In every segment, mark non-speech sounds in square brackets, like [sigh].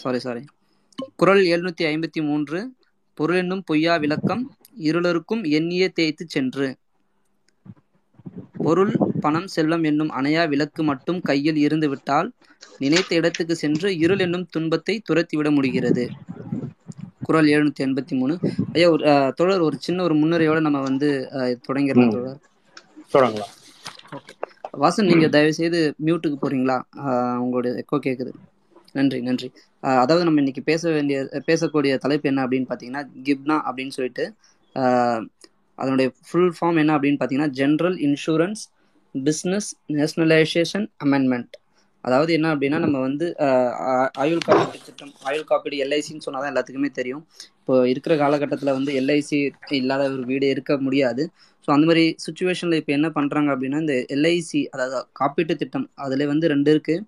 Sorry sorry குரல் எழுநூத்தி ஐம்பத்தி மூன்று பொருள் என்னும் பொய்யா விளக்கம் இருளருக்கும் எண்ணிய தேய்த்து சென்று. பொருள் பணம் செல்வம் என்னும் அணையா விளக்கு மட்டும் கையில் இருந்து விட்டால் நினைத்த இடத்துக்கு சென்று இருள் என்னும் துன்பத்தை துரத்திவிட முடிகிறது. குரல் எழுநூத்தி எண்பத்தி மூணு. ஐயா ஒரு தோழர் ஒரு சின்ன ஒரு முன்னுரையோட நம்ம வந்து தொடங்கிடலாம் ம். தோழர். தொடங்கலாம். வாசன் நீங்க தயவு செய்து மியூட்டுக்கு போறீங்களா? உங்களுடைய எக்கோ கேக்குது. நன்றி நன்றி. அதாவது நம்ம இன்னைக்கு பேச வேண்டிய பேசக்கூடிய தலைப்பு என்ன அப்படின்னு பார்த்தீங்கன்னா கிப்னா அப்படின்னு சொல்லிட்டு அதனுடைய ஃபுல் ஃபார்ம் என்ன அப்படின்னு பார்த்தீங்கன்னா general insurance business nationalisation amendment அதாவது என்ன அப்படின்னா நம்ம வந்து ஆயுள் காப்பீட்டு திட்டம் ஆயுள் காப்பீடு எல்ஐசின்னு சொன்னால் தான் எல்லாத்துக்குமே தெரியும். இப்போ இருக்கிற காலகட்டத்தில் வந்து எல்ஐசி இல்லாத ஒரு வீடு இருக்க முடியாது. ஸோ அந்த மாதிரி சுச்சுவேஷனில் இப்போ என்ன பண்ணுறாங்க அப்படின்னா இந்த எல்ஐசி அதாவது காப்பீட்டு திட்டம் அதில் வந்து ரெண்டு இருக்குது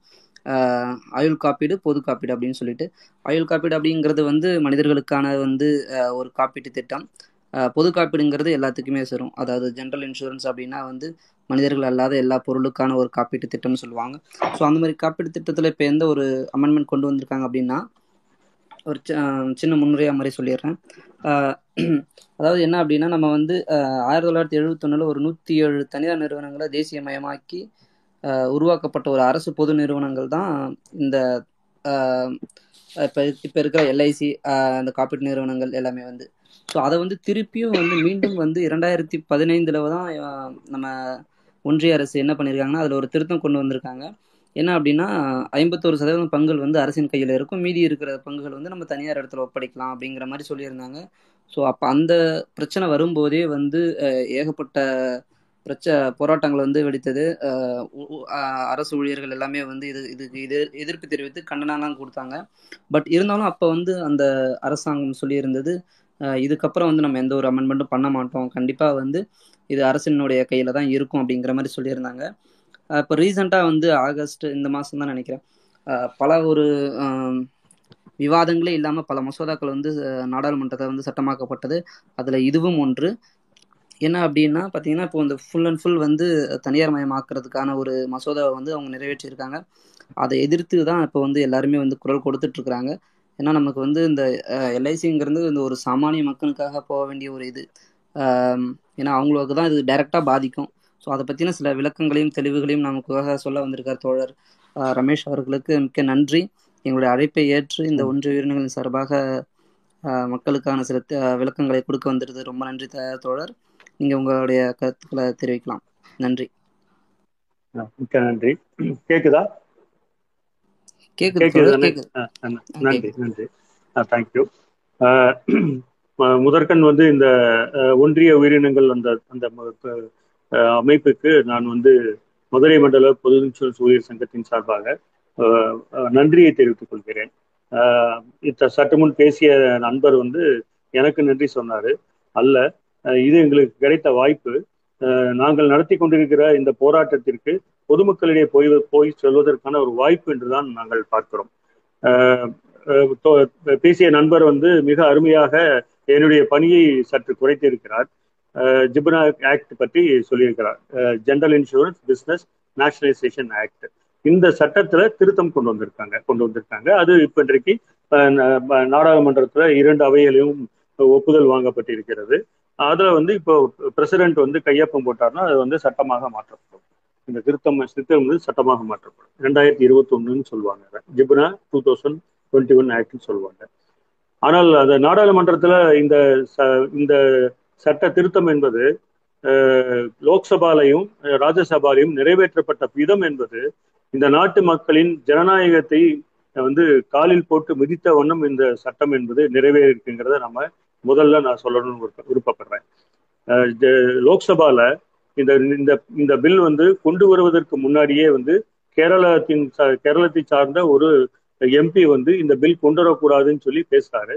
ஆயுள் காப்பீடு பொது காப்பீடு அப்படின்னு சொல்லிட்டு. ஆயுள் காப்பீடு அப்படிங்கிறது வந்து மனிதர்களுக்கான வந்து ஒரு காப்பீட்டு திட்டம். பொது காப்பீடுங்கிறது எல்லாத்துக்குமே சேரும். அதாவது ஜென்ரல் இன்சூரன்ஸ் அப்படின்னா வந்து மனிதர்கள் அல்லாத எல்லா பொருளுக்கான ஒரு காப்பீட்டு திட்டம்னு சொல்லுவாங்க. ஸோ அந்த மாதிரி காப்பீட்டு திட்டத்தில் இப்போ எந்த ஒரு அமெண்ட்மெண்ட் கொண்டு வந்திருக்காங்க அப்படின்னா ஒரு சின்ன முன்னுரையாக மாதிரி சொல்லிடுறேன். [clears throat] அதாவது என்ன அப்படின்னா நம்ம வந்து ஆயிரத்தி தொள்ளாயிரத்தி எழுபத்தொன்னில் ஒரு நூற்றி ஏழு தனியார் நிறுவனங்களை தேசியமயமாக்கி உருவாக்கப்பட்ட ஒரு அரசு பொது நிறுவனங்கள் தான் இந்த இப்போ இப்போ இருக்கிற எல்ஐசி அந்த காப்பீட்டு நிறுவனங்கள் எல்லாமே வந்து. ஸோ அதை வந்து திருப்பியும் வந்து மீண்டும் வந்து இரண்டாயிரத்தி பதினைந்தில் தான் நம்ம ஒன்றிய அரசு என்ன பண்ணியிருக்காங்கன்னா அதில் ஒரு திருத்தம் கொண்டு வந்திருக்காங்க. என்ன அப்படின்னா ஐம்பத்தோரு சதவீதம் பங்குகள் வந்து அரசின் கையில் இருக்கும். மீதி இருக்கிற பங்குகள் வந்து நம்ம தனியார் இடத்துல ஒப்படைக்கலாம் அப்படிங்கிற மாதிரி சொல்லியிருந்தாங்க. ஸோ அப்போ அந்த பிரச்சனை வரும்போதே வந்து ஏகப்பட்ட பிரச்ச போராட்டங்கள் வந்து வெடித்தது. அரசு ஊழியர்கள் எல்லாமே வந்து இது இதுக்கு இது எதிர்ப்பு தெரிவித்து கண்டனம்லாம் கொடுத்தாங்க. பட் இருந்தாலும் அப்போ வந்து அந்த அரசாங்கம் சொல்லியிருந்தது இதுக்கப்புறம் வந்து நம்ம எந்த ஒரு அமெண்ட்மெண்ட்டும் பண்ண மாட்டோம். கண்டிப்பாக வந்து இது அரசினுடைய கையில் தான் இருக்கும் அப்படிங்கிற மாதிரி சொல்லியிருந்தாங்க. இப்போ ரீசெண்டாக வந்து ஆகஸ்ட் இந்த மாதம் தான் நினைக்கிறேன். பல ஒரு விவாதங்களே இல்லாமல் பல மசோதாக்கள் வந்து நாடாளுமன்றத்தில் வந்து சட்டமாக்கப்பட்டது. அதில் இதுவும் ஒன்று. என்ன அப்படின்னா பார்த்தீங்கன்னா இப்போ இந்த ஃபுல் அண்ட் ஃபுல் வந்து தனியார் மயமாக்குறதுக்கான ஒரு மசோதாவை வந்து அவங்க நிறைவேற்றியிருக்காங்க அதை எதிர்த்து தான் இப்போ வந்து எல்லாருமே வந்து குரல் கொடுத்துட்ருக்குறாங்க. ஏன்னா நமக்கு வந்து இந்த எல்ஐசிங்கிறது இந்த ஒரு சாமானிய மக்களுக்காக போக வேண்டிய ஒரு இது. ஏன்னா அவங்களுக்கு தான் இது டைரெக்டாக பாதிக்கும். ஸோ அதை பற்றின சில விளக்கங்களையும் தெளிவுகளையும் நமக்காக சொல்ல வந்திருக்கார் தோழர் ரமேஷ் அவர்களுக்கு மிக்க நன்றி. எங்களுடைய அழைப்பை ஏற்று இந்த ஒன்று உயிரினங்களின் சார்பாக மக்களுக்கான சில விளக்கங்களை கொடுக்க வந்திருது ரொம்ப நன்றி தயார் தோழர். நீங்கள் உங்களுடைய கருத்துக்களை தெரிவிக்கலாம். நன்றி. மிக்க நன்றி. கேக்குதா? கேக்குது நன்றி நன்றி. தேங்க்யூ முதற்கண் வந்து இந்த ஒன்றிய உயிரினங்கள் அந்த அந்த அமைப்புக்கு நான் வந்து மதுரை மண்டல பொது இன்சூரன்ஸ் ஊழியர் சங்கத்தின் சார்பாக நன்றியை தெரிவித்துக் கொள்கிறேன். சற்று முன் பேசிய நண்பர் வந்து எனக்கு நன்றி சொன்னாரு. அல்ல இது எங்களுக்கு கிடைத்த வாய்ப்பு. அஹ், நாங்கள் நடத்தி கொண்டிருக்கிற இந்த போராட்டத்திற்கு பொதுமக்களிடையே போய் போய் சொல்வதற்கான ஒரு வாய்ப்பு என்றுதான் நாங்கள் பார்க்கிறோம். பேசிய நண்பர் வந்து மிக அருமையாக என்னுடைய பணியை சற்று குறைத்திருக்கிறார். அஹ், ஜிப்னா ஆக்ட் பற்றி சொல்லியிருக்கிறார். General insurance business nationalisation act இந்த சட்டத்துல திருத்தம் கொண்டு வந்திருக்காங்க கொண்டு வந்திருக்காங்க. அது இப்ப இன்றைக்கு நாடாளுமன்றத்துல இரண்டு அவைகளிலும் ஒப்புதல் வாங்கப்பட்டிருக்கிறது. அதுல வந்து இப்போ பிரசிடென்ட் வந்து கையொப்பம் போட்டார்னா அது வந்து சட்டமாக மாற்றப்படும். இந்த திருத்தம் திருத்தம் வந்து சட்டமாக மாற்றப்படும். ரெண்டாயிரத்தி இருபத்தி ஒண்ணுன்னு சொல்லுவாங்க. GIBNA two thousand twenty one ஆக்ட்னு சொல்லுவாங்க. ஆனால் அந்த நாடாளுமன்றத்துல இந்த ச- இந்த சட்ட திருத்தம் என்பது லோக்சபாலையும் ராஜ்யசபாலையும் நிறைவேற்றப்பட்ட விதம் என்பது இந்த நாட்டு மக்களின் ஜனநாயகத்தை வந்து காலில் போட்டு மிதித்த வண்ணம் இந்த சட்டம் என்பது நிறைவேறிருக்குங்கிறத நம்ம முதல்ல நான் சொல்லணும்னு விருப்பப்படுறேன். லோக்சபால இந்த இந்த இந்த பில் வந்து கொண்டு வருவதற்கு முன்னாடியே வந்து கேரளத்தின் கேரளத்தை சார்ந்த ஒரு எம்பி வந்து இந்த பில் கொண்டு வரக்கூடாதுன்னு சொல்லி பேசுறாரு.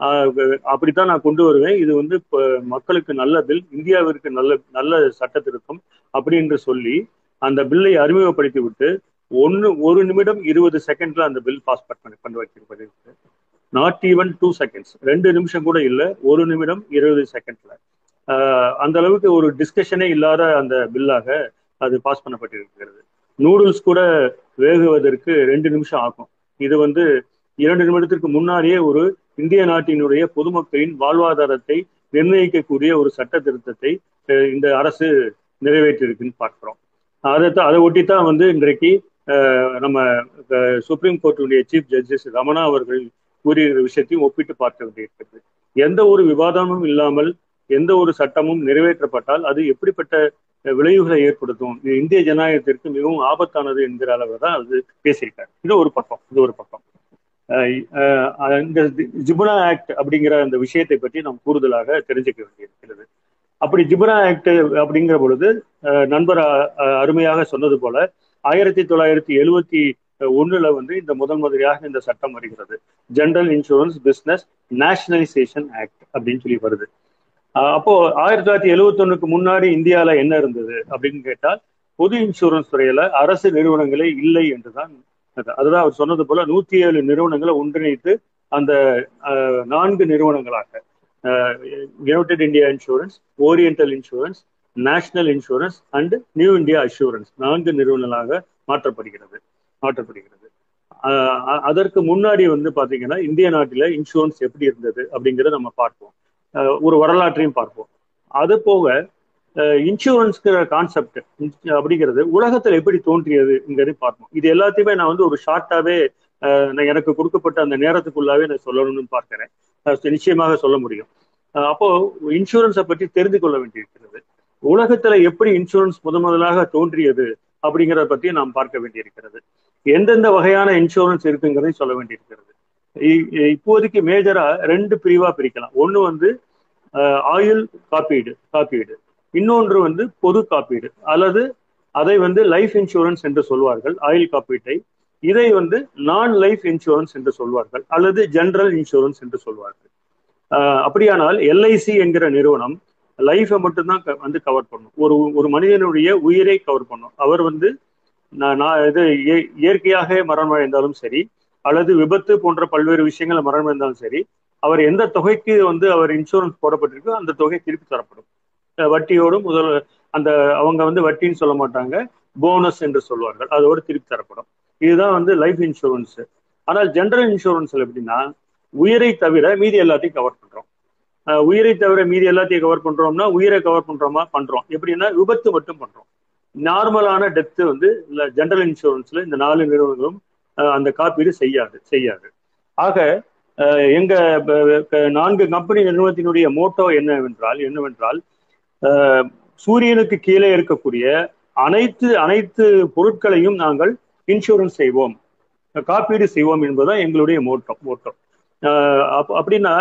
ஆஹ் அப்படித்தான் நான் கொண்டு வருவேன். இது வந்து மக்களுக்கு நல்ல பில் இந்தியாவிற்கு நல்ல நல்ல சட்ட திருத்தம் அப்படின்னு சொல்லி அந்த பில்லை அறிமுகப்படுத்தி விட்டு ஒன்று ஒரு நிமிடம் இருபது செகண்ட்ல அந்த பில் பாஸ் பண்ணி பண்ணி வைக்கிறது நாட் ஈவன் டூ செகண்ட்ஸ் ரெண்டு நிமிஷம் கூட இல்லை ஒரு நிமிடம் இருபது செகண்ட்ல அந்த அளவுக்கு ஒரு டிஸ்கஷனே இல்லாத அந்த பில்லாக அது பாஸ் பண்ணப்பட்டிருக்கிறது. நூடுல்ஸ் கூட வேகுவதற்கு ரெண்டு நிமிஷம் ஆகும். இது வந்து இரண்டு நிமிடத்திற்கு முன்னாடியே ஒரு இந்திய நாட்டினுடைய பொதுமக்களின் வாழ்வாதாரத்தை நிர்ணயிக்கக்கூடிய ஒரு சட்ட திருத்தத்தை இந்த அரசு நிறைவேற்றிருக்குன்னு பார்க்கிறோம். அதை அதை ஒட்டித்தான் வந்து இன்றைக்கு நம்ம சுப்ரீம் கோர்ட்டுடைய சீஃப் ஜஸ்டிஸ் ரமணா அவர்கள் கூறிய விஷயத்தையும் ஒப்பிட்டு பார்க்க வேண்டியிருக்கிறது. எந்த ஒரு விவாதமும் இல்லாமல் எந்த ஒரு சட்டமும் நிறைவேற்றப்பட்டால் அது எப்படிப்பட்ட விளைவுகளை ஏற்படுத்தும்? இது இந்திய ஜனநாயகத்திற்கு மிகவும் ஆபத்தானது என்கிற அளவு தான் அது பேசியிருக்காரு. இது ஒரு பக்கம் இது ஒரு பக்கம். இந்த ஜிபுனா ஆக்ட் அப்படிங்கிற அந்த விஷயத்தை பற்றி நாம் கூடுதலாக தெரிஞ்சுக்க வேண்டியிருக்கிறது. அப்படி ஜிபுனா ஆக்ட் அப்படிங்கிற பொழுது நண்பர் அருமையாக சொன்னது போல ஆயிரத்தி தொள்ளாயிரத்தி எழுவத்தி ஒண்ணுல வந்து இந்த முதல் முதலியாக இந்த சட்டம் வருகிறது. General insurance business nationalisation act அப்படின்னு சொல்லி வருது. அப்போ ஆயிரத்தி தொள்ளாயிரத்தி எழுவத்தி ஒண்ணுக்கு முன்னாடி இந்தியாவில என்ன இருந்தது அப்படின்னு கேட்டால் பொது இன்சூரன்ஸ் துறையில அரசு நிறுவனங்களே இல்லை என்றுதான் அதுதான் அவர் சொன்னது போல நூத்தி ஏழு நிறுவனங்களை ஒன்றிணைத்து அந்த நான்கு நிறுவனங்களாக United India Insurance Oriental Insurance National Insurance and New India Assurance நான்கு நிறுவனங்களாக மாற்றப்படுகிறது. மாற்றப்படுகிறது அதற்கு முன்னாடி வந்து பாத்தீங்கன்னா இந்திய நாட்டில இன்சூரன்ஸ் எப்படி இருந்தது அப்படிங்கிறத நம்ம பார்ப்போம். ஒரு வரலாற்றையும் பார்ப்போம். அது போக இன்சூரன்ஸ்கிற கான்செப்ட் அப்படிங்கிறது உலகத்துல எப்படி தோன்றியதுங்கிறது பார்ப்போம். இது எல்லாத்தையுமே நான் வந்து ஒரு ஷார்ட்டாவே எனக்கு கொடுக்கப்பட்ட அந்த நேரத்துக்குள்ளாவே நான் சொல்லணும்னு பார்க்கிறேன். நிச்சயமாக சொல்ல முடியும். அப்போ இன்சூரன்ஸை பற்றி தெரிந்து கொள்ள வேண்டியிருக்கிறது. உலகத்துல எப்படி இன்சூரன்ஸ் முத முதலாக தோன்றியது அப்படிங்கிறத பத்தி நாம் பார்க்க வேண்டியிருக்கிறது. எந்தெந்த வகையான இன்சூரன்ஸ் இருக்குங்கிறதையும் சொல்ல வேண்டியிருக்கிறது. இப்போதைக்கு மேஜரா ரெண்டு பிரிவா பிரிக்கலாம். ஒண்ணு வந்து ஆயுள் காப்பீடு காப்பீடு. இன்னொன்று வந்து பொது காப்பீடு. அல்லது அதை வந்து லைஃப் இன்சூரன்ஸ் என்று சொல்வார்கள் ஆயுள் காப்பீட்டை. இதை வந்து நான் லைஃப் இன்சூரன்ஸ் என்று சொல்வார்கள் அல்லது ஜென்ரல் இன்சூரன்ஸ் என்று சொல்வார்கள். அப்படியானால் எல்ஐசி என்கிற நிறுவனம் லைஃபை மட்டும்தான் வந்து கவர் பண்ணும். ஒரு ஒரு மனிதனுடைய உயிரை கவர் பண்ணும். அவர் வந்து நான் இது இயற்கையாக மரணம் அடைந்தாலும் சரி அல்லது விபத்து போன்ற பல்வேறு விஷயங்கள் மரணம் அடைந்தாலும் சரி அவர் எந்த தொகைக்கு வந்து அவர் இன்சூரன்ஸ் போடப்பட்டிருக்கோ அந்த தொகை திருப்பி தரப்படும். வட்டியோடும் முதல் அந்த அவங்க வந்து வட்டின்னு சொல்ல மாட்டாங்க போனஸ் என்று சொல்வார்கள் அதோடு திருப்பி தரப்படும். இதுதான் வந்து லைஃப் இன்சூரன்ஸ் ஆனால் ஜென்ரல் இன்சூரன்ஸ்ல எப்படின்னா உயிரை தவிர மீதி எல்லாத்தையும் கவர் பண்றோம். உயிரை தவிர மீதி எல்லாத்தையும் கவர் பண்றோம்னா உயிரை கவர் பண்றோமா? பண்றோம். எப்படின்னா விபத்து மட்டும் பண்றோம். நார்மலான டெத்து வந்து ஜென்ரல் இன்சூரன்ஸ்ல இந்த நாலு நிறுவனங்களும் அந்த காப்பீடு செய்யாது செய்யாது. ஆக எங்க நான்கு கம்பெனி நிறுவனத்தினுடைய மோட்டோ என்னவென்றால் என்னவென்றால் சூரியனுக்கு கீழே இருக்கக்கூடிய அனைத்து அனைத்து பொருட்களையும் நாங்கள் இன்சூரன்ஸ் செய்வோம். காப்பீடு செய்வோம் என்பதுதான் எங்களுடைய மோட்டோ மோட்டோ. அப்படின்னா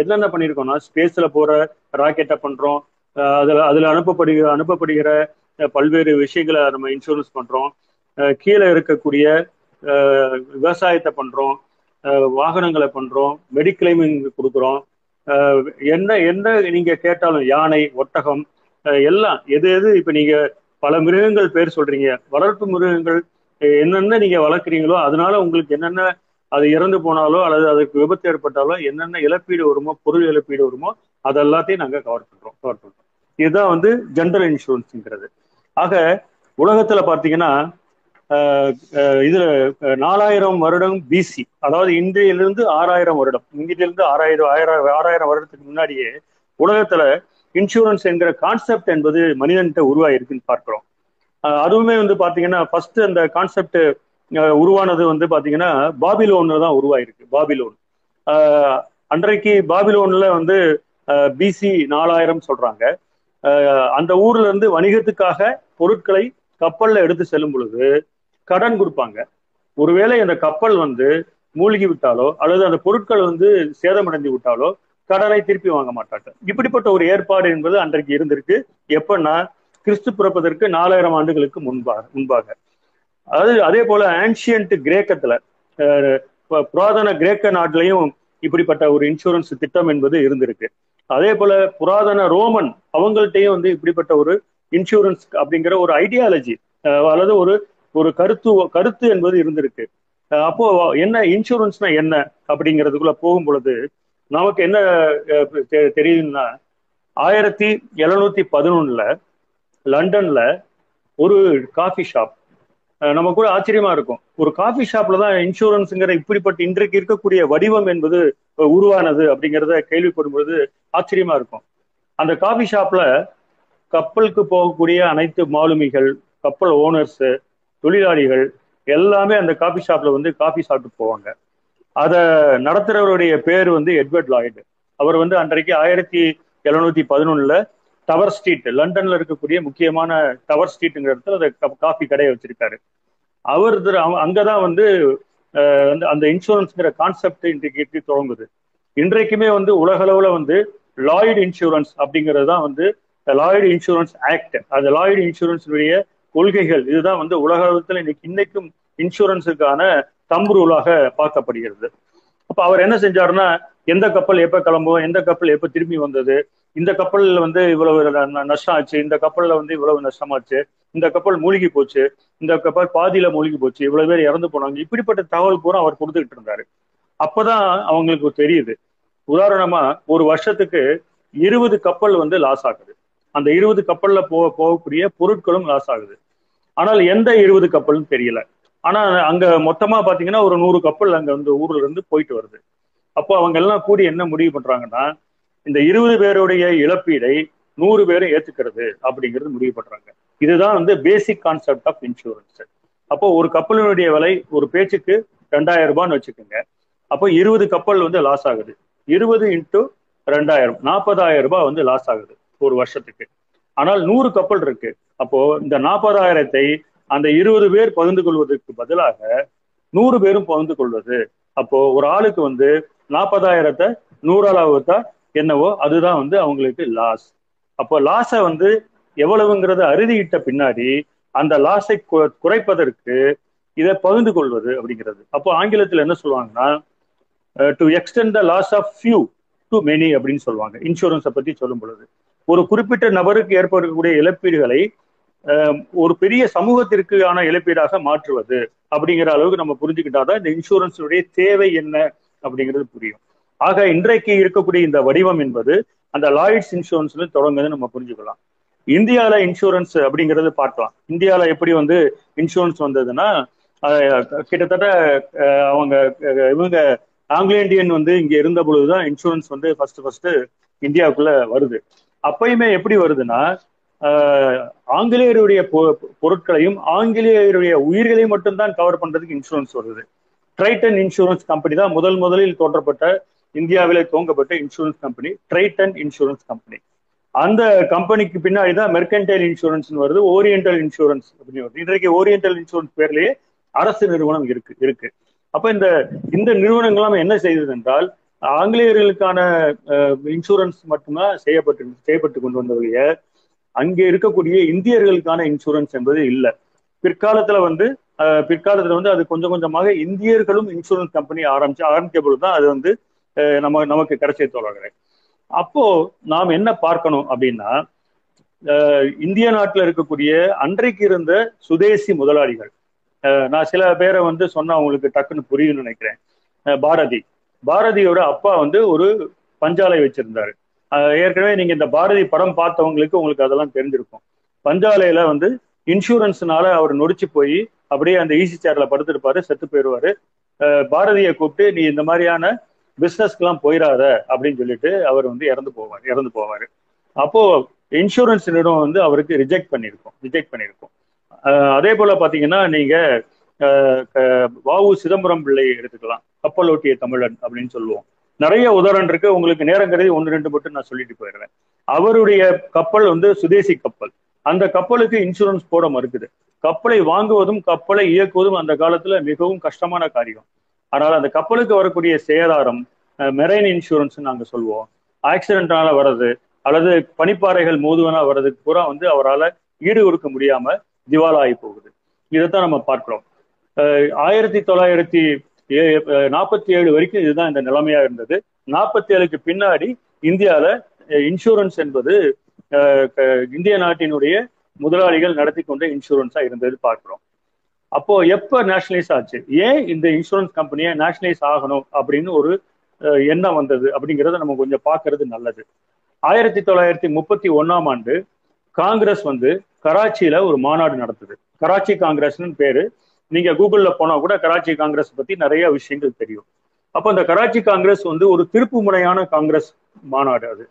என்னென்ன பண்ணியிருக்கோம்னா ஸ்பேஸ்ல போற ராக்கெட்டை பண்றோம். அதுல அதுல அனுப்பப்படுகிற அனுப்பப்படுகிற பல்வேறு விஷயங்களை நம்ம இன்சூரன்ஸ் பண்றோம். கீழே இருக்கக்கூடிய விவசாயத்தை பண்றோம். வாகனங்களை பண்றோம். மெடிக்ளைமிங் கொடுக்குறோம். என்ன என்ன நீங்க கேட்டாலும் யானை ஒட்டகம் எல்லாம் எது எது இப்ப நீங்க பல மிருகங்கள் பேர் சொல்றீங்க. வளர்ப்பு மிருகங்கள் என்னென்ன நீங்க வளர்க்குறீங்களோ அதனால உங்களுக்கு என்னென்ன அது இறந்து போனாலோ அல்லது அதுக்கு விபத்து ஏற்பட்டாலோ என்னென்ன இழப்பீடு வருமோ பொருள் இழப்பீடு வருமோ அதெல்லாத்தையும் நாங்கள் கவர் பண்றோம் கவர் பண்றோம். இதுதான் வந்து ஜென்ரல் இன்சூரன்ஸ்ங்கிறது ஆக உலகத்துல பாத்தீங்கன்னா இதுல நாலாயிரம் வருடம் பிசி அதாவது இந்தியிலிருந்து ஆறாயிரம் வருடம். இங்கிலிருந்து ஆறாயிரம் ஆயிரம் ஆறாயிரம் வருடத்துக்கு முன்னாடியே உலகத்துல இன்சூரன்ஸ் என்கிற கான்செப்ட் என்பது மனிதன்கிட்ட உருவாயிருக்குன்னு பார்க்கிறோம். அதுவுமே வந்து பாத்தீங்கன்னா ஃபர்ஸ்ட் அந்த கான்செப்ட் உருவானது வந்து பாத்தீங்கன்னா பாபிலோன்ல தான் உருவாயிருக்கு பாபிலோன். அன்றைக்கு பாபிலோன்ல வந்து பிசி நாலாயிரம் சொல்றாங்க. அந்த ஊர்ல இருந்து வணிகத்துக்காக பொருட்களை கப்பல்ல எடுத்து செல்லும் பொழுது கடன் கொடுப்பாங்க. ஒருவேளை அந்த கப்பல் வந்து மூழ்கி விட்டாலோ அல்லது அந்த பொருட்கள் வந்து சேதமடைந்து விட்டாலோ கடனை திருப்பி வாங்க மாட்டாங்க இப்படிப்பட்ட ஒரு ஏற்பாடு என்பது அன்றைக்கு இருந்திருக்கு. எப்பன்னா கிறிஸ்து பிறப்பதற்கு நாலாயிரம் ஆண்டுகளுக்கு முன்பாக முன்பாக. அதாவது அதே போல ஆன்சியன்ட் கிரேக்கத்துல புராதன கிரேக்க நாட்டிலையும் இப்படிப்பட்ட ஒரு இன்சூரன்ஸ் திட்டம் என்பது இருந்திருக்கு. அதே போல புராதன ரோமன் அவங்கள்ட்டையும் வந்து இப்படிப்பட்ட ஒரு இன்சூரன்ஸ் அப்படிங்கிற ஒரு ஐடியாலஜி அல்லது ஒரு ஒரு கருத்து கருத்து என்பது இருந்திருக்கு. அப்போ என்ன இன்சூரன்ஸ்னா என்ன அப்படிங்கிறதுக்குள்ள போகும் பொழுது நமக்கு என்ன தெரியுதுன்னா ஆயிரத்தி எழுநூத்தி பதினொன்னுல லண்டன்ல ஒரு காஃபி ஷாப் நம்ம கூட ஆச்சரியமா இருக்கும். ஒரு காஃபி ஷாப்ல தான் இன்சூரன்ஸுங்கிற இப்படிப்பட்ட இன்றைக்கு இருக்கக்கூடிய வடிவம் என்பது உருவானது அப்படிங்கிறத கேள்விப்படும் பொழுது ஆச்சரியமா இருக்கும். அந்த காஃபி ஷாப்ல கப்பலுக்கு போகக்கூடிய அனைத்து மாலுமிகள் கப்பல் ஓனர்ஸ் தொழிலாளிகள் எல்லாமே அந்த காஃபி ஷாப்ல வந்து காஃபி சாப்பிட்டு போவாங்க. அதை நடத்துறவருடைய பேர் வந்து எட்வர்ட் லாய்டு. அவர் வந்து அன்றைக்கு ஆயிரத்தி எழுநூத்தி பதினொன்னுல டவர் ஸ்ட்ரீட் லண்டன்ல இருக்கக்கூடிய முக்கியமான டவர் ஸ்ட்ரீட்டுங்கிற இடத்துல அந்த காஃபி கடையை வச்சிருக்காரு. அவர் அங்கதான் வந்து அந்த இன்சூரன்ஸ்ங்கிற கான்செப்ட் இன்றைக்கு தொடங்குது. இன்றைக்குமே வந்து உலகளவுல வந்து லாய்டு இன்சூரன்ஸ் அப்படிங்கிறது தான் வந்து லாய்டு இன்சூரன்ஸ் ஆக்ட் அந்த லாய்டு இன்சூரன்ஸினுடைய கொள்கைகள் இதுதான் வந்து உலக இன்னைக்கு இன்னைக்கும் இன்சூரன்ஸுக்கான தம்பு ரூலாக பார்க்கப்படுகிறது. அப்ப அவர் என்ன செஞ்சாருன்னா எந்த கப்பல் எப்ப கிளம்பும் எந்த கப்பல் எப்ப திரும்பி வந்தது இந்த கப்பல்ல வந்து இவ்வளவு நஷ்டம் ஆச்சு இந்த கப்பல்ல வந்து இவ்வளவு நஷ்டமாச்சு இந்த கப்பல் மூழ்கி போச்சு இந்த கப்பல் பாதியில மூழ்கி போச்சு இவ்வளவு பேர் இறந்து போனாங்க இப்படிப்பட்ட தகவல் பூரா அவர் கொடுத்துக்கிட்டு இருந்தாரு. அப்பதான் அவங்களுக்கு தெரியுது. உதாரணமா ஒரு வருஷத்துக்கு இருபது கப்பல் வந்து லாஸ் ஆகுது. அந்த இருபது கப்பல்ல போக போகக்கூடிய பொருட்களும் லாஸ் ஆகுது. ஆனால் எந்த இருபது கப்பல்னு தெரியல. ஆனா அங்க மொத்தமா பாத்தீங்கன்னா ஒரு நூறு கப்பல் அங்க வந்து ஊர்ல இருந்து போயிட்டு வருது. அப்போ அவங்க எல்லாம் கூடி என்ன முடிவு பண்றாங்கன்னா இந்த இருபது பேருடைய இழப்பீடை நூறு பேரும் ஏத்துக்கிறது அப்படிங்கிறது முடிவு பண்றாங்க. இதுதான் வந்து பேசிக் கான்செப்ட் ஆஃப் இன்சூரன்ஸ் அப்போ ஒரு கப்பலினுடைய விலை ஒரு பேச்சுக்கு ரெண்டாயிரம் ரூபான்னு வச்சுக்கோங்க. அப்போ இருபது கப்பல் வந்து லாஸ் ஆகுது. இருபது இன்ட்டு ரெண்டாயிரம் நாற்பதாயிரம் ரூபாய் வந்து லாஸ் ஆகுது. ஒரு வருஷத்துக்கு. ஆனால் நூறு கப்பல் இருக்கு. அப்போ இந்த நாற்பதாயிரத்தை அந்த இருபது பேர் பகிர்ந்து கொள்வதற்கு பதிலாக நூறு பேரும் பகிர்ந்து கொள்வது. அப்போ ஒரு ஆளுக்கு வந்து நாற்பதாயிரத்தை நூறால் வகுத்தா என்னவோ அதுதான் வந்து அவங்களுக்கு லாஸ் அப்போ லாஸை வந்து எவ்வளவுங்கிறத அறுதியிட்ட பின்னாடி அந்த லாஸை குறைப்பதற்கு இதை பகிர்ந்து கொள்வது அப்படிங்கிறது. அப்போ ஆங்கிலத்தில் என்ன சொல்லுவாங்கன்னா to extend the loss of few to many அப்படின்னு சொல்லுவாங்க. இன்சூரன்ஸை பத்தி சொல்லும் பொழுது. ஒரு குறிப்பிட்ட நபருக்கு ஏற்படக்கூடிய இழப்பீடுகளை ஒரு பெரிய சமூகத்திற்கான இழப்பீடாக மாற்றுவது அப்படிங்கிற அளவுக்கு நம்ம புரிஞ்சுக்கிட்டாதான் இந்த இன்சூரன்ஸுடைய தேவை என்ன அப்படிங்கிறது புரியும். ஆக இன்றைக்கு இருக்கக்கூடிய இந்த வடிவம் என்பது அந்த லாய்ட்ஸ் இன்சூரன்ஸ்ல தொடங்குது நம்ம புரிஞ்சுக்கலாம். இந்தியால இன்சூரன்ஸ் அப்படிங்கிறது பார்க்கலாம். இந்தியால எப்படி வந்து இன்சூரன்ஸ் வந்ததுன்னா கிட்டத்தட்ட அவங்க இவங்க ஆங்கிலோ இந்தியன் வந்து இங்க இருந்த பொழுதுதான் இன்சூரன்ஸ் வந்து ஃபர்ஸ்ட் ஃபர்ஸ்ட் இந்தியாவுக்குள்ள வருது. அப்பயுமே எப்படி வருதுன்னா ஆங்கிலேயருடைய பொருட்களையும் ஆங்கிலேயருடைய உயிர்களையும் மட்டும்தான் கவர் பண்றதுக்கு இன்சூரன்ஸ் வருது. ட்ரைட்டன் இன்சூரன்ஸ் கம்பெனி தான் முதல் முதலில் தோன்றப்பட்ட இந்தியாவிலே துவங்கப்பட்ட insurance company Triton insurance company அந்த கம்பெனிக்கு பின்னாடி தான் மெர்கன்டைல் இன்சூரன்ஸ் வருது ஓரியன்டல் இன்சூரன்ஸ் அப்படின்னு வருது. இன்றைக்கு ஓரியன்டல் இன்சூரன்ஸ் பேர்லயே அரசு நிறுவனம் இருக்கு இருக்கு. அப்ப இந்த இந்த நிறுவனங்கள் என்ன செய்தது என்றால் ஆங்கிலேயர்களுக்கான இன்சூரன்ஸ் மட்டும்தான் செய்யப்பட்டு செய்யப்பட்டு கொண்டு வந்தவரைய அங்கே இருக்கக்கூடிய இந்தியர்களுக்கான இன்சூரன்ஸ் என்பது இல்லை. பிற்காலத்துல வந்து பிற்காலத்துல வந்து அது கொஞ்சம் கொஞ்சமாக இந்தியர்களும் இன்சூரன்ஸ் கம்பெனி ஆரம்பிச்சு ஆரம்பிக்க பொழுதுதான் அது வந்து நம்ம நமக்கு கிடைச்சே தொடர்கிறேன் அப்போ நாம் என்ன பார்க்கணும் அப்படின்னா இந்திய நாட்டில் இருக்கக்கூடிய அன்றைக்கு இருந்த சுதேசி முதலாளிகள் நான் சில பேரை வந்து சொன்னா உங்களுக்கு டக்குன்னு புரியும்னு நினைக்கிறேன். பாரதி. பாரதியோட அப்பா வந்து ஒரு பஞ்சாலை வச்சிருந்தாரு. ஏற்கனவே நீங்க இந்த பாரதி படம் பார்த்தவங்களுக்கு உங்களுக்கு அதெல்லாம் தெரிஞ்சிருக்கும். பஞ்சாலையில வந்து இன்சூரன்ஸ்னால அவர் நொடிச்சு போய் அப்படியே அந்த ஈசி சேர்ல படுத்திருப்பாரு செத்து போயிடுவாரு. பாரதியை கூப்பிட்டு நீ இந்த மாதிரியான பிசினஸ்க்கெல்லாம் போயிடாத அப்படின்னு சொல்லிட்டு அவர் வந்து இறந்து போவார் இறந்து போவாரு. அப்போ இன்சூரன்ஸ் நிறுவனம் வந்து அவருக்கு ரிஜெக்ட் பண்ணியிருக்கோம் ரிஜெக்ட் பண்ணியிருக்கோம். அதே போல பாத்தீங்கன்னா நீங்க வாவு சிதம்பரம் பிள்ளையை எடுத்துக்கலாம். கப்பலோட்டிய தமிழன் அப்படின்னு சொல்லுவோம். நிறைய உதாரணம் இருக்கு. உங்களுக்கு நேரம் கருதி ஒன்று ரெண்டு மட்டும் நான் சொல்லிட்டு போயிடுறேன். அவருடைய கப்பல் வந்து சுதேசி கப்பல். அந்த கப்பலுக்கு இன்சூரன்ஸ் போட மறுக்குது. கப்பலை வாங்குவதும் கப்பலை இயக்குவதும் அந்த காலத்துல மிகவும் கஷ்டமான காரியம். ஆனால் அந்த கப்பலுக்கு வரக்கூடிய சேதாரம் மெரைன் இன்சூரன்ஸ் நாங்க சொல்லுவோம். ஆக்சிடென்ட்னால வர்றது அல்லது பனிப்பாறைகள் மோதுவனா வர்றதுக்கு பூரா வந்து அவரால் ஈடு கொடுக்க முடியாம திவாலாகி போகுது. இதைத்தான் நம்ம பார்க்கிறோம். ஆயிரத்தி தொள்ளாயிரத்தி நாற்பத்தி ஏழு வரைக்கும் இதுதான் இந்த நிலைமையா இருந்தது. நாற்பத்தி ஏழுக்கு பின்னாடி இந்தியால இன்சூரன்ஸ் என்பது இந்திய நாட்டினுடைய முதலாளிகள் நடத்தி கொண்ட இன்சூரன்ஸா இருந்தது பார்க்கிறோம். அப்போ எப்ப நேஷனலைஸ் ஆச்சு? ஏன் இந்த இன்சூரன்ஸ் கம்பெனியை நேஷனலைஸ் ஆகணும் அப்படின்னு ஒரு எண்ணம் வந்தது அப்படிங்கிறத நம்ம கொஞ்சம் பார்க்கறது நல்லது. ஆயிரத்தி தொள்ளாயிரத்தி முப்பத்தி ஒன்னாம் ஆண்டு காங்கிரஸ் வந்து கராச்சியில ஒரு மாநாடு நடத்துது. கராச்சி காங்கிரஸ்னு பேரு. நீங்க கூகுள்ல போனா கூட கராச்சி காங்கிரஸ் பத்தி நிறைய விஷயங்கள் தெரியும். அப்போ அந்த கராச்சி காங்கிரஸ் வந்து ஒரு திருப்பு முனையான காங்கிரஸ் மாநாடு அது.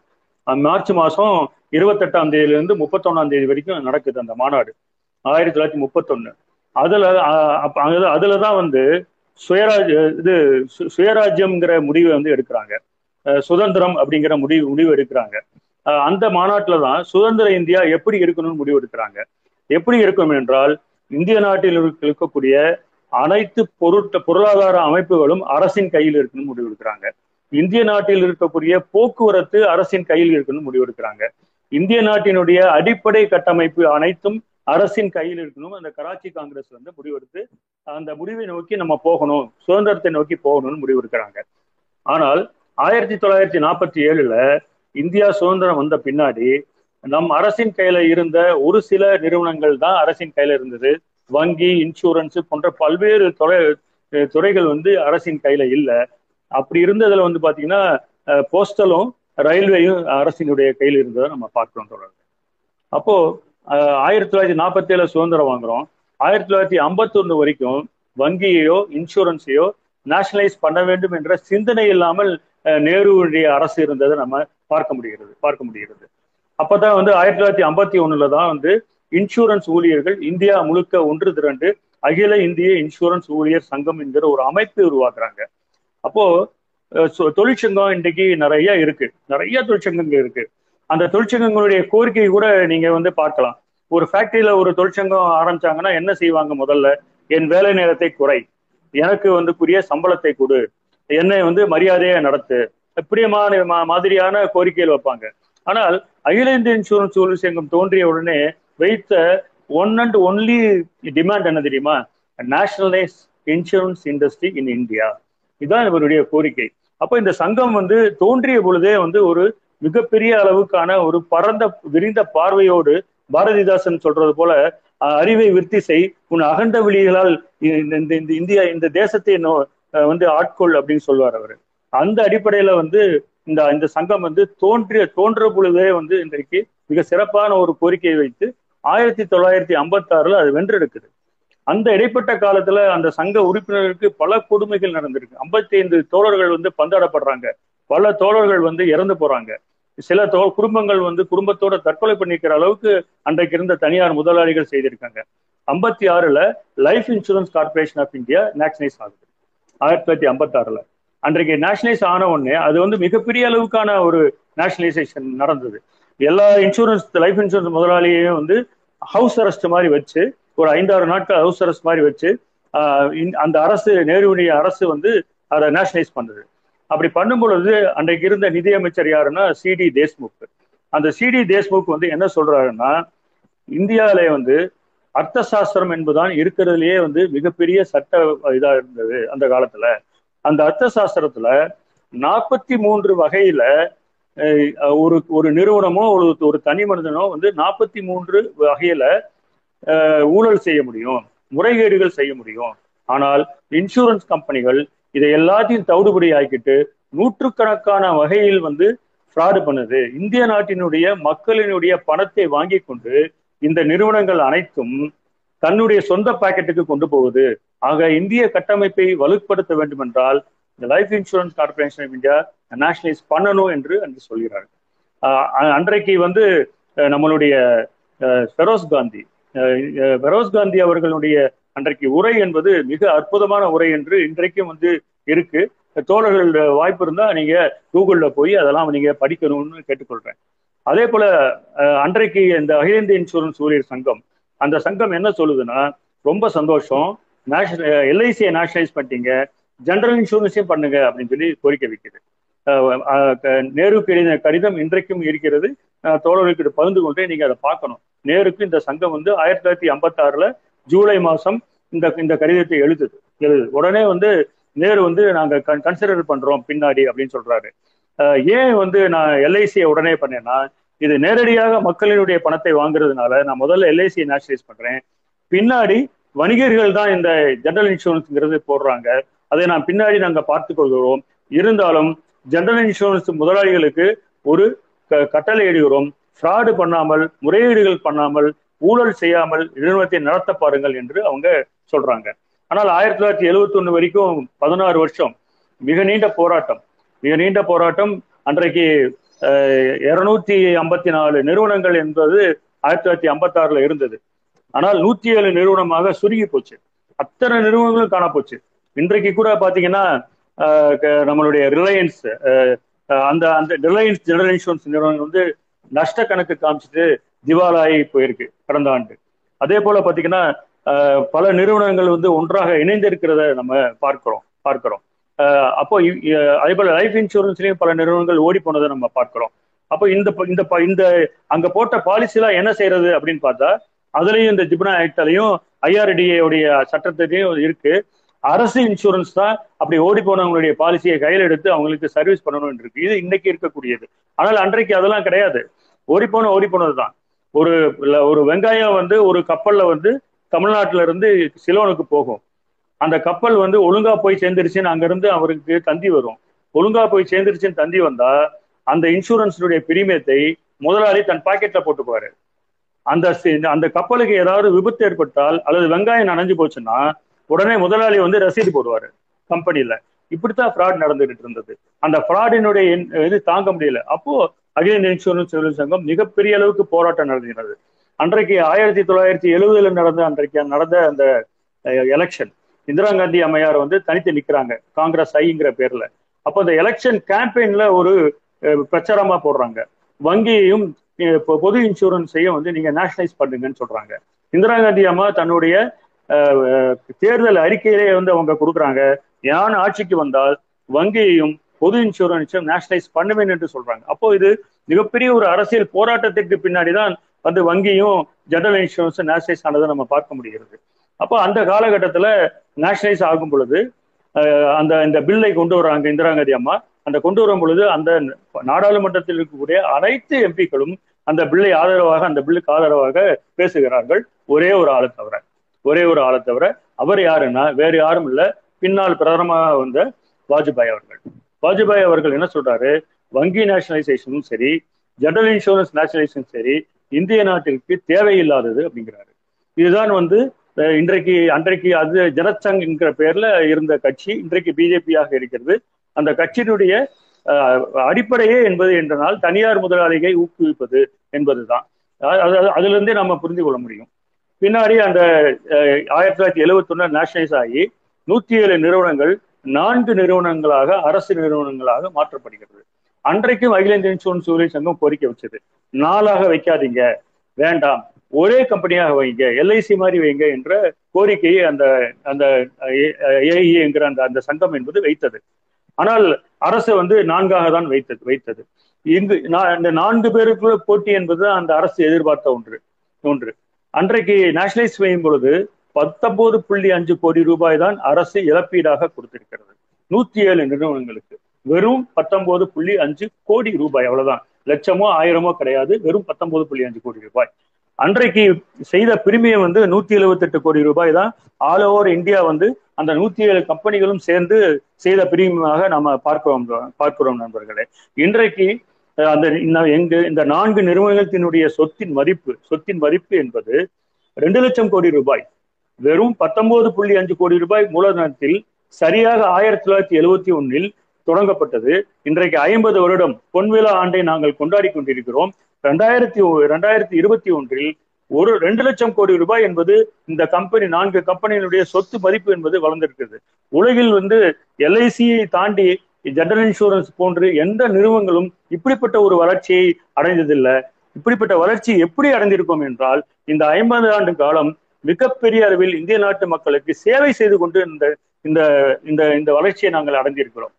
மார்ச் மாசம் இருபத்தெட்டாம் தேதியில இருந்து முப்பத்தொன்னாம் தேதி வரைக்கும் நடக்குது அந்த மாநாடு. ஆயிரத்தி தொள்ளாயிரத்தி முப்பத்தொன்னு. அதுல அதுலதான் வந்து சுயராஜ் இது சுயராஜ்யம்ங்கிற முடிவை வந்து எடுக்கிறாங்க. சுதந்திரம் அப்படிங்கிற முடிவு முடிவு எடுக்கிறாங்க. அந்த மாநாட்டில் தான் சுதந்திர இந்தியா எப்படி இருக்கணும்னு முடிவு எடுக்கிறாங்க. எப்படி இருக்கும் என்றால் இந்திய நாட்டில் இருக்கக்கூடிய அனைத்து பொருட்ட பொருளாதார அமைப்புகளும் அரசின் கையில் இருக்குன்னு முடிவெடுக்கிறாங்க. இந்திய நாட்டில் இருக்கக்கூடிய போக்குவரத்து அரசின் கையில் இருக்குன்னு முடிவெடுக்கிறாங்க. இந்திய நாட்டினுடைய அடிப்படை கட்டமைப்பு அனைத்தும் அரசின் கையில் இருக்கணும். அந்த கராச்சி காங்கிரஸ் வந்து முடிவெடுத்து அந்த முடிவை நோக்கி நம்ம போகணும் சுதந்திரத்தை நோக்கி போகணும்னு முடிவெடுக்கிறாங்க. ஆனால் ஆயிரத்தி தொள்ளாயிரத்தி நாற்பத்தி ஏழுல இந்தியா சுதந்திரம் வந்த பின்னாடி நம் அரசின் கையில இருந்த ஒரு சில நிறுவனங்கள் தான் அரசின் கையில இருந்தது. வங்கி இன்சூரன்ஸ் போன்ற பல்வேறு துறை துறைகள் வந்து அரசின் கையில இல்லை. அப்படி இருந்ததுல வந்து பாத்தீங்கன்னா போஸ்டலும் ரயில்வேயும் அரசினுடைய கையில் இருந்ததை நம்ம பார்க்கிறோம் தொடர்ந்து. அப்போ ஆயிரத்தி தொள்ளாயிரத்தி நாற்பத்தி ஏழு சுதந்திரம் வாங்குறோம். ஆயிரத்தி தொள்ளாயிரத்தி ஐம்பத்தி ஒன்று வரைக்கும் வங்கியையோ இன்சூரன்ஸையோ நேஷனலைஸ் பண்ண வேண்டும் என்ற சிந்தனை இல்லாமல் நேருடைய அரசு இருந்ததை நம்ம பார்க்க முடிகிறது பார்க்க முடிகிறது. அப்பதான் வந்து ஆயிரத்தி தொள்ளாயிரத்தி ஐம்பத்தி ஒண்ணுல தான் வந்து இன்சூரன்ஸ் ஊழியர்கள் இந்தியா முழுக்க ஒன்று திரண்டு அகில இந்திய இன்சூரன்ஸ் ஊழியர் சங்கம் என்கிற ஒரு அமைப்பு உருவாக்குறாங்க. அப்போ தொழிற்சங்கம் இன்றைக்கு நிறைய இருக்கு. நிறைய தொழிற்சங்கங்கள் இருக்கு. அந்த தொழிற்சங்கங்களுடைய கோரிக்கை கூட நீங்க வந்து பார்க்கலாம். ஒரு ஃபேக்டரியில ஒரு தொழிற்சங்கம் ஆரம்பிச்சாங்கன்னா என்ன செய்வாங்க முதல்ல? என் வேலை நேரத்தை குறை. எனக்கு வந்து புரிய சம்பளத்தை கொடு. என்னை வந்து மரியாதையை நடத்து. பிரியமான மாதிரியான கோரிக்கைகள் வைப்பாங்க. ஆனால் அகில இந்திய இன்சூரன்ஸ் தொழிற்சங்கம் தோன்றிய உடனே வைத்த ஒன் அண்ட் ஒன்லி டிமாண்ட் என்ன தெரியுமா? Nationalise insurance industry in India இதுதான் இவருடைய கோரிக்கை. அப்போ இந்த சங்கம் வந்து தோன்றிய பொழுதே வந்து ஒரு மிகப்பெரிய அளவுக்கான ஒரு பரந்த விரிந்த பார்வையோடு பாரதிதாசன் சொல்றது போல அறிவை விருத்தி செய் உன் அகண்ட விழிகளால் இந்த இந்த இந்தியா இந்த தேசத்தை வந்து ஆட்கொள் அப்படின்னு சொல்லுவார் அவர். அந்த அடிப்படையில வந்து இந்த இந்த சங்கம் வந்து தோன்றிய தோன்ற பொழுதே வந்து இன்றைக்கு மிக சிறப்பான ஒரு கோரிக்கையை வைத்து ஆயிரத்தி தொள்ளாயிரத்தி ஐம்பத்தி ஆறுல அது வென்றெடுக்குது. அந்த இடைப்பட்ட காலத்துல அந்த சங்க உறுப்பினருக்கு பல கொடுமைகள் நடந்திருக்கு. ஐம்பத்தி ஐந்து தோழர்கள் வந்து பந்தாடப்படுறாங்க. பல தோழர்கள் வந்து இறந்து போறாங்க. சில தோ குடும்பங்கள் வந்து குடும்பத்தோட தற்கொலை பண்ணிக்கிற அளவுக்கு அன்றைக்கு இருந்த தனியார் முதலாளிகள் செய்திருக்காங்க. ஐம்பத்தி ஆறுல Life Insurance Corporation of India nationalise ஆகுது ஆயிரத்தி தொள்ளாயிரத்தி ஐம்பத்தி ஆறுல அன்றைக்கு நேஷனலைஸ் ஆன உடனே அது வந்து மிகப்பெரிய அளவுக்கான ஒரு நேஷனலைசேஷன் நடந்தது. எல்லா இன்சூரன்ஸ் லைஃப் இன்சூரன்ஸ் முதலாளியையும் வந்து ஹவுஸ் அரெஸ்ட் மாதிரி வச்சு ஒரு ஐந்தாறு நாட்கள் ஹவுஸ் அரெஸ்ட் மாதிரி வச்சு அந்த அரசு நேருடைய அரசு வந்து அதை நேஷனலைஸ் பண்ணுது. அப்படி பண்ணும் பொழுது அன்றைக்கு இருந்த நிதியமைச்சர் யாருன்னா சிடி தேஷ்முக். அந்த சிடி தேஷ்முக் வந்து என்ன சொல்றாருன்னா இந்தியாவிலே வந்து அர்த்த சாஸ்திரம் என்பதுதான் இருக்கிறதுலயே வந்து மிகப்பெரிய சட்ட இதா இருந்தது அந்த காலத்துல. அந்த அர்த்த சாஸ்திரத்துல நாற்பத்தி மூன்று வகையில ஒரு ஒரு நிறுவனமோ ஒரு ஒரு தனி மனிதனோ வந்து நாற்பத்தி மூன்று வகையில ஊழல் செய்ய முடியும் முறைகேடுகள் செய்ய முடியும். ஆனால் இன்சூரன்ஸ் கம்பெனிகள் இதை எல்லாத்தையும் தவிடுபடி ஆக்கிட்டு நூற்றுக்கணக்கான வகையில் வந்து ஃப்ராடு பண்ணுது. இந்திய நாட்டினுடைய மக்களினுடைய பணத்தை வாங்கி கொண்டு இந்த நிறுவனங்கள் அனைத்தும் தன்னுடைய சொந்த பாக்கெட்டுக்கு கொண்டு போகுது. ஆக இந்திய கட்டமைப்பை வலுப்படுத்த வேண்டும் என்றால் இந்த Life Insurance Corporation of India nationalise பண்ணணும் என்று அன்று சொல்கிறார்கள். அன்றைக்கு வந்து நம்மளுடைய ஃபெரோஸ் காந்தி ஃபெரோஸ் காந்தி அவர்களுடைய அன்றைக்கு உரை என்பது மிக அற்புதமான உரை என்று இன்றைக்கும் வந்து இருக்கு. தோழர்கள் வாய்ப்பு இருந்தா நீங்க கூகுள்ல போய் அதெல்லாம் நீங்க படிக்கணும்னு கேட்டுக்கொள்றேன். அதே போல அன்றைக்கு இந்த அகில இந்திய இன்சூரன்ஸ் ஊழியர் சங்கம் அந்த சங்கம் என்ன சொல்லுதுன்னா ரொம்ப சந்தோஷம். எல்ஐசியை uh, நேஷனலைஸ் பண்ணிட்டீங்க. ஜென்ரல் இன்சூரன்ஸையும் பண்ணுங்க அப்படின்னு சொல்லி கோரிக்கை வைக்குது. Uh, uh, நேருக்கு எழுதின கடிதம் இன்றைக்கும் இருக்கிறது. தோழர்களுக்கு பகிர்ந்து கொண்டே நீங்க அதை பார்க்கணும். நேருக்கு இந்த சங்கம் வந்து ஆயிரத்தி தொள்ளாயிரத்தி ஐம்பத்தி ஆறுல ஜூலை மாசம் இந்த இந்த கடிதத்தை எழுதுது. எழுது. உடனே வந்து நேரு வந்து நாங்க கன்சிடர் பண்றோம் பின்னாடி அப்படின்னு சொல்றாரு. ஏன் வந்து நான் எல்ஐசியை உடனே பண்ணேன்னா இது நேரடியாக மக்களினுடைய பணத்தை வாங்குறதுனால நான் முதல்ல எல்ஐசியை நேஷனலைஸ் பண்றேன். பின்னாடி வணிகர்கள் தான் இந்த ஜெனரல் இன்சூரன்ஸ்ங்கிறது போடுறாங்க. அதை நான் பின்னாடி நாங்கள் பார்த்து கொள்கிறோம். இருந்தாலும் ஜெனரல் இன்சூரன்ஸ் முதலாளிகளுக்கு ஒரு கட்டளை இடுகிறோம். ஃப்ராடு பண்ணாமல் முறையீடுகள் பண்ணாமல் ஊழல் செய்யாமல் நிறுவனத்தை நடத்த பாருங்கள் என்று அவங்க சொல்றாங்க. ஆனால் ஆயிரத்தி தொள்ளாயிரத்தி எழுபத்தி ஒண்ணு வரைக்கும் பதினாறு வருஷம். மிக நீண்ட போராட்டம். மிக நீண்ட போராட்டம். அன்றைக்கு இருநூத்தி ஐம்பத்தி நாலு நிறுவனங்கள் என்பது ஆயிரத்தி தொள்ளாயிரத்தி ஐம்பத்தி ஆறுல இருந்தது. ஆனால் நூத்தி ஏழு நிறுவனமாக சுருங்கி போச்சு. அத்தனை நிறுவனங்களும் காண போச்சு இன்றைக்கு கூட பாத்தீங்கன்னா நம்மளுடைய ரிலையன்ஸ் அந்த அந்த ரிலையன்ஸ் ஜெனரல் இன்சூரன்ஸ் நிறுவனம் வந்து நஷ்ட கணக்கு காமிச்சிட்டு திவாலாகி போயிருக்கு கடந்த ஆண்டு. அதே போல பாத்தீங்கன்னா பல நிறுவனங்கள் வந்து ஒன்றாக இணைந்திருக்கிறத நம்ம பார்க்கிறோம் பார்க்கிறோம். அப்போ அதே போல லைஃப் இன்சூரன்ஸ்லயும் பல நிறுவனங்கள் ஓடி போனதை நம்ம பார்க்கிறோம். அப்போ இந்த இந்த இந்த அங்க போட்ட பாலிசிலாம் என்ன செய்யறது அப்படின்னு பார்த்தா அதுலயும் இந்த ஜிப்னா ஆக்டாலையும் ஐஆர்டிஏ உடைய சட்டத்திலையும் இருக்கு. அரசு இன்சூரன்ஸ் தான் அப்படி ஓடி போனவங்களுடைய பாலிசியை கையில் எடுத்து அவங்களுக்கு சர்வீஸ் பண்ணணும் இருக்கு. இது இன்னைக்கு இருக்கக்கூடியது. ஆனால் அன்றைக்கு அதெல்லாம் கிடையாது. ஓடி போன ஓடி போனது தான் ஒரு ஒரு வெங்காயம் வந்து ஒரு கப்பல்ல வந்து தமிழ்நாட்டில இருந்து சிலோனுக்கு போகும். அந்த கப்பல் வந்து ஒழுங்கா போய் சேர்ந்துருச்சுன்னு அங்கிருந்து அவருக்கு தந்தி வரும். ஒழுங்கா போய் சேர்ந்துருச்சுன்னு தந்தி வந்தா அந்த இன்சூரன்ஸுடைய பிரிமியத்தை முதலாளி தன் பாக்கெட்ல போட்டுக்குவாரு. அந்த அந்த கப்பலுக்கு ஏதாவது விபத்து ஏற்பட்டால் அல்லது வெங்காயம் நனைஞ்சு போச்சுன்னா உடனே முதலாளி வந்து ரசீது போடுவாரு கம்பெனியில இப்படித்தான் ஃப்ராட் நடந்துகிட்டு இருந்தது. அந்த ஃப்ராடினுடைய இது தாங்க முடியல. அப்போ அகில இன்சூரன்ஸ் தொழில் சங்கம் மிகப்பெரிய அளவுக்கு போராட்டம் நடத்தினது. அன்றைக்கு ஆயிரத்தி தொள்ளாயிரத்தி எழுபதுல நடந்த அன்றைக்கு நடந்த அந்த எலெக்ஷன் இந்திரா காந்தி அம்மையார் வந்து தனித்து நிக்கிறாங்க காங்கிரஸ் ஐங்கிற பேர்ல. அப்போ அந்த எலெக்ஷன் கேம்பெயின்ல ஒரு பிரச்சாரமா போடுறாங்க. வங்கியையும் பொது இன்சூரன்ஸையும் வந்து நீங்க நேஷனலைஸ் பண்ணுங்கன்னு சொல்றாங்க. இந்திரா காந்தி அம்மா தன்னுடைய தேர்தல் அறிக்கையிலே வந்து அவங்க கொடுக்குறாங்க. யான் ஆட்சிக்கு வந்தால் வங்கியையும் பொது இன்சூரன்ஸும் நேஷனலைஸ் பண்ணுவேன் என்று சொல்றாங்க. அப்போ இது மிகப்பெரிய ஒரு அரசியல் போராட்டத்திற்கு பின்னாடி தான் வந்து வங்கியும் ஜெனரல் இன்சூரன்ஸும் நேஷனலைஸ் ஆனதை நம்ம பார்க்க முடிகிறது. அப்போ அந்த காலகட்டத்தில் நேஷனலைஸ் ஆகும் பொழுது அந்த இந்த பில்லை கொண்டு வராங்க இந்திரா காந்தி அம்மா. அந்த கொண்டு வரும் பொழுது அந்த நாடாளுமன்றத்தில் இருக்கக்கூடிய அனைத்து எம்பிக்களும் அந்த பில்லை ஆதரவாக அந்த பில்லுக்கு ஆதரவாக பேசுகிறார்கள். ஒரே ஒரு ஆளை தவிர ஒரே ஒரு ஆளை தவிர அவர் யாருன்னா வேறு யாரும் இல்லை. பின்னால் பிரதமராக வந்த வாஜ்பாய் அவர்கள். வாஜ்பாய் அவர்கள் என்ன சொல்றாரு? வங்கி நேஷனலைசேஷனும் சரி ஜெனரல் இன்சூரன்ஸ் நேஷனலைசேஷன் சரி இந்திய நாட்டிற்கு தேவையில்லாதது அப்படிங்கிறாரு. இதுதான் வந்து இன்றைக்கு அன்றைக்கு அது ஜனசங் என்கிற பேர்ல இருந்த கட்சி இன்றைக்கு பிஜேபியாக இருக்கிறது. அந்த கட்சியினுடைய அடிப்படையே என்பது என்றனால் தனியார் முதலாளிகளை ஊக்குவிப்பது என்பதுதான். அதுல இருந்தே நம்ம புரிந்து கொள்ள முடியும். பின்னாடி அந்த ஆயிரத்தி தொள்ளாயிரத்தி எழுபத்தி ஒன்னு நேஷனலைஸ் ஆகி நூத்தி ஏழு நிறுவனங்கள் நான்கு நிறுவனங்களாக அரசு நிறுவனங்களாக மாற்றப்படுகிறது. அன்றைக்கும் அகில இந்திய இன்சூரன்ஸ் ஊழியர் சங்கம் கோரிக்கை வச்சது. நாளாக வைக்காதீங்க வேண்டாம். ஒரே கம்பெனியாக வைங்க எல்ஐசி மாதிரி வைங்க என்ற கோரிக்கையை அந்த அந்த ஏஇ என்கிற அந்த அந்த சங்கம் என்பது வைத்தது. ஆனால் அரசு வந்து நான்காக தான் வைத்தது வைத்தது. இங்கு இந்த நான்கு பேருக்குள்ள போட்டி என்பது அந்த அரசு எதிர்பார்த்த ஒன்று ஒன்று. அன்றைக்கு நேஷனலைஸ் செய்யும் பொழுது பத்தொன்பது புள்ளி அஞ்சு கோடி ரூபாய் தான் அரசு இழப்பீடாக கொடுத்திருக்கிறது. நூத்தி ஏழு நிறுவனங்களுக்கு வெறும் பத்தொன்பது புள்ளி அஞ்சு கோடி ரூபாய் அவ்வளவுதான். லட்சமோ ஆயிரமோ கிடையாது. வெறும் பத்தொன்பது புள்ளி அஞ்சு கோடி ரூபாய். அன்றைக்கு செய்த பிரிமியம் வந்து நூத்தி எழுபத்தி எட்டு கோடி ரூபாய் தான் ஆல் ஓவர் இந்தியா வந்து அந்த நூத்தி ஏழு கம்பெனிகளும் சேர்ந்து செய்த பிரிமியமாக நம்ம பார்க்கிறோம் பார்க்கிறோம் நண்பர்களே. இன்றைக்கு அந்த எங்க இந்த நான்கு நிறுவனத்தினுடைய சொத்தின் மதிப்பு சொத்தின் மதிப்பு என்பது ரெண்டு லட்சம் கோடி ரூபாய். வெறும் பத்தொன்பது புள்ளி அஞ்சு கோடி ரூபாய் மூலதனத்தில் சரியாக ஆயிரத்தி தொள்ளாயிரத்தி எழுவத்தி ஒன்னில் தொடங்கப்பட்டது. இன்றைக்கு ஐம்பது வருடம் பொன்விழா ஆண்டை நாங்கள் கொண்டாடி கொண்டிருக்கிறோம். ரெண்டாயிரத்தி ரெண்டாயிரத்தி இருபத்தி ஒன்றில் ஒரு ரெண்டு லட்சம் கோடி ரூபாய் என்பது இந்த கம்பெனி நான்கு கம்பெனிகளுடைய சொத்து மதிப்பு என்பது வளர்ந்திருக்கிறது. உலகில் வந்து எல்ஐசியை தாண்டி ஜெனரல் இன்சூரன்ஸ் போன்று எந்த நிறுவனங்களும் இப்படிப்பட்ட ஒரு வளர்ச்சியை அடைந்ததில்லை. இப்படிப்பட்ட வளர்ச்சி எப்படி அடைந்திருக்கும் என்றால் இந்த ஐம்பது ஆண்டு காலம் மிகப்பெரிய அளவில் இந்திய நாட்டு மக்களுக்கு சேவை செய்து கொண்டு இந்த இந்த இந்த இந்த வளர்ச்சியை நாங்கள் அடைந்திருக்கிறோம்.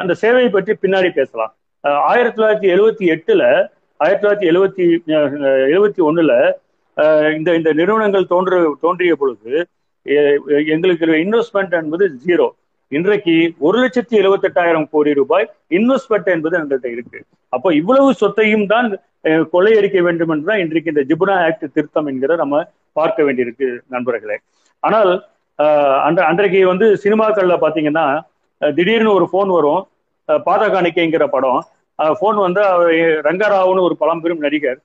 அந்த சேவையை பற்றி பின்னாடி பேசலாம். ஆயிரத்தி தொள்ளாயிரத்தி எழுவத்தி எட்டுல ஆயிரத்தி தொள்ளாயிரத்தி எழுவத்தி எழுவத்தி ஒண்ணுல இந்த இந்த நிறுவனங்கள் தோன்ற தோன்றிய பொழுது எங்களுக்கு இன்வெஸ்ட்மெண்ட் என்பது ஜீரோ இன்றைக்கு ஒரு லட்சத்தி எழுபத்தி எட்டாயிரம் கோடி ரூபாய் இன்வெஸ்ட்மெண்ட் என்பது எங்கள்கிட்ட இருக்கு. அப்போ இவ்வளவு சொத்தையும் தான் கொள்ளையடிக்க வேண்டும் என்றுதான் இன்றைக்கு இந்த ஜிபுனா ஆக்ட் திருத்தம் என்கிற நம்ம பார்க்க வேண்டியிருக்கு நண்பர்களே. ஆனால் அன்ற அன்றைக்கு வந்து சினிமாக்கள்ல பாத்தீங்கன்னா திடீர்னு ஒரு போன் வரும் பாத காணிக்கைங்கிற படம் ஃபோன் வந்து அவர் ரங்கராவ்னு ஒரு பழம்பெரும் நடிகர்.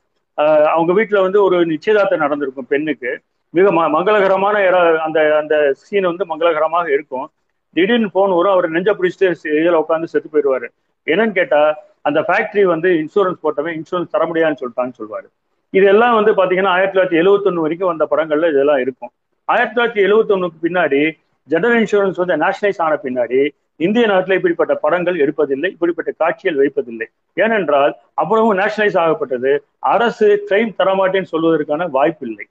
அவங்க வீட்டில் வந்து ஒரு நிச்சயதார்த்தம் நடந்திருக்கும் பெண்ணுக்கு. மிக ம மங்களகரமான அந்த அந்த சீன் வந்து மங்களகரமாக இருக்கும். திடீர்னு ஃபோன் வரும் அவர் நெஞ்ச பிடிச்சிட்டு இதில் உட்காந்து செத்து போயிடுவாரு. என்னன்னு கேட்டா அந்த ஃபேக்டரி வந்து இன்சூரன்ஸ் போட்டவன் இன்சூரன்ஸ் தர முடியாதுன்னு சொல்லிட்டான்னு சொல்லுவாரு. இதெல்லாம் வந்து பாத்தீங்கன்னா ஆயிரத்தி தொள்ளாயிரத்தி எழுபத்தொன்னு வரைக்கும் வந்த படங்கள்ல இதெல்லாம் இருக்கும். ஆயிரத்தி தொள்ளாயிரத்தி எழுபத்தொன்னுக்கு பின்னாடி ஜெனரல் இன்சூரன்ஸ் வந்து நேஷனலைஸ் ஆன பின்னாடி இந்திய நாட்டில் இப்படிப்பட்ட படங்கள் எடுப்பதில்லை இப்படிப்பட்ட காட்சிகள் வைப்பதில்லை. ஏனென்றால் அவ்வளவு நேஷனலைஸ் ஆகப்பட்டது. அரசு கிளைம் தரமாட்டேன்னு சொல்வதற்கான வாய்ப்பில்லை.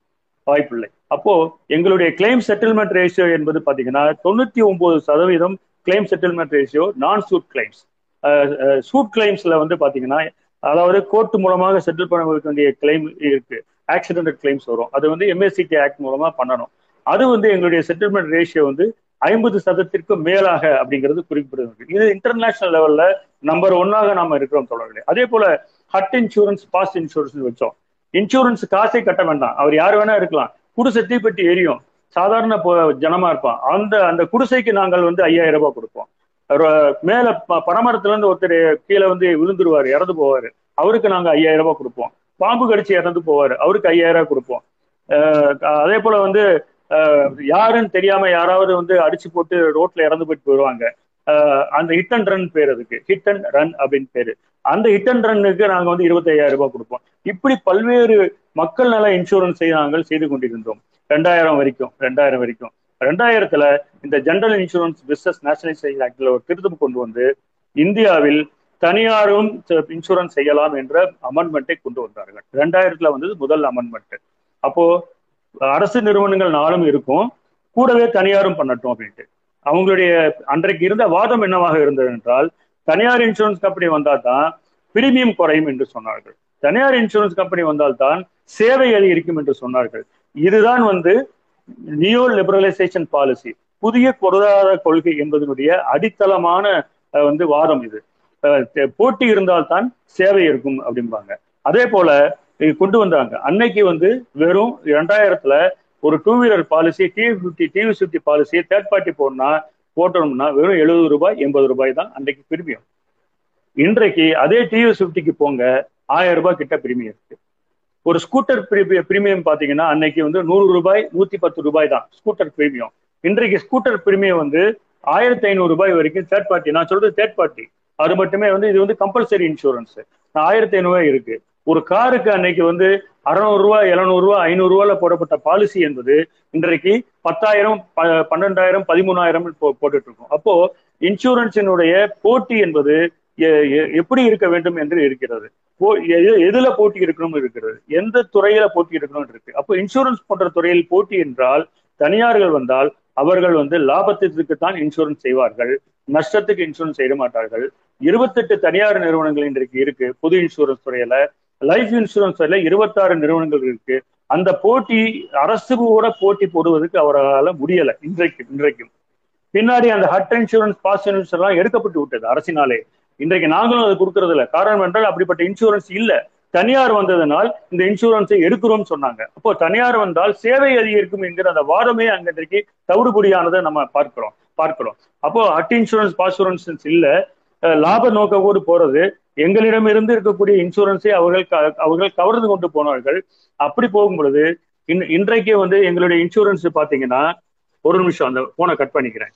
வாய்ப்பில்லை. அப்போ எங்களுடைய கிளைம் செட்டில்மெண்ட் ரேஷியோ என்பது பாத்தீங்கன்னா தொண்ணூத்தி ஒன்பது சதவீதம் claim settlement ratio non suit claims suit கிளைம்ஸ்ல வந்து பாத்தீங்கன்னா அதாவது கோர்ட் மூலமாக செட்டில் பண்ண வேண்டிய கிளைம் இருக்கு. ஆக்சிடென்ட் கிளைம்ஸ் வரும். அது வந்து எம்எஸ்சிடி ஆக்ட் மூலமா பண்ணணும். அது வந்து எங்களுடைய செட்டில்மெண்ட் ரேஷியோ வந்து ஐம்பது சதத்திற்கும் மேலாக அப்படிங்கிறது குறிப்பிடுகிறது. இது இன்டர்நேஷனல் லெவல்ல நம்பர் ஒன்னாக நாம இருக்கிறோம் தொடர்களே அதே போல ஹட் இன்சூரன்ஸ் பாஸ்ட் இன்சூரன்ஸ் வச்சோம். இன்சூரன்ஸ் காசே கட்ட வேண்டாம். அவர் யார் வேணா இருக்கலாம். குடிசை தீப்பெட்டி எரியும். சாதாரண ஜனமா இருப்பான். அந்த அந்த குடிசைக்கு நாங்கள் வந்து ஐயாயிரம் ரூபாய் கொடுப்போம். மேல ப- இருந்து ஒருத்தர் கீழே வந்து விழுந்துருவாரு இறந்து போவாரு. அவருக்கு நாங்க ஐயாயிரம் ரூபாய் கொடுப்போம். பாம்பு கடிச்சு இறந்து போவாரு. அவருக்கு ஐயாயிரம் ரூபாய் கொடுப்போம். அதே போல வந்து யாருன்னு தெரியாம யாராவது வந்து அடிச்சு போட்டு ரோட்ல இறந்து போயிட்டு போயிடுவாங்க அந்த ஹிட் அண்ட் ரன் பேர் அதுக்கு. ஹிட் அண்ட் ரன் அப்படின்னு பேரு. அந்த ஹிட் அண்ட் ரன்னுக்கு நாங்க வந்து இருபத்தி ஐயாயிரம் ரூபாய் கொடுப்போம். இப்படி பல்வேறு மக்கள் நல இன்சூரன்ஸை நாங்கள் செய்து கொண்டிருந்தோம் ரெண்டாயிரம் வரைக்கும் ரெண்டாயிரம் வரைக்கும். ரெண்டாயிரத்துல இந்த ஜெனரல் இன்சூரன்ஸ் பிசினஸ் நேஷனலைசேஷன் ஆக்டில் ஒரு திருத்தம் கொண்டு வந்து இந்தியாவில் தனியாரும் இன்சூரன்ஸ் செய்யலாம் என்ற அமெண்ட்மெண்ட்டை கொண்டு வந்தார்கள். ரெண்டாயிரத்துல வந்தது முதல் அமெண்ட்மெண்ட் அப்போ அரசு நிறுவனங்கள் நாளும் இருக்கும். கூடவே தனியாரும் பண்ணட்டும் அப்படின்ட்டு. அவங்களுடைய அன்றைக்கு இருந்த வாதம் என்னவாக இருந்தது என்றால் தனியார் இன்சூரன்ஸ் கம்பெனி வந்தால் தான் பிரீமியம் குறையும் என்று சொன்னார்கள். தனியார் இன்சூரன்ஸ் கம்பெனி வந்தால்தான் சேவை அதிகரிக்கும் என்று சொன்னார்கள். இதுதான் வந்து நியோ லிபரலைசேஷன் பாலிசி புதிய பொருளாதார கொள்கை என்பதனுடைய அடித்தளமான வந்து வாதம் இது. அஹ், போட்டி இருந்தால்தான் சேவை இருக்கும் அப்படிம்பாங்க. அதே போல கொண்டு வந்தாங்க. அன்னைக்கு வந்து வெறும் இரண்டாயிரத்துல ஒரு two wheeler policy TV fifty TV fifty policy third party போடணும்னா போட்டோம்னா வெறும் எழுபது ரூபாய் எண்பது ரூபாய் தான் அன்றைக்கு பிரிமியம். இன்றைக்கு அதே டிவி ஃபிஃப்டிக்கு போங்க ஆயிரம் ரூபாய் கிட்ட பிரிமியம் இருக்கு. ஒரு ஸ்கூட்டர் பிரீமியம் பாத்தீங்கன்னா அன்னைக்கு வந்து நூறு ரூபாய் நூத்தி பத்து ரூபாய் தான் ஸ்கூட்டர் பிரீமியம் இன்றைக்கு ஸ்கூட்டர் பிரீமியம் வந்து ஆயிரத்தி ஐநூறு ரூபாய் வரைக்கும் தேர்ட் பார்ட்டி நான் சொல்றது தேர்ட் பார்ட்டி அது மட்டுமே வந்து இது வந்து கம்பல்சரி இன்சூரன்ஸ் ஆயிரத்தி ஐநூறு இருக்கு. ஒரு காருக்கு அன்னைக்கு வந்து அறுநூறு ரூபாய் எழுநூறு ரூபாய் ஐநூறு ரூபாயில போடப்பட்ட பாலிசி என்பது இன்றைக்கு பத்தாயிரம் பன்னெண்டாயிரம் பதிமூணாயிரம் போ- போட்டுட்டு இருக்கோம் அப்போ இன்சூரன்ஸினுடைய போட்டி என்பது எப்படி இருக்க வேண்டும் என்று இருக்கிறது. போ- எது- எதுல போட்டி இருக்கணும் இருக்கிறது. எந்த துறையில போட்டி இருக்கணும் இருக்கு. அப்போ இன்சூரன்ஸ் போன்ற துறையில் போட்டி என்றால் தனியார்கள் வந்தால் அவர்கள் வந்து லாபத்திற்கு தான் இன்சூரன்ஸ் செய்வார்கள். நஷ்டத்துக்கு இன்சூரன்ஸ் செய்ய மாட்டார்கள். இருபத்தெட்டு தனியார் நிறுவனங்கள் இன்றைக்கு இருக்கு. பொது இன்சூரன்ஸ் துறையில லைஃப் இன்சூரன்ஸ் இருபத்தாறு நிறுவனங்கள் இருக்கு. அந்த போட்டி அரசு கூட போட்டி போடுவதற்கு அவரால் முடியல இன்றைக்கு இன்றைக்கும். பின்னாடி அந்த ஹட் இன்சூரன்ஸ் பாஸ் இன்சூரன்ஸ் எல்லாம் எடுக்கப்பட்டு விட்டது அரசினாலே. இன்றைக்கு நாங்களும் அது கொடுக்கறது இல்லை. காரணம் என்றால் அப்படிப்பட்ட இன்சூரன்ஸ் இல்ல. தனியார் வந்ததனால் இந்த இன்சூரன்ஸை எடுக்கிறோம் சொன்னாங்க. அப்போ தனியார் வந்தால் சேவை அதிகரிக்கும் என்கிற அந்த வாதமே அங்க இன்றைக்கு தவிடுபடியானதை நம்ம பார்க்கிறோம் பார்க்கிறோம். அப்போ ஹட் இன்சூரன்ஸ் பாஸ் இல்ல. லாப நோக்கோடு போறது எங்களிடம் இருந்து இருக்கக்கூடிய இன்சூரன்ஸை அவர்கள் அவர்கள் கவர்ந்து கொண்டு போனார்கள். அப்படி போகும் பொழுது இன் இன்றைக்கு வந்து எங்களுடைய இன்சூரன்ஸ் பாத்தீங்கன்னா ஒரு நிமிஷம் அந்த போனை கட் பண்ணிக்கிறேன்.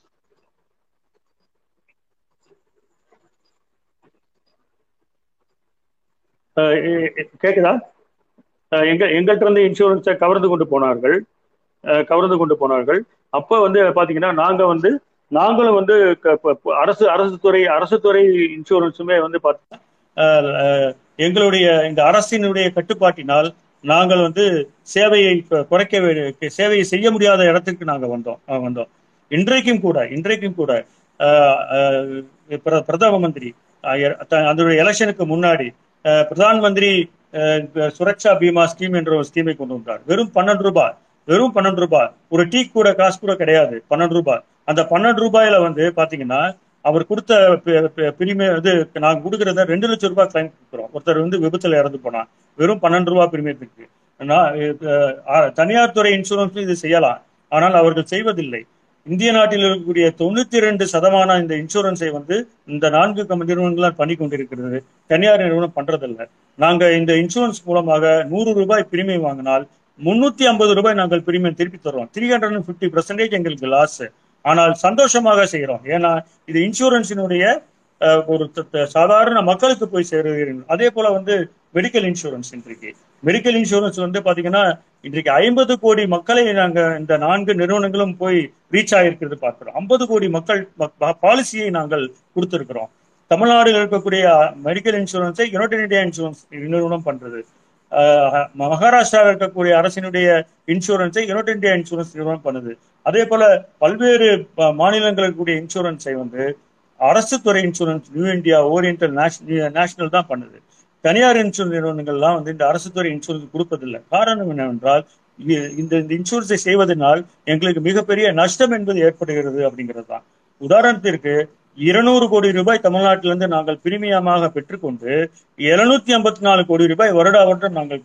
கேக்குதா? அஹ் எங்க எங்கள்கிட்ட இருந்து இன்சூரன்ஸை கவர்ந்து கொண்டு போனார்கள். கவர்ந்து கொண்டு போனார்கள். அப்போ வந்து பாத்தீங்கன்னா நாங்க வந்து நாங்களும் வந்து அரசு அரசு துறை அரசு துறை இன்சூரன்ஸுமே வந்து பார்த்தீங்கன்னா எங்களுடைய இந்த அரசினுடைய கட்டுப்பாட்டினால் நாங்கள் வந்து சேவையை குறைக்க சேவையை செய்ய முடியாத இடத்துக்கு நாங்க வந்தோம் வந்தோம். இன்றைக்கும் கூட இன்றைக்கும் கூட அஹ், பிரதம மந்திரி அஹ், அதனுடைய எலெக்ஷனுக்கு முன்னாடி அஹ், பிரதான் மந்திரி சுரக்ஷா பீமா ஸ்கீம் என்ற ஒரு ஸ்கீமை கொண்டு வந்தார். வெறும் பன்னெண்டு ரூபாய் வெறும் பன்னெண்டு ரூபாய். ஒரு டீ கூட காசு கூட கிடையாது பன்னெண்டு ரூபாய். அந்த பன்னெண்டு ரூபாயில வந்து பாத்தீங்கன்னா அவர் கொடுத்த பிரிமியம் இது நாங்க கொடுக்கறத ரெண்டு லட்சம் ரூபாய் கிளைம் கொடுக்குறோம். ஒருத்தர் வந்து விபத்துல இறந்து போனா வெறும் பன்னெண்டு ரூபாய் பிரிமியத்துக்கு நான் தனியார் துறை இன்சூரன்ஸ் இது செய்யலாம். ஆனால் அவர்கள் செய்வதில்லை. இந்திய நாட்டில் இருக்கக்கூடிய தொண்ணூத்தி ரெண்டு சதமான இந்த இன்சூரன்ஸை வந்து இந்த நான்கு நிறுவனங்கள் பண்ணி கொண்டிருக்கிறது. தனியார் நிறுவனம் பண்றதில்ல. நாங்க இந்த இன்சூரன்ஸ் மூலமாக நூறு ரூபாய் பிரிமியம் வாங்கினால் முன்னூத்தி ஐம்பது ரூபாய் நாங்கள் பிரிமியம் திருப்பி தருவோம் three hundred and fifty percentage எங்களுக்கு லாஸ் ஆனால் சந்தோஷமாக செய்கிறோம். ஏன்னா இது இன்சூரன்ஸினுடைய ஒரு சாதாரண மக்களுக்கு போய் சேருகிறீர்கள். அதே போல வந்து மெடிக்கல் இன்சூரன்ஸ் இன்றைக்கு. மெடிக்கல் இன்சூரன்ஸ் வந்து பாத்தீங்கன்னா இன்றைக்கு ஐம்பது கோடி மக்களை நாங்க இந்த நான்கு நிறுவனங்களும் போய் ரீச் ஆகிருக்கிறது பார்க்கிறோம். ஐம்பது கோடி மக்கள் பாலிசியை நாங்கள் கொடுத்திருக்கிறோம். தமிழ்நாடுல இருக்கக்கூடிய மெடிக்கல் இன்சூரன்ஸை யுனைடெட் இந்தியா இன்சூரன்ஸ் நிறுவனம் பண்றது. மகாராஷ்டிராவில் இருக்கக்கூடிய அரசினுடைய இன்சூரன்ஸை யுனைடெட் இந்தியா இன்சூரன்ஸ் நிறுவனம் பண்ணுது. அதே போல பல்வேறு ப- மாநிலங்களுக்கு இருக்கக்கூடிய இன்சூரன்ஸை வந்து அரசு துறை insurance new India oriental national தான் பண்ணுது. தனியார் இன்சூரன்ஸ் நிறுவனங்கள்லாம் வந்து இந்த அரசு துறை இன்சூரன்ஸ் கொடுப்பதில்லை. காரணம் என்னவென்றால் இந்த இந்த இன்சூரன்ஸை செய்வதனால் எங்களுக்கு மிகப்பெரிய நஷ்டம் என்பது ஏற்படுகிறது அப்படிங்கிறது தான். உதாரணத்திற்கு இருநூறு கோடி ரூபாய் தமிழ்நாட்டிலிருந்து நாங்கள் பிரீமியமாக பெற்றுக்கொண்டு எழுநூத்தி ஐம்பத்தி நாலு கோடி ரூபாய் வருடா வருடம் நாங்கள்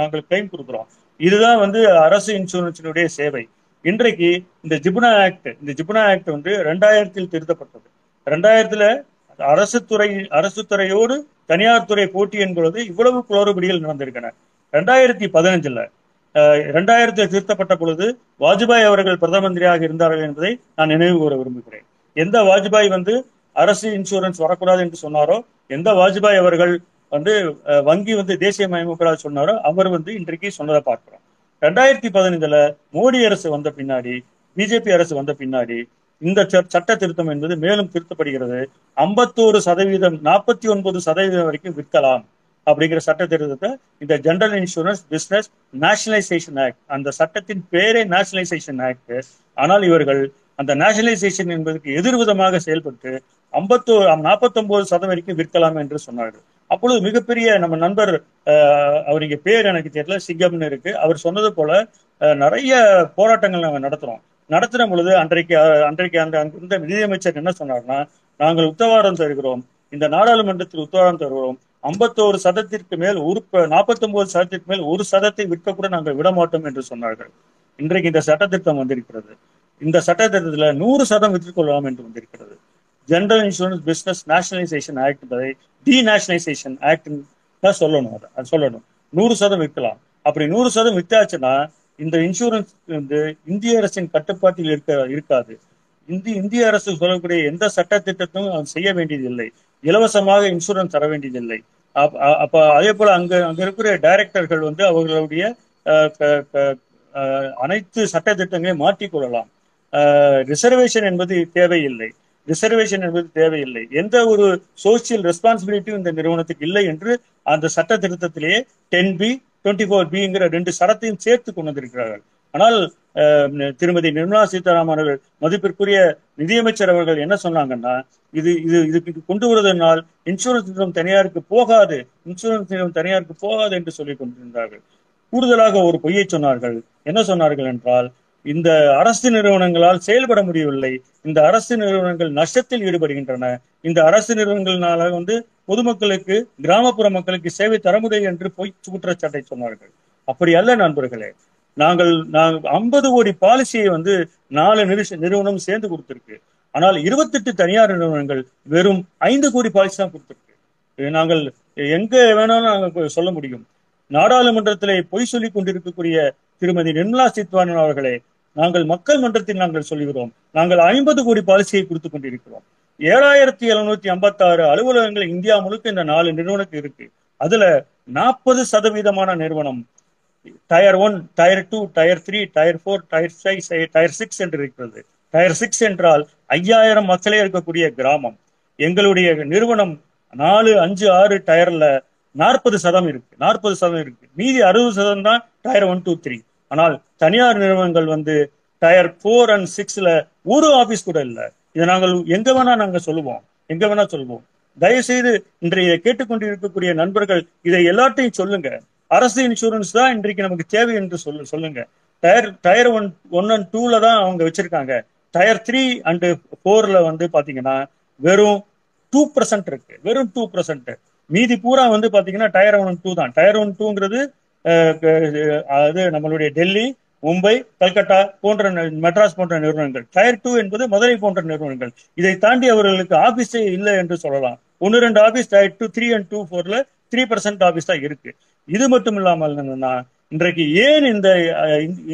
நாங்கள் கிளைம் கொடுக்குறோம். இதுதான் வந்து அரசு இன்சூரன்ஸினுடைய சேவை. இன்றைக்கு இந்த ஜிப்னா ஆக்ட் இந்த ஜிப்னா ஆக்ட் வந்து ரெண்டாயிரத்தில் திருத்தப்பட்டது. ரெண்டாயிரத்துல அரசு துறை அரசு துறையோடு தனியார் துறை போட்டி என்பது இவ்வளவு குளறுபடிகள் நடந்திருக்கின்றன. ரெண்டாயிரத்தி பதினஞ்சுல ரெண்டாயிரத்தில் திருத்தப்பட்ட பொழுது வாஜ்பாய் அவர்கள் பிரதம மந்திரியாக இருந்தார்கள் என்பதை நான் நினைவு கூற விரும்புகிறேன். எந்த வாஜ்பாய் வந்து அரசு இன்சூரன்ஸ் வரக்கூடாது என்று சொன்னாரோ எந்த வாஜ்பாய் அவர்கள் வந்து அஹ், வங்கி வந்து தேசிய தேசியமயமாக்கூடாது சொன்னாரோ அவர் வந்து இன்றைக்கு சொன்னதை பார்க்கிறோம். ரெண்டாயிரத்தி பதினைந்துல மோடி அரசு வந்த பின்னாடி பிஜேபி அரசு வந்த பின்னாடி இந்த ச- சட்ட திருத்தம் என்பது மேலும் திருத்தப்படுகிறது. ஐம்பத்தோரு சதவீதம் நாற்பத்தி ஒன்பது சதவீதம் வரைக்கும் விற்கலாம் அப்படிங்கிற சட்ட திருத்தத்தை இந்த general insurance business nationalisation act அந்த சட்டத்தின் பேரே நேஷனலைசேஷன் ஆக்ட் ஆனால் இவர்கள் அந்த நேஷனலைசேஷன் என்பதற்கு எதிர்விதமாக செயல்பட்டு ஐம்பத்தோ நாற்பத்தொன்பது சதம் வரைக்கும் விற்கலாம் என்று சொன்னார்கள் அப்பொழுது மிகப்பெரிய நம்ம நண்பர் அஹ், பேர் எனக்கு தெரியல சிங்கம்னு இருக்கு. அவர் சொன்னது போல நிறைய போராட்டங்கள் நாங்கள் நடத்துறோம். நடத்தின பொழுது அன்றைக்கு அன்றைக்கு அந்த அங்கிருந்த நிதியமைச்சர் என்ன சொன்னார்னா நாங்கள் உத்தவாரம் தருகிறோம். இந்த நாடாளுமன்றத்தில் உத்தவாரம் தருகிறோம். ஐம்பத்தோரு சதத்திற்கு மேல் ஒரு நாற்பத்தொன்பது சதத்திற்கு மேல் ஒரு சதத்தை விற்க கூட நாங்கள் விட மாட்டோம் என்று சொன்னார்கள். இன்றைக்கு இந்த சட்டத்திட்டம் வந்திருக்கிறது. இந்த சட்டத்திட்டத்துல நூறு சதம் விற்றுக்கொள்ளலாம் என்று வந்திருக்கிறது. General insurance business nationalisation act என்பதை டி நேஷனலைசேஷன் ஆக்ட் தான் சொல்லணும் அதை. அது சொல்லணும். நூறு சதம் விற்கலாம். அப்படி நூறு சதம் வித்தாச்சுன்னா இந்த இன்சூரன்ஸ் வந்து இந்திய அரசின் கட்டுப்பாட்டில் இருக்க இருக்காது. இந்தி இந்திய அரசு சொல்லக்கூடிய எந்த சட்ட திட்டத்தையும் செய்ய வேண்டியதில்லை. இலவசமாக இன்சூரன்ஸ் தர வேண்டியதில்லை. அப்ப அப்ப அதே போல அங்க அங்க இருக்கிற டைரக்டர்கள் வந்து அவர்களுடைய அனைத்து சட்ட திட்டங்களையும் மாற்றிக்கொள்ளலாம். ரிசர்வேஷன் என்பது தேவையில்லை. ரிசர்வேஷன் என்பது தேவையில்லை. எந்த ஒரு சோசியல் ரெஸ்பான்சிபிலிட்டியும் இந்த நிறுவனத்துக்கு இல்லை என்று அந்த சட்ட திருத்தத்திலேயே டென் பி டுவெண்ட்டி ஃபோர் பிங்கிற ரெண்டு சரத்தையும் சேர்த்து கொண்டு வந்திருக்கிறார்கள். ஆனால் அஹ், திருமதி நிர்மலா சீதாராமன் அவர்கள் மதிப்பிற்குரிய நிதியமைச்சர் அவர்கள் என்ன சொன்னாங்கன்னா இது இது இதுக்கு கொண்டு வருவதனால் இன்சூரன்ஸ் நிறுவனம் தனியாருக்கு போகாது இன்சூரன்ஸ் நிறுவனம் தனியாருக்கு போகாது என்று சொல்லிக் கொண்டிருந்தார்கள். கூடுதலாக ஒரு பொய்யை சொன்னார்கள். என்ன சொன்னார்கள் என்றால் இந்த அரசு நிறுவனங்களால் செயல்பட முடியவில்லை. இந்த அரசு நிறுவனங்கள் நஷ்டத்தில் ஈடுபடுகின்றன. இந்த அரசு நிறுவனங்களால வந்து பொதுமக்களுக்கு கிராமப்புற மக்களுக்கு சேவை தர முடியும் என்று பொய் குற்றச்சாட்டை சொன்னார்கள். அப்படி அல்ல நண்பர்களே. நாங்கள் நாங்கள் ஐம்பது கோடி பாலிசியை வந்து நாலு நிறுவனம் சேர்ந்து கொடுத்திருக்கு. ஆனால் இருபத்தெட்டு தனியார் நிறுவனங்கள் வெறும் ஐந்து கோடி பாலிசி தான் கொடுத்திருக்கு. நாங்கள் எங்க வேணாலும் நாங்கள் சொல்ல முடியும். நாடாளுமன்றத்திலே பொய் சொல்லிக் கொண்டிருக்கக்கூடிய திருமதி நிர்மலா சீதாராமன் அவர்களே நாங்கள் மக்கள் மன்றத்தில் நாங்கள் சொல்லுகிறோம். நாங்கள் ஐம்பது கோடி பாலிசியை கொடுத்துக் கொண்டிருக்கிறோம். ஏழாயிரத்தி எழுநூத்தி ஐம்பத்தி ஆறு அலுவலகங்கள் இந்தியா முழுக்க இந்த நாலு நிறுவனத்துக்கு இருக்கு. அதுல நாற்பது சதவீதமான நிறுவனம் tier one tier two tier three tier four tier five tier six என்று இருக்கிறது. டயர் சிக்ஸ் என்றால் ஐயாயிரம் மக்களே இருக்கக்கூடிய கிராமம். எங்களுடைய நிறுவனம் நாலு அஞ்சு ஆறு டயர்ல நாற்பது சதம் இருக்கு. நாற்பது சதம் இருக்கு. மீதி அறுபது சதம் தான் டயர் ஒன் டூ த்ரீ. ஆனால் தனியார் நிறுவனங்கள் வந்து டயர் ஃபோர் அண்ட் சிக்ஸ்ல ஒரு ஆபீஸ் கூட இல்லை. இதை நாங்கள் எங்க வேணா நாங்க சொல்லுவோம். எங்க வேணா சொல்லுவோம். தயவுசெய்து இன்றைய இன்றைய கேட்டுக்கொண்டிருக்கக்கூடிய நண்பர்கள் இதை எல்லாத்தையும் சொல்லுங்க. அரசு இன்சூரன்ஸ் தான் இன்றைக்கு நமக்கு தேவை என்று சொல்லு சொல்லுங்க. Tier tier one one and டூல தான் அவங்க வச்சிருக்காங்க. டயர் த்ரீ அண்டு ஃபோர்ல வந்து பாத்தீங்கன்னா வெறும் டூ பர்சன்ட் இருக்கு. வெறும் டூ பர்சன்ட். மீதி பூரா வந்து பாத்தீங்கன்னா டயர் ஒன் டூ தான். டயர் ஒன் டூங்கிறது அது நம்மளுடைய டெல்லி மும்பை கல்கட்டா போன்ற மெட்ராஸ் போன்ற நிறுவனங்கள். டயர் டூ என்பது மதுரை போன்ற நிறுவனங்கள். இதை தாண்டி அவர்களுக்கு ஆபீஸே இல்லை என்று சொல்லலாம். ஒன்னு ரெண்டு office tier two three and two ஃபோர்ல த்ரீ பர்சன்ட் ஆபீஸ் தான் இருக்கு. இது மட்டும் இல்லாமல் என்னன்னா இன்றைக்கு ஏன் இந்த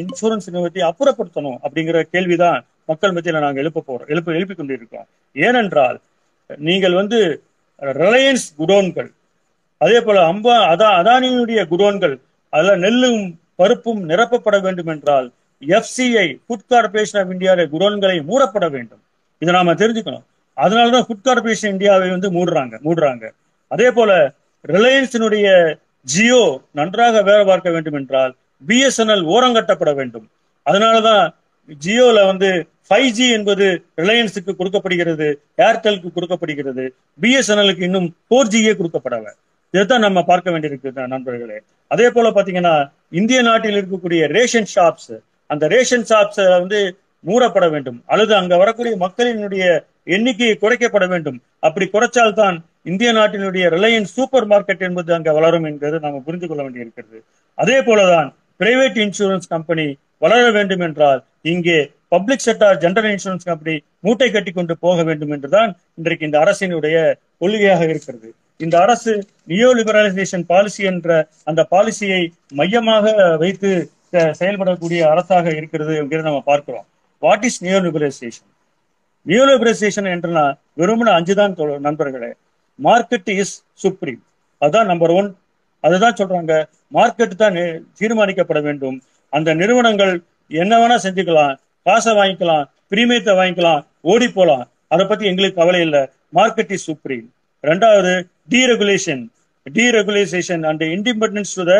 இன்சூரன்ஸ் நிறுவனத்தை அப்புறப்படுத்தணும் அப்படிங்கிற கேள்விதான் மக்கள் மத்தியில நாங்கள் எழுப்ப போறோம். எழுப்ப எழுப்பி கொண்டிருக்கோம். ஏனென்றால் நீங்கள் வந்து ரிலையன்ஸ் குடோன்கள் அதே போல அம்பா அதா அதானியுடைய குடோன்கள் அதுல நெல்லும் பருப்பும் நிரப்பப்பட வேண்டும் என்றால் FCI food corporation of India குடோன்களை மூடப்பட வேண்டும். இதை நாம தெரிஞ்சுக்கணும். அதனாலதான் ஃபுட் கார்பரேஷன் இந்தியாவை வந்து மூடுறாங்க மூடுறாங்க. அதே போல ரிலையன்ஸினுடைய ஜியோ நன்றாக வேலை பார்க்க வேண்டும் என்றால் பிஎஸ்என்எல் ஓரங்கட்டப்பட வேண்டும். அதனாலதான் ஜியோல வந்து ஃபைவ் ஜி என்பது ரிலையன்ஸுக்கு கொடுக்கப்படுகிறது ஏர்டெலுக்கு கொடுக்கப்படுகிறது பிஎஸ்என்எலுக்கு இன்னும் ஃபோர் ஜியே கொடுக்கப்படவை. இதைத்தான் நம்ம பார்க்க வேண்டியிருக்கு நண்பர்களே. அதே போல பாத்தீங்கன்னா இந்திய நாட்டில் இருக்கக்கூடிய ரேஷன் ஷாப்ஸ் அந்த ரேஷன் ஷாப்ஸ் வந்து மூடப்பட வேண்டும். அல்லது அங்க வரக்கூடிய மக்களினுடைய எண்ணிக்கையை குறைக்கப்பட வேண்டும். அப்படி குறைச்சால்தான் இந்திய நாட்டினுடைய ரிலையன்ஸ் சூப்பர் மார்க்கெட் என்பது அங்க வளரும் என்பது நாம புரிந்து கொள்ள வேண்டியிருக்கிறது. அதே போலதான் பிரைவேட் இன்சூரன்ஸ் கம்பெனி வளர வேண்டும் என்றால் இங்கே public sector general insurance company மூட்டை கட்டி கொண்டு போக வேண்டும் என்றுதான் இன்றைக்கு இந்த அரசினுடைய கொள்கையாக இருக்கிறது. இந்த அரசு நியோ லிபரலைசேஷன் பாலிசி என்ற அந்த பாலிசியை மையமாக வைத்து செயல்படக்கூடிய அரசாக இருக்கிறது என்கிறத நம்ம பார்க்கிறோம். What is neo liberalisation? Neo liberalisation என்றனா வெறுமன அஞ்சுதான் நண்பர்களே. மார்க்கெட் இஸ் சுப்ரீம் அதுதான் நம்பர் ஒன் அதுதான் சொல்றாங்க. மார்க்கெட் தான் தீர்மானிக்கப்பட வேண்டும். அந்த நிறுவனங்கள் என்ன வேணா செஞ்சுக்கலாம். காசை வாங்கிக்கலாம் பிரீமியத்தை வாங்கிக்கலாம் ஓடி போலாம். அதை பத்தி எங்களுக்கு கவலை இல்லை. மார்க்கெட் இஸ் சுப்ரீம் ரெண்டாவது deregulation deregulation and independence to the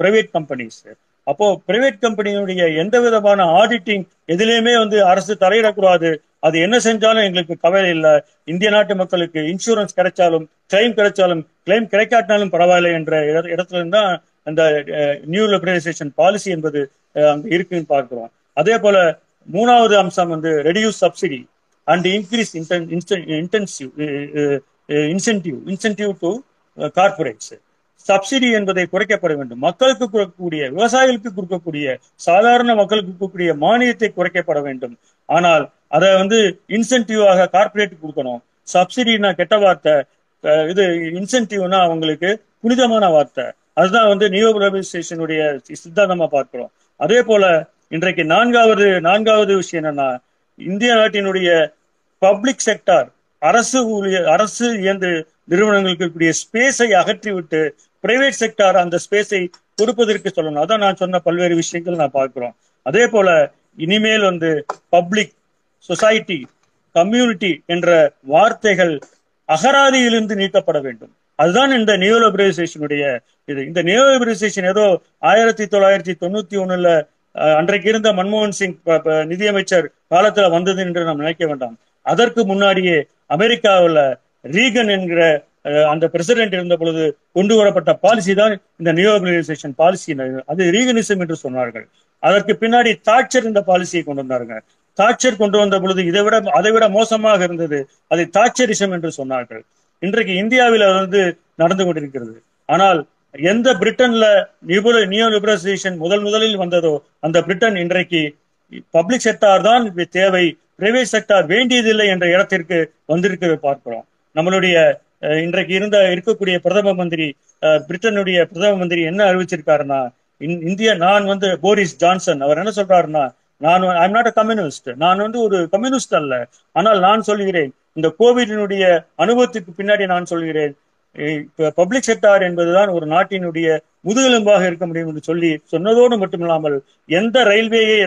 private companies அப்போ பிரைவேட் கம்பெனியுடைய எந்த விதமான ஆடிட்டிங் எதுலையுமே வந்து அரசு தலையிடக்கூடாது. அது என்ன செஞ்சாலும் எங்களுக்கு கவலை இல்லை. இந்திய நாட்டு மக்களுக்கு இன்சூரன்ஸ் கிடைச்சாலும் கிளைம் கிடைச்சாலும் கிளைம் கிடைக்காட்டினாலும் பரவாயில்லை என்ற இடத்துல தான் அந்த நியூ லிபரலைசேஷன் பாலிசி என்பது அங்க இருக்குன்னு பார்க்கிறோம். அதே போல மூணாவது அம்சம் வந்து reduce subsidy and increase intensive incentive incentive to corporates subsidy என்பதை குறைக்கப்பட வேண்டும். மக்களுக்கு கொடுக்கக்கூடிய விவசாயிகளுக்கு கொடுக்கக்கூடிய சாதாரண மக்களுக்கு கொடுக்கக்கூடிய மானியத்தை குறைக்கப்பட வேண்டும். ஆனால் அதை வந்து இன்சென்டிவாக கார்பரேட் கொடுக்கணும். சப்சிடினா கெட்ட வார்த்தை. இது இன்சென்டிவ்னா அவங்களுக்கு புனிதமான வார்த்தை. அதுதான் வந்து நியோபிரபிசேஷனுடைய சித்தாந்தமா பார்க்கிறோம். அதே போல இன்றைக்கு நான்காவது நான்காவது விஷயம் என்னன்னா இந்திய நாட்டினுடைய பப்ளிக் செக்டார் அரசு ஊழிய அரசு இயந்திர நிறுவனங்களுக்கு இருக்கக்கூடிய ஸ்பேஸை அகற்றிவிட்டு பிரைவேட் செக்டார் அந்த ஸ்பேஸை கொடுப்பதற்கு சொல்லணும். அதான் நான் சொன்ன பல்வேறு விஷயங்கள் நான் பார்க்கிறோம். அதே போல இனிமேல் வந்து பப்ளிக் சொசைட்டி கம்யூனிட்டி என்ற வார்த்தைகள் அகராதியிலிருந்து நீக்கப்பட வேண்டும். அதுதான் இந்த நியோலிபரைசேஷனுடைய இது. இந்த நியோலிபரைசேஷன் ஏதோ ஆயிரத்தி தொள்ளாயிரத்தி தொண்ணூத்தி ஒண்ணுல அன்றைக்கு இருந்த மன்மோகன் சிங் நிதியமைச்சர் காலத்துல வந்தது என்று நாம் நினைக்க வேண்டாம். அதற்கு முன்னாடியே அமெரிக்காவில் ரீகன் என்கிற அந்த பிரசிடென்ட் இருந்த பொழுது கொண்டு வரப்பட்ட பாலிசி தான் இந்த நியோபிலைசேஷன் பாலிசி அது ரீகனிசம் என்று சொன்னார்கள். அதற்கு பின்னாடி தாட்சர் இந்த பாலிசியை கொண்டு வந்தாருங்க. தாட்சர் கொண்டு வந்த பொழுது இதை விட அதை விட மோசமாக இருந்தது. அதை தாட்சரிசம் என்று சொன்னார்கள். இன்றைக்கு இந்தியாவில் வந்து நடந்து கொண்டிருக்கிறது. ஆனால் எந்த பிரிட்டன்ல நிபுல நியோ லிபரலைசேஷன் முதல் முதலில் வந்ததோ அந்த பிரிட்டன் இன்றைக்கு பப்ளிக் செக்டார் தான் தேவை பிரைவேட் செக்டார் வேண்டியதில்லை என்ற இடத்திற்கு வந்திருக்க பார்க்கிறோம். நம்மளுடைய இன்றைக்கு இருந்த இருக்கக்கூடிய பிரதம மந்திரி பிரிட்டனுடைய பிரதம மந்திரி என்ன அறிவிச்சிருக்காருன்னா இந்திய நான் வந்து போரிஸ் ஜான்சன். அவர் என்ன சொல்றாருன்னா நான் ஐம் நாட் அ கம்யூனிஸ்ட் நான் வந்து ஒரு கம்யூனிஸ்ட் அல்ல. ஆனால் நான் சொல்கிறேன் இந்த கோவிடினுடைய அனுபவத்துக்கு பின்னாடி நான் சொல்கிறேன் பப்ளிக் செக்டார் என்பதுதான் ஒரு நாட்டினுடைய முதுகெலும்பாக இருக்க முடியும் என்று சொல்லி சொன்னதோடு மட்டுமில்லாமல் எந்த ரயில்வேயை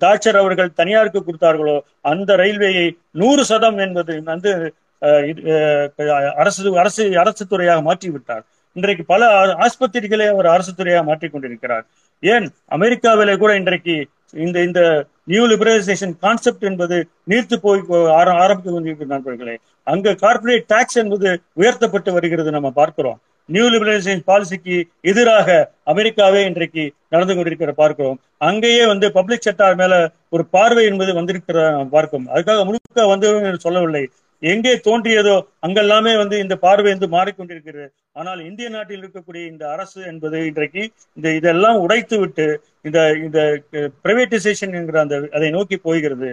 தாட்சர் அவர்கள் தனியாருக்கு கொடுத்தார்களோ அந்த ரயில்வேயை நூறு சதம் என்பது வந்து அரசு அரசு அரசு துறையாக மாற்றி விட்டார் இன்றைக்கு பல ஆஸ்பத்திரிகளை அவர் அரசு துறையாக மாற்றிக் கொண்டிருக்கிறார் ஏன்? அமெரிக்காவிலே கூட இன்றைக்கு இந்த இந்த நியூ லிபரலைசேஷன் கான்செப்ட் என்பது நீர்த்து போய் ஆரம்பித்து கொண்டிருக்கிறார்களே அங்க கார்பரேட் டாக்ஸ் என்பது உயர்த்தப்பட்டு வருகிறது நம்ம பார்க்கிறோம். நியூ லிபரலைசேஷன் பாலிசிக்கு எதிராக அமெரிக்காவே இன்றைக்கு நடந்து கொண்டிருக்கிற பார்க்கிறோம். அங்கேயே வந்து பப்ளிக் செக்டார் மேல ஒரு பார்வை என்பது வந்திருக்கிற பார்க்கும் அதுக்காக முழுக்க வந்து சொல்லவில்லை. எங்கே தோன்றியதோ அங்கெல்லாமே வந்து இந்த பார்வை வந்து மாறிக்கொண்டிருக்கிறது. ஆனால் இந்திய நாட்டில் இருக்கக்கூடிய இந்த அரசு என்பது இன்றைக்கு இந்த இதெல்லாம் உடைத்து விட்டு இந்த இந்த பிரைவேட்டைசேஷன் என்கிற அந்த அதை நோக்கி போகிறது.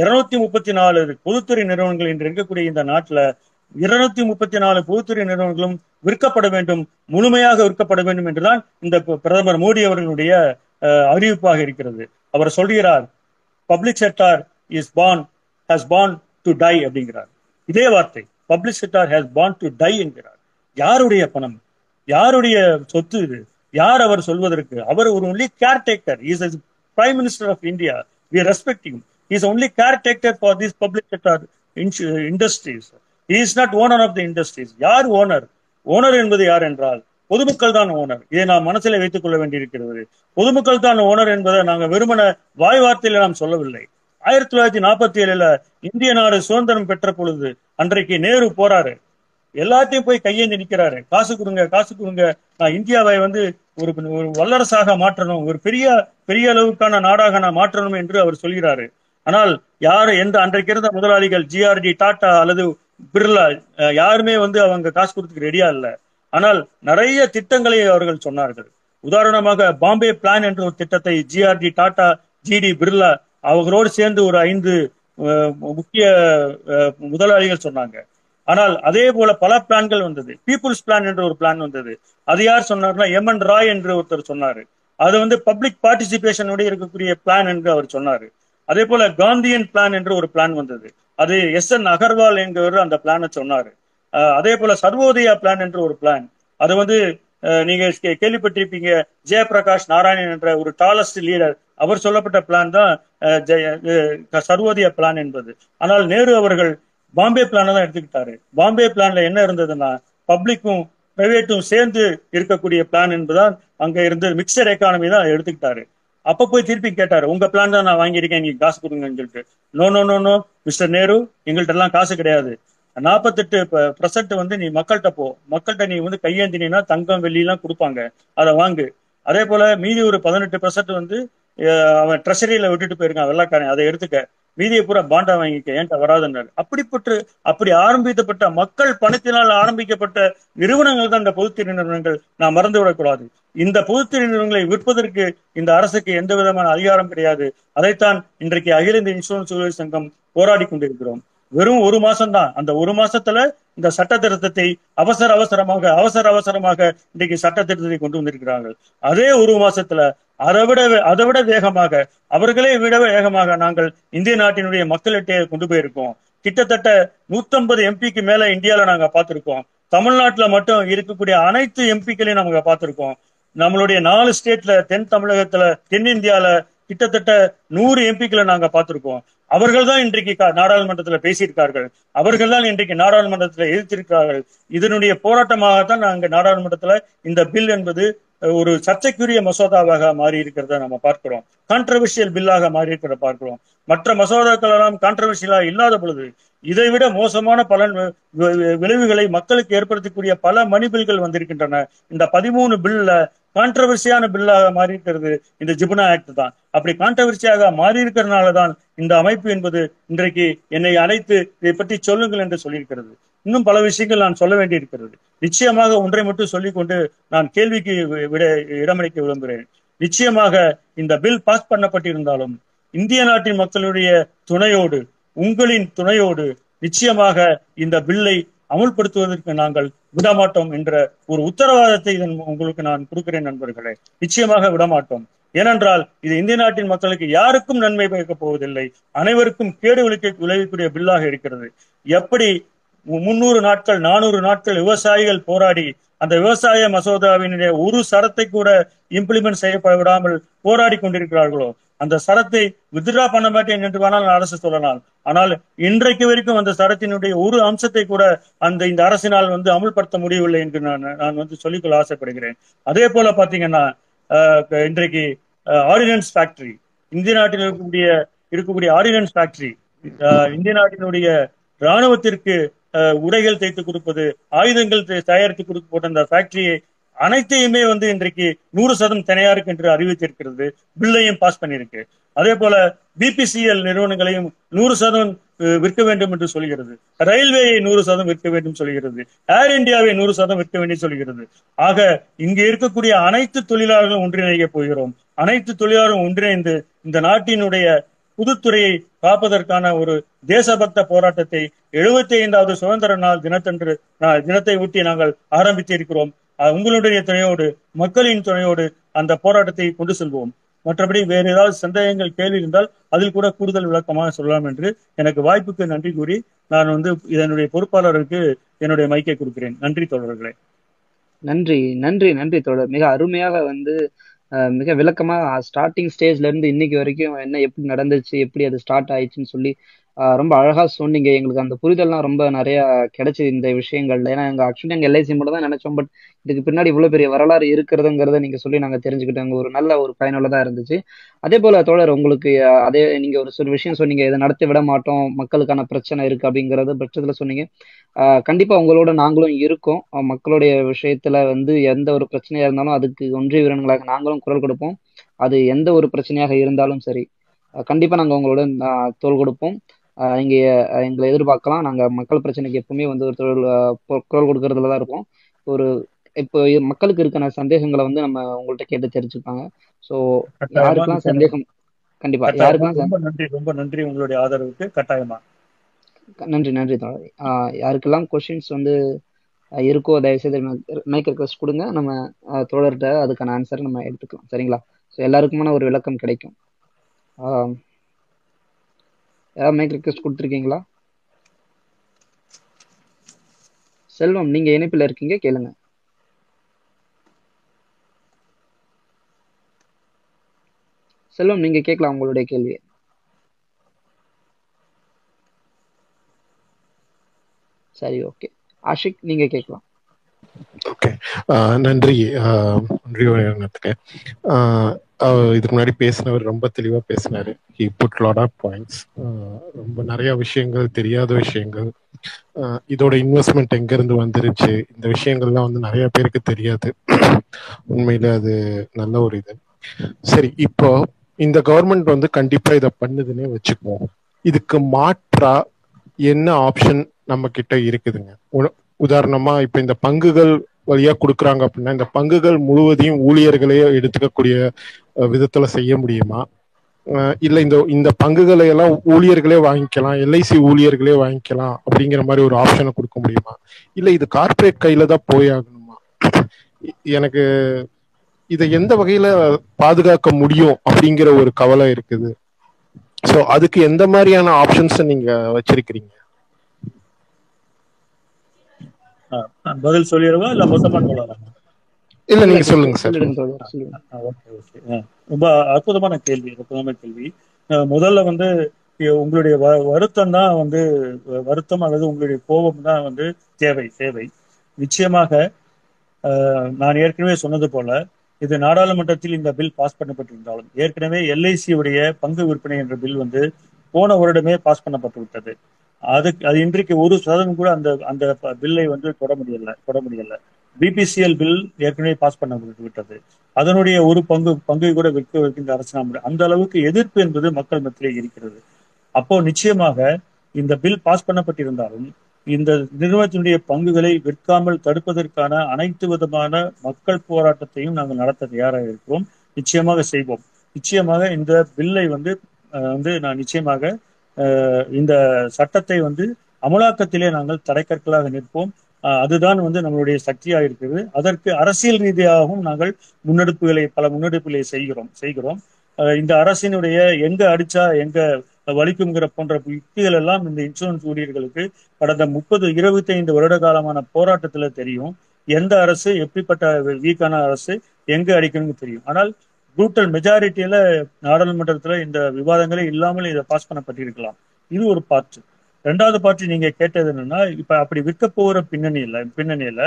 இருநூத்தி முப்பத்தி நாலு பொதுத்துறை நிறுவனங்கள் இன்று இருக்கக்கூடிய இந்த நாட்டுல இருநூத்தி முப்பத்தி நாலு பொதுத்துறை நிறுவனங்களும் விற்கப்பட வேண்டும் முழுமையாக விற்கப்பட வேண்டும் என்றுதான் இந்த பிரதமர் மோடி அவர்களுடைய அறிவிப்பாக இருக்கிறது. அவர் சொல்கிறார் public sector is born has born to die அப்படிங்கிறார். இதே வார்த்தை public sector has born to die என்கிறார். யாருடைய பணம்? யாருடைய சொத்து இது? யார் அவர் சொல்வதற்கு? அவர் ஒரு only caretaker is prime minister of India we respecting is only caretaker for this public sector industries is not owner of the industries யார் ஓனர் ஓனர் என்பது யார் என்றால் பொதுமக்கள் தான் ஓனர் இதை நாம் மனசில் வைத்துக் கொள்ள வேண்டியிருக்கிறது. பொதுமக்கள் தான் ஓனர் என்பதை நாங்கள் வெறுமன வாய் வார்த்தையில நாம் சொல்லவில்லை. ஆயிரத்தி தொள்ளாயிரத்தி நாற்பத்தி ஏழுல இந்திய நாடு சுதந்திரம் பெற்ற பொழுது அன்றைக்கு நேரு போறாரு. எல்லாத்தையும் போய் கையேந்தி நிக்கிறாரு. காசு கொடுங்க காசு கொடுங்க. நான் இந்தியாவை வந்து ஒரு ஒரு வல்லரசாக மாற்றணும். ஒரு பெரிய பெரிய அளவுக்கான நாடாக நான் மாற்றணும் என்று அவர் சொல்கிறாரு. ஆனால் யார் எந்த அன்றைக்கு இருந்த முதலாளிகள் ஜிஆர்டி டாடா அல்லது பிர்லா யாருமே வந்து அவங்க காசு கொடுத்துக்கு ரெடியா இல்லை. ஆனால் நிறைய திட்டங்களை அவர்கள் சொன்னார்கள். உதாரணமாக பாம்பே பிளான் என்ற ஒரு திட்டத்தை ஜிஆர்டி டாடா ஜிடி பிர்லா அவர்களோடு சேர்ந்து ஒரு ஐந்து முக்கிய முதலாளிகள் சொன்னாங்க. ஆனால் அதே போல பல பிளான்கள் வந்தது. பீப்புள்ஸ் பிளான் என்ற ஒரு பிளான் வந்தது. அது யார் சொன்னார்னா எம் என் ராய் என்று ஒருத்தர் சொன்னாரு. அது வந்து பப்ளிக் பார்ட்டிசிபேஷனோட இருக்கக்கூடிய பிளான் என்று அவர் சொன்னாரு. அதே போல காந்தியன் பிளான் என்று ஒரு பிளான் வந்தது. அது எஸ் என் அகர்வால் என்கிறவர் அந்த பிளானை சொன்னாரு. அதே போல சர்வோதயா பிளான் என்று ஒரு பிளான் அது வந்து நீங்க கேள்விப்பட்டிருப்பீங்க ஜெயபிரகாஷ் நாராயணன் என்ற ஒரு டாலஸ்ட் லீடர் அவர் சொல்லப்பட்ட பிளான் தான் சர்வோதய பிளான் என்பது. ஆனால் நேரு அவர்கள் பாம்பே பிளானை தான் எடுத்துக்கிட்டாரு. பாம்பே பிளான்ல என்ன இருந்ததுன்னா பப்ளிக்கும் பிரைவேட்டும் சேர்ந்து இருக்கக்கூடிய பிளான் என்பதுதான் அங்க இருந்து மிக்சர் எக்கானமி தான் எடுத்துக்கிட்டாரு. அப்ப போய் திருப்பி கேட்டாரு உங்க பிளான் தான் நான் வாங்கியிருக்கேன் நீங்க காசு கொடுங்கன்னு சொல்லிட்டு. No no no no mister Nehru எங்கள்கிட்ட எல்லாம் காசு கிடையாது. நாற்பத்தெட்டு பர்சன்ட் வந்து நீ மக்கள்கிட்ட போ. மக்கள்கிட்ட நீ வந்து கையேந்தினா தங்கம் வெள்ளிலாம் கொடுப்பாங்க. அதை வாங்கு. அதே போல மீதி ஒரு பதினெட்டு பர்சன்ட் வந்து அவன் ட்ரெஷரியில விட்டுட்டு போயிருக்கான் வெள்ளக்காரன். அதை எடுத்துக்க. மீதியை பூரா பாண்டா வாங்கிக்க ஏன்ட்ட வராதுன்றாரு. அப்படிப்பட்டு அப்படி ஆரம்பிக்கப்பட்ட மக்கள் பணத்தினால் ஆரம்பிக்கப்பட்ட நிறுவனங்கள் தான் இந்த பொதுத்துறை நிறுவனங்கள் நான் மறந்து விடக்கூடாது இந்த பொதுத்துறை நிறுவனங்களை விற்பதற்கு இந்த அரசுக்கு எந்த விதமான அதிகாரம் கிடையாது. அதைத்தான் இன்றைக்கு அகில இந்திய இன்சூரன்ஸ் ஊழியர் சங்கம் போராடி கொண்டிருக்கிறோம். வெறும் ஒரு மாசம் தான் அந்த ஒரு மாசத்துல இந்த சட்ட திருத்தத்தை அவசர அவசரமாக அவசர அவசரமாக இன்றைக்கு சட்ட திருத்தத்தை கொண்டு வந்திருக்கிறார்கள். அதே ஒரு மாசத்துல அதை விட அதை விட வேகமாக அவர்களே விட வேகமாக நாங்கள் இந்திய நாட்டினுடைய மக்களிட்டே கொண்டு போயிருக்கோம். கிட்டத்தட்ட நூத்தம்பது எம்பிக்கு மேல இந்தியாவில நாங்க பார்த்திருக்கோம். தமிழ்நாட்டுல மட்டும் இருக்கக்கூடிய அனைத்து எம்பிக்களையும் நாங்க பார்த்திருக்கோம். நம்மளுடைய நாலு ஸ்டேட்ல தென் தமிழகத்துல தென்னிந்தியால கிட்டத்தட்ட நூறு எம்பிக்களை நாங்க பார்த்திருக்கோம். அவர்கள் தான் இன்றைக்கு நாடாளுமன்றத்துல பேசியிருக்கார்கள். அவர்கள் தான் இன்றைக்கு நாடாளுமன்றத்துல எதிர்த்திருக்கிறார்கள். இதனுடைய போராட்டமாகத்தான் நாங்க நாடாளுமன்றத்துல இந்த பில் என்பது ஒரு சர்ச்சைக்குரிய மசோதாவாக மாறி இருக்கிறத நம்ம பார்க்கிறோம். கான்ட்ரவர்ஷியல் பில்லாக மாறி இருக்கிறத பார்க்கிறோம். மற்ற மசோதாக்கள் எல்லாம் கான்ட்ரவர்ஷியலா இல்லாத பொழுது இதை விட மோசமான பலன் விளைவுகளை மக்களுக்கு ஏற்படுத்தக்கூடிய பல மணி பில்கள் வந்திருக்கின்றன. இந்த பதிமூணு பில்ல கான்ட்ரவர்சியான பில்லாக மாறி இருக்கிறது இந்த ஜிபுனா ஆக்ட் தான். அப்படி கான்ட்ரவர்சியாக மாறி இருக்கிறதுனால தான் இந்த அமைப்பு என்பது இன்றைக்கு என்னை அழைத்து இதை பற்றி சொல்லுங்கள் என்று சொல்லியிருக்கிறது. இன்னும் பல விஷயங்கள் நான் சொல்ல வேண்டியிருக்கிறது. நிச்சயமாக ஒன்றை மட்டும் சொல்லிக்கொண்டு நான் கேள்விக்கு விட இடமளிக்க விரும்புகிறேன். நிச்சயமாக இந்த பில் பாஸ் பண்ணப்பட்டிருந்தாலும் இந்திய நாட்டின் மக்களுடைய துணையோடு உங்களின் துணையோடு நிச்சயமாக இந்த பில்லை அமுல்படுத்துவதற்கு நாங்கள் விடமாட்டோம் என்ற ஒரு உத்தரவாதத்தை இதன் உங்களுக்கு நான் கொடுக்கிறேன் நண்பர்களே. நிச்சயமாக விடமாட்டோம். ஏனென்றால் இது இந்திய நாட்டின் மக்களுக்கு யாருக்கும் நன்மை பயக்கப் போவதில்லை. அனைவருக்கும் கேடு விளைவிக்கக்கூடிய பில்லாக இருக்கிறது. எப்படி முன்னூறு நாட்கள் நானூறு நாட்கள் விவசாயிகள் போராடி அந்த விவசாய மசோதாவினுடைய ஒரு சரத்தை கூட இம்ப்ளிமெண்ட் செய்யப்பட விடாமல் போராடி கொண்டிருக்கிறார்களோ? அந்த சரத்தை வித்ரா பண்ண மாட்டேன் என்று வேணால் அரசு சொல்லலாம். ஆனால் இன்றைக்கு வரைக்கும் அந்த சரத்தினுடைய ஒரு அம்சத்தை கூட அந்த இந்த அரசினால் வந்து அமுல்படுத்த முடியவில்லை என்று நான் நான் வந்து சொல்லிக்கொள்ள ஆசைப்படுகிறேன். அதே போல பாத்தீங்கன்னா இன்றைக்கு ஆர்டினன்ஸ் ஃபேக்டரி இந்திய நாட்டில் இருக்கக்கூடிய இருக்கக்கூடிய ஆர்டினன்ஸ் ஃபேக்டரி இந்திய நாட்டினுடைய இராணுவத்திற்கு உடைகள் தைத்து கொடுப்பது ஆயுதங்கள் தயாரித்து கொடுக்க போட்ட அந்த ஃபேக்டரியை அனைத்தையுமே வந்து இன்றைக்கு நூறு சதம் தனியாருக்கு என்று அறிவித்திருக்கிறது. பில்லையும் பாஸ் பண்ணியிருக்கு. அதே போல பிபிசிஎல் நிறுவனங்களையும் நூறு சதம் விற்க வேண்டும் என்று சொல்கிறது. ரயில்வேயை நூறு சதம் விற்க வேண்டும் சொல்கிறது. ஏர் இந்தியாவை நூறு சதம் விற்க வேண்டும் சொல்கிறது. ஆக இங்கு இருக்கக்கூடிய அனைத்து தொழிலாளர்களும் ஒன்றிணைய போகிறோம். அனைத்து தொழிலாளர்களும் ஒன்றிணைந்து இந்த நாட்டினுடைய புதுத்துறையை காப்பதற்கான ஒரு தேசபக்த போராட்டத்தை எழுபத்தி ஐந்தாவது சுதந்திர நாள் தினத்தன்று தினத்தை ஒட்டி நாங்கள் ஆரம்பித்திருக்கிறோம். உங்களுடைய துணையோடு மக்களின் துணையோடு அந்த போராட்டத்தை கொண்டு செல்வோம். மற்றபடி வேறு ஏதாவது சந்தேகங்கள் கேள்வி இருந்தால் அதில் கூட கூடுதல் விளக்கமாக சொல்லலாம் என்று எனக்கு வாய்ப்புக்கு நன்றி கூறி நான் வந்து இதனுடைய பொறுப்பாளருக்கு என்னுடைய மைக்கை கொடுக்கிறேன். நன்றி தோழர்களே. நன்றி நன்றி நன்றி தோழர். மிக அருமையாக வந்து மிக விளக்கமா ஸ்டார்டிங் ஸ்டேஜ்ல இருந்து இன்னைக்கு வரைக்கும் என்ன எப்படி நடந்துச்சு எப்படி அது ஸ்டார்ட் ஆயிடுச்சுன்னு சொல்லி ரொம்ப அழகா சொன்னீங்க. எங்களுக்கு அந்த புரிதல்லாம் ரொம்ப நிறைய கிடைச்சது இந்த விஷயங்கள்ல. ஏன்னா எங்க ஆக்சுவலி எங்க எல்ஐசி மட்டும் தான் நினைச்சோம். பட் இதுக்கு பின்னாடி இவ்வளவு பெரிய வரலாறு இருக்கிறதுங்கிறத நீங்க சொல்லி நாங்க தெரிஞ்சுக்கிட்டோங்க ஒரு நல்ல ஒரு பயனுள்ளதா இருந்துச்சு. அதே போல தோழர் உங்களுக்கு அதே நீங்க ஒரு சில விஷயம் சொன்னீங்க. இதை நடத்தி விட மாட்டோம். மக்களுக்கான பிரச்சனை இருக்கு அப்படிங்கறத பட்சத்துல சொன்னீங்க. கண்டிப்பா உங்களோட நாங்களும் இருக்கோம். மக்களுடைய விஷயத்துல வந்து எந்த ஒரு பிரச்சனையா இருந்தாலும் அதுக்கு ஒன்றிய வீரர்களாக நாங்களும் குரல் கொடுப்போம். அது எந்த ஒரு பிரச்சனையாக இருந்தாலும் சரி கண்டிப்பா நாங்க உங்களோட தோல் கொடுப்போம். ஆஹ் அஹ் எங்களை எதிர்பார்க்கலாம். நாங்க மக்கள் பிரச்சனைக்கு எப்பவுமே வந்து ஒரு ஆஹ் குரல் கொடுக்கறதுல தான் இருப்போம். ஒரு இப்போ மக்களுக்கு இருக்கான சந்தேகங்களை வந்து நம்ம உங்கள்ட்ட கேட்டு தெரிஞ்சுப்பாங்க. ஸோ யாருக்கெல்லாம். சந்தேகம்? கண்டிப்பா. யாருக்கெல்லாம் ரொம்ப நன்றி ரொம்ப நன்றி உங்களுடைய ஆதரவுக்கு. கட்டாயமா. நன்றி நன்றி தோழர் ஆஹ் யாருக்கெல்லாம் கொஷின்ஸ் வந்து ஆஹ் இருக்கோ தயவுசெய்து மைக் ரெக்வஸ்ட் கொடுங்க. நம்ம ஆஹ் தோழர்கிட்ட அதுக்கான ஆன்சர் நம்ம எடுத்துக்கலாம். சரிங்களா? ஸோ எல்லாருக்குமான ஒரு விளக்கம் கிடைக்கும். ஏதாவது மைக் ரிக்வெஸ்ட் கொடுத்துருக்கீங்களா? செல்வம் நீங்க இணைப்பில் இருக்கீங்க கேளுங்க. செல்வம் நீங்க கேட்கலாம் உங்களுடைய கேள்வியை. சரி ஓகே ஆஷிக் நீங்க கேட்கலாம். ஓகே நன்றி. நன்றி வணக்கத்துக்கு. ஆஹ் ஆஹ் இதுக்கு முன்னாடி பேசினவர் ரொம்ப தெளிவா பேசினாரு. He put lot of points ரொம்ப நிறைய விஷயங்கள் தெரியாத விஷயங்கள். இதோட இன்வெஸ்ட்மெண்ட் எங்க இருந்து வந்துருச்சு? இந்த விஷயங்கள்லாம் வந்து நிறைய பேருக்கு தெரியாது. உண்மையில அது நல்ல ஒரு இது. சரி இப்போ இந்த கவர்மெண்ட் வந்து கண்டிப்பா இதை பண்ணுதுன்னே வச்சுக்குவோம். இதுக்கு மாற்றா என்ன ஆப்ஷன் நம்ம கிட்ட இருக்குதுங்க? உதாரணமா இப்ப இந்த பங்குகள் வழியா கொடுக்குறாங்க அப்படின்னா இந்த பங்குகள் முழுவதையும் ஊழியர்களே எடுத்துக்கக்கூடிய விதத்துல செய்ய முடியுமா? இல்ல இந்த இந்த பங்குகளை எல்லாம் ஊழியர்களே வாங்கிக்கலாம் எல்ஐசி ஊழியர்களே வாங்கிக்கலாம் அப்படிங்கிற மாதிரி ஒரு ஆப்ஷனை கொடுக்க முடியுமா? இல்ல இது கார்ப்பரேட் கையில தான் போயாகணுமா எனக்கு இதை எந்த வகையில பாதுகாக்க முடியும் அப்படிங்கிற ஒரு கவலை இருக்குது. சோ அதுக்கு எந்த மாதிரியான ஆப்ஷன்ஸ் நீங்க வச்சிருக்கிறீங்க? பதில் சொல்லிடவா இல்ல மொத்தமா சொல்லலாமா இல்ல நீங்க சொல்லுங்க சார். ஓகே ஓகே ரொம்ப அற்புதமான கேள்வி அற்புதமான கேள்வி. முதல்ல வந்து உங்களுடைய வ- வருத்தம் தான் வந்து வருத்தம் அல்லது உங்களுடைய கோபம் தான் வந்து தேவை தேவை. நிச்சயமாக நான் ஏற்கனவே சொன்னது போல இது நாடாளுமன்றத்தில் இந்த பில் பாஸ் பண்ணப்பட்டிருந்தாலும் ஏற்கனவே எல்ஐசி உடைய பங்கு விற்பனை என்ற பில் வந்து போன வருடமே பாஸ் பண்ணப்பட்டு விட்டது. அதுக்கு அது இன்றைக்கு ஒரு சதவீதம் கூட அந்த அந்த பில்லை வந்து தொட முடியல தொட முடியல. பிபிசிஎல் பில் ஏற்கனவே பாஸ் பண்ணப்பட்டு விட்டது. அதனுடைய ஒரு பங்கு பங்கை கூட விற்க வைக்கின்ற அரசாங்கம் அந்த அளவுக்கு எதிர்ப்பு என்பது மக்கள் மத்தியிலே இருக்கிறது. அப்போ நிச்சயமாக இந்த பில் பாஸ் பண்ணப்பட்டிருந்தாலும் இந்த நிறுவனத்தினுடைய பங்குகளை விற்காமல் தடுப்பதற்கான அனைத்து விதமான மக்கள் போராட்டத்தையும் நாங்கள் நடத்த தயாராக இருக்கிறோம். நிச்சயமாக செய்வோம். நிச்சயமாக இந்த பில்லை வந்து வந்து நான் நிச்சயமாக இந்த சட்டத்தை வந்து அமலாக்கத்திலே நாங்கள் தடைக்கற்களாக நிற்போம். அதுதான் வந்து நம்மளுடைய சக்தியா இருக்கிறது. அதற்கு அரசியல் ரீதியாகவும் நாங்கள் முன்னெடுப்புகளை பல முன்னெடுப்புகளை செய்கிறோம் செய்கிறோம். அஹ், இந்த அரசினுடைய எங்க அடிச்சா எங்க வலிக்குங்கிற போன்ற யுக்திகள் எல்லாம் இந்த இன்சூரன்ஸ் ஊழியர்களுக்கு கடந்த முப்பது இருபத்தி ஐந்து வருட காலமான போராட்டத்துல தெரியும். எந்த அரசு எப்படிப்பட்ட வீக்கான அரசு எங்க அடிக்கணும்னு தெரியும். ஆனால் ப்ரூட்டல் மெஜாரிட்டியில நாடாளுமன்றத்துல இந்த விவாதங்களே இல்லாமல் இதை பாஸ் பண்ணப்பட்டிருக்கலாம். இது ஒரு பார்ட் ரெண்டாவது பார்ட்டி நீங்க கேட்டது என்னன்னா இப்ப அப்படி விற்க போகிற பின்னணியில பின்னணியில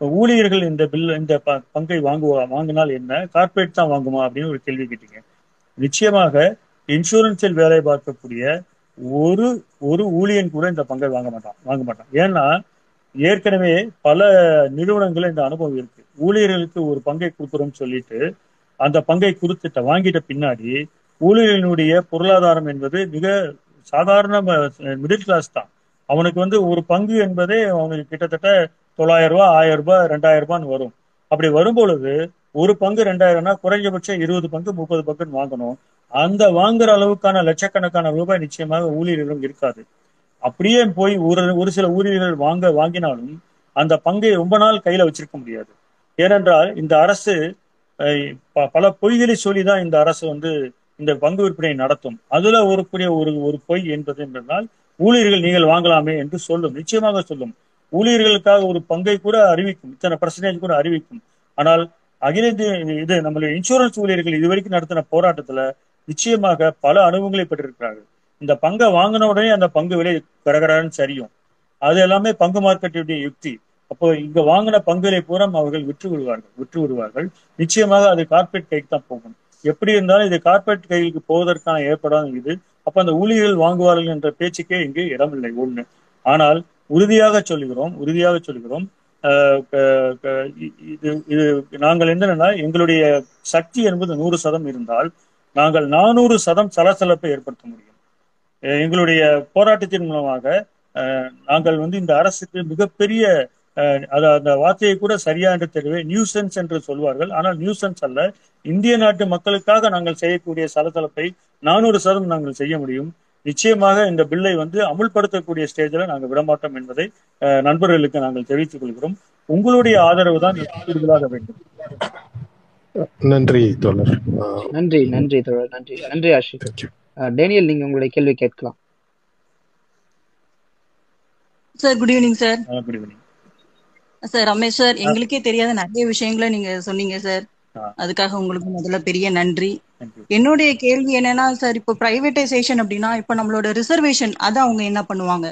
ஊழியர்கள் இந்த பில் இந்த ப- பங்கை வாங்குவா வாங்கினால் என்ன? கார்ப்பரேட் தான் வாங்குமா அப்படின்னு ஒரு கேள்வி கேட்டீங்க. நிச்சயமாக இன்சூரன்ஸில் வேலை பார்க்கக்கூடிய ஒரு ஒரு ஊழியன் கூட இந்த பங்கை வாங்க மாட்டான் வாங்க மாட்டான். ஏன்னா ஏற்கனவே பல நிறுவனங்கள் இந்த அனுபவம் இருக்கு. ஊழியர்களுக்கு ஒரு பங்கை கொடுக்குறோம்னு சொல்லிட்டு அந்த பங்கை கொடுத்துட்ட வாங்கிட்ட பின்னாடி ஊழியர்களுடைய பொருளாதாரம் என்பது மிக சாதாரண மிடில் கிளாஸ் தான். அவனுக்கு வந்து ஒரு பங்கு என்பதே அவனுக்கு கிட்டத்தட்ட தொள்ளாயிரம் ரூபாய் ஆயிரம் ரூபாய் ரெண்டாயிரம் ரூபான்னு வரும். அப்படி வரும் பொழுது ஒரு பங்கு ரெண்டாயிரம்னா குறைஞ்சபட்சம் இருபது பங்கு முப்பது பங்குன்னு வாங்கணும். அந்த வாங்குற அளவுக்கான லட்சக்கணக்கான ரூபாய் நிச்சயமாக ஊழியர்களும் இருக்காது. அப்படியே போய் ஒரு ஒரு சில ஊழியர்கள் வாங்க வாங்கினாலும் அந்த பங்கை ரொம்ப நாள் கையில வச்சிருக்க முடியாது. ஏனென்றால் இந்த அரசு பல பொய்களை சொல்லிதான் இந்த அரசு வந்து இந்த பங்கு விற்பனை நடத்தும். அதுல ஒரு புரிய ஒரு ஒரு பொய் என்பது என்றால் ஊழியர்கள் நீங்கள் வாங்கலாமே என்று சொல்லும் நிச்சயமாக சொல்லும். ஊழியர்களுக்காக ஒரு பங்கை கூட அறிவிக்கும் இத்தனை பர்சன்டேஜ் கூட அறிவிக்கும். ஆனால் அகில இந்திய இது நம்மளுடைய இன்சூரன்ஸ் ஊழியர்கள் இதுவரைக்கும் நடத்தின போராட்டத்துல நிச்சயமாக பல அனுபவங்களை பெற்றிருக்கிறார்கள். இந்த பங்கை வாங்கின உடனே அந்த பங்கு விலை கடகடன்னு சரியும். அது எல்லாமே பங்கு மார்க்கெட்டுடைய யுக்தி. அப்போ இங்க வாங்கின பங்குகளை பூரா அவர்கள் விற்று விடுவார்கள் விற்று விடுவார்கள் நிச்சயமாக அது கார்பரேட் கைக்கு தான் போகும். எப்படி இருந்தாலும் இது கார்ப்பரேட் கைகளுக்கு போவதற்கான ஏற்படாத இது. அப்ப அந்த ஊழியர்கள் வாங்குவார்கள் என்ற பேச்சுக்கே இங்கு இடமில்லை ஒண்ணு. ஆனால் உறுதியாக சொல்லுகிறோம் உறுதியாக சொல்கிறோம் ஆஹ் க- இது இது நாங்கள் என்னன்னா எங்களுடைய சக்தி என்பது நூறு சதம் இருந்தால் நாங்கள் நானூறு சதம் சலசலப்பை ஏற்படுத்த முடியும். அஹ் எங்களுடைய போராட்டத்தின் மூலமாக நாங்கள் வந்து இந்த அரசுக்கு மிகப்பெரிய அது அந்த வார்த்தையை கூட சரியா என்று தெரியவே நியூசன்ஸ் என்று சொல்வார்கள். ஆனால் நியூசன்ஸ் அல்ல. இந்திய நாட்டு மக்களுக்காக நாங்கள் செய்யக்கூடிய சலசலப்பை நானூறு சதம் நாங்கள் செய்ய முடியும். நிச்சயமாக இந்த பில்லை வந்து அமுல்படுத்தக்கூடிய ஸ்டேஜில் நாங்கள் விடமாட்டோம் என்பதை அஹ், நண்பர்களுக்கு நாங்கள் தெரிவித்துக் கொள்கிறோம். உங்களுடைய ஆதரவு தான் கூடுதலாக வேண்டும். நன்றி தோழர். நன்றி நன்றி தோழர். நன்றி. நன்றி. அஹ், டேனியல் நீங்க உங்களுடைய கேள்வி கேட்கலாம். Sir good evening sir good evening sir Ramesh sir எங்களுக்கே தெரியாத நிறைய விஷயங்களை நீங்க சொன்னீங்க சார். அதுக்காக உங்களுக்கு முதல்ல பெரிய நன்றி. என்னுடைய கேள்வி என்னன்னா சார் இப்போ பிரைவேட்டைசேஷன் அப்படின்னா இப்போ நம்மளோட ரிசர்வேஷன் அதை அவங்க என்ன பண்ணுவாங்க?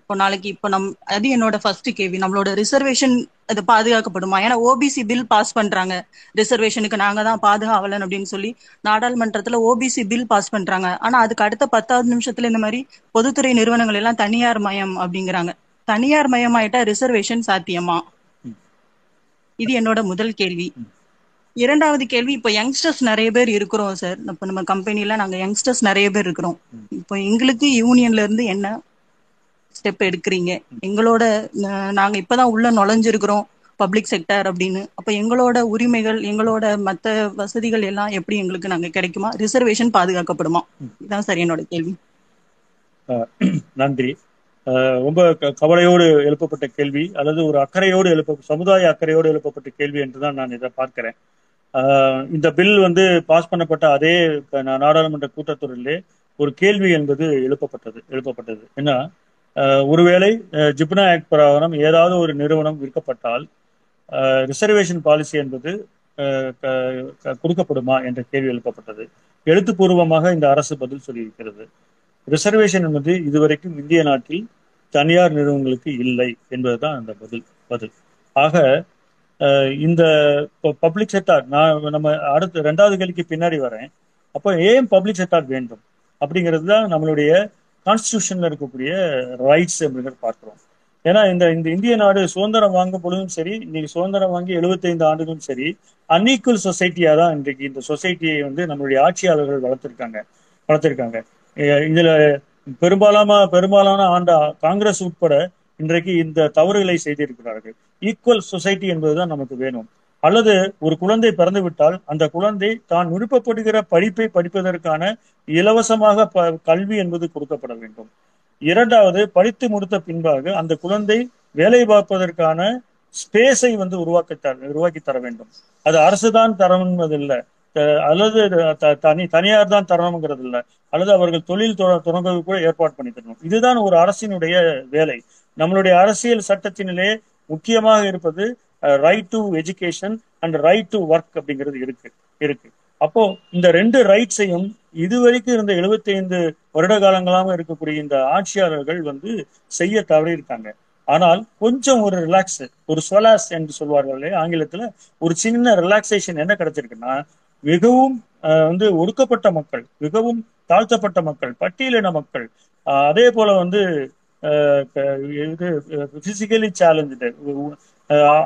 இப்போ நாளைக்கு இப்போ நம் அது என்னோட ஃபர்ஸ்ட் கேள்வி. நம்மளோட ரிசர்வேஷன் அது பாதுகாக்கப்படுமா? ஏன்னா ஓபிசி பில் பாஸ் பண்றாங்க. ரிசர்வேஷனுக்கு நாங்க தான் பாதுகாவலன் அப்படின்னு சொல்லி நாடாளுமன்றத்துல ஓபிசி பில் பாஸ் பண்றாங்க. ஆனா அதுக்கு அடுத்த பத்தாவது நிமிஷத்துல இந்த மாதிரி பொதுத்துறை நிறுவனங்கள் எல்லாம் தனியார் மயம் அப்படிங்கிறாங்க. தனியார் மயமாயிட்டா ரிசர்வேஷன் சாத்தியமா. இது என்னோட முதல் கேள்வி. இரண்டாவது கேள்வி இப்போ யங்ஸ்டர்ஸ் நிறைய பேர் இருக்கிறோம் சார் இப்போ நம்ம கம்பெனில நாங்க யங்ஸ்டர்ஸ் நிறைய பேர் இருக்கிறோம். இப்போ எங்களுக்கு யூனியன்ல இருந்து என்ன ஸ்டெப் எடுக்கிறீங்க? எங்களோட நாங்க இப்பதான் உள்ள நுழைஞ்சிருக்கிறோம் பப்ளிக் செக்டர் அப்படின்னு. அப்ப எங்களோட உரிமைகள் எங்களோட மத்த வசதிகள் எல்லாம் எப்படி எங்களுக்கு நாங்க கிடைக்குமா? ரிசர்வேஷன் பாதுகாக்கப்படுமா. இதுதான் சார் என்னோட கேள்வி. நன்றி. ரொம்ப க- கவலையோடு எழுப்பப்பட்ட கேள்வி அல்லது ஒரு அக்கறையோடு எழுப்ப சமுதாய அக்கறையோடு எழுப்பப்பட்ட கேள்வி என்றுதான் நான் இதை பார்க்கிறேன். இந்த பில் வந்து பாஸ் பண்ணப்பட்ட அதே நாடாளுமன்ற கூட்டத்தொடரிலே ஒரு கேள்வி என்பது எழுப்பப்பட்டது எழுப்பப்பட்டது. ஏன்னா ஒருவேளை ஜிப்னா ஆக்ட் பிரகாரம் ஏதாவது ஒரு நிறுவனம் விற்கப்பட்டால் ரிசர்வேஷன் பாலிசி என்பது க- கொடுக்கப்படுமா என்ற கேள்வி எழுப்பப்பட்டது. எழுத்துப்பூர்வமாக இந்த அரசு பதில் சொல்லியிருக்கிறது. ரிசர்வேஷன் என்பது இதுவரைக்கும் இந்திய நாட்டில் தனியார் நிறுவனங்களுக்கு இல்லை என்பதுதான் அந்த பதில் பதில். ஆக இந்த பப்ளிக் செக்டார் நான் நம்ம அடுத்த ரெண்டாவது கேள்விக்கு பின்னாடி வரேன். அப்போ ஏன் பப்ளிக் செக்டார் வேண்டும்? அப்படிங்கிறது தான் நம்மளுடைய கான்ஸ்டியூஷன்ல இருக்கக்கூடிய ரைட்ஸ் அப்படிங்கிறத பார்க்கிறோம். ஏன்னா இந்த இந்த இந்திய நாடு சுதந்திரம் வாங்கும் பொழுதும் சரி இன்னைக்கு சுதந்திரம் வாங்கி 75 ஆண்டுகளும் சரி அன்ஈக்குவல் சொசைட்டியா தான் இன்றைக்கு இந்த சொசைட்டியை வந்து நம்மளுடைய ஆட்சியாளர்கள் வளர்த்திருக்காங்க வளர்த்திருக்காங்க. இதுல பெரும்பாலான பெரும்பாலான ஆண்ட காங்கிரஸ் உட்பட இன்றைக்கு இந்த தவறுகளை செய்திருக்கிறார்கள். ஈக்குவல் சொசைட்டி என்பதுதான் நமக்கு வேணும். அல்லது ஒரு குழந்தை பிறந்து விட்டால் அந்த குழந்தை தான் விருப்பப்படுகிற படிப்பை படிப்பதற்கான இலவசமாக ப- கல்வி என்பது கொடுக்கப்பட வேண்டும். இரண்டாவது படித்து முடித்த பின்பாக அந்த குழந்தை வேலை பார்ப்பதற்கான ஸ்பேஸை வந்து உருவாக்கி உருவாக்கி தர வேண்டும். அது அரசுதான் தான் அல்லது தனி தனியார் தான் தரணுங்கிறது இல்லை அல்லது அவர்கள் தொழில் தொடங்குவது கூட ஏற்பாடு பண்ணி தரணும். இதுதான் ஒரு அரசினுடைய வேலை. நம்மளுடைய அரசியல் சட்டத்தினிலே முக்கியமாக இருப்பது right to education and right to work அப்படிங்கிறது இருக்கு இருக்கு. அப்போ இந்த ரெண்டு ரைட்ஸையும் இதுவரைக்கும் இருந்த 75 வருட காலங்களாக இருக்கக்கூடிய இந்த ஆட்சியாளர்கள் வந்து செய்ய தவறியிருக்காங்க. ஆனால் கொஞ்சம் ஒரு ரிலாக்ஸ் ஒரு சொலாஸ் என்று சொல்வார்கள் ஆங்கிலத்துல? ஒரு சின்ன ரிலாக்ஸேஷன் என்ன கிடைச்சிருக்குன்னா மிகவும் வந்து ஒடுக்கப்பட்ட மக்கள் மிகவும் தாழ்த்தப்பட்ட மக்கள் பட்டியலின மக்கள் அதே போல வந்து இது பிசிக்கலி சேலஞ்சு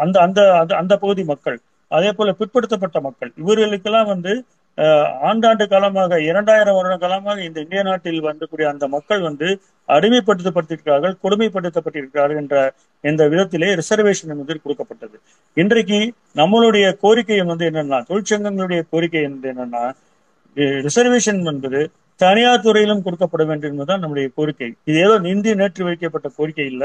அந்த அந்த அந்த- அந்த பகுதி மக்கள் அதே போல பிற்படுத்தப்பட்ட மக்கள் இவர்களுக்கெல்லாம் வந்து ஆண்டாண்டு காலமாக இரண்டாயிரம் வருட காலமாக இந்த இந்திய நாட்டில் வந்தக்கூடிய அந்த மக்கள் வந்து அடிமைப்படுத்தப்பட்டிருக்கிறார்கள் கொடுமைப்படுத்தப்பட்டிருக்கிறார்கள் என்ற இந்த விதத்திலே ரிசர்வேஷன் என்பது கொடுக்கப்பட்டது. இன்றைக்கு நம்மளுடைய கோரிக்கை வந்து என்னன்னா தொழிற்சங்கங்களுடைய கோரிக்கை வந்து என்னன்னா ரிசர்வேஷன் என்பது தனியார் துறையிலும் கொடுக்கப்பட வேண்டும் என்பதுதான் நம்முடைய கோரிக்கை. இது ஏதோ இந்தி நேற்று வைக்கப்பட்ட கோரிக்கை இல்ல.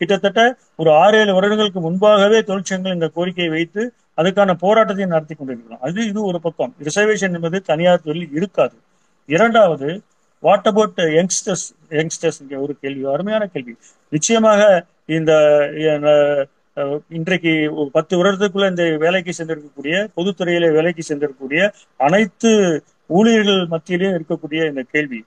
கிட்டத்தட்ட ஒரு ஆறு ஏழு வருடங்களுக்கு முன்பாகவே தொழிற்சங்கங்கள் இந்த கோரிக்கையை வைத்து அதுக்கான போராட்டத்தை நடத்தி கொண்டிருக்கிறோம். அது இது ஒரு பக்கம். ரிசர்வேஷன் என்பது தனியார் தொழில் இருக்காது. இரண்டாவது வாட் அபவுட் யங்ஸ்டர்ஸ் யங்ஸ்டர்ஸ் ஒரு கேள்வி அருமையான கேள்வி. நிச்சயமாக இந்த இன்றைக்கு ஒரு பத்து வருடத்துக்குள்ள இந்த வேலைக்கு சென்றிருக்கக்கூடிய பொதுத்துறையில வேலைக்கு சென்றிருக்கக்கூடிய அனைத்து ஊழியர்கள் மத்தியிலும் இருக்கக்கூடிய இந்த கேள்வி.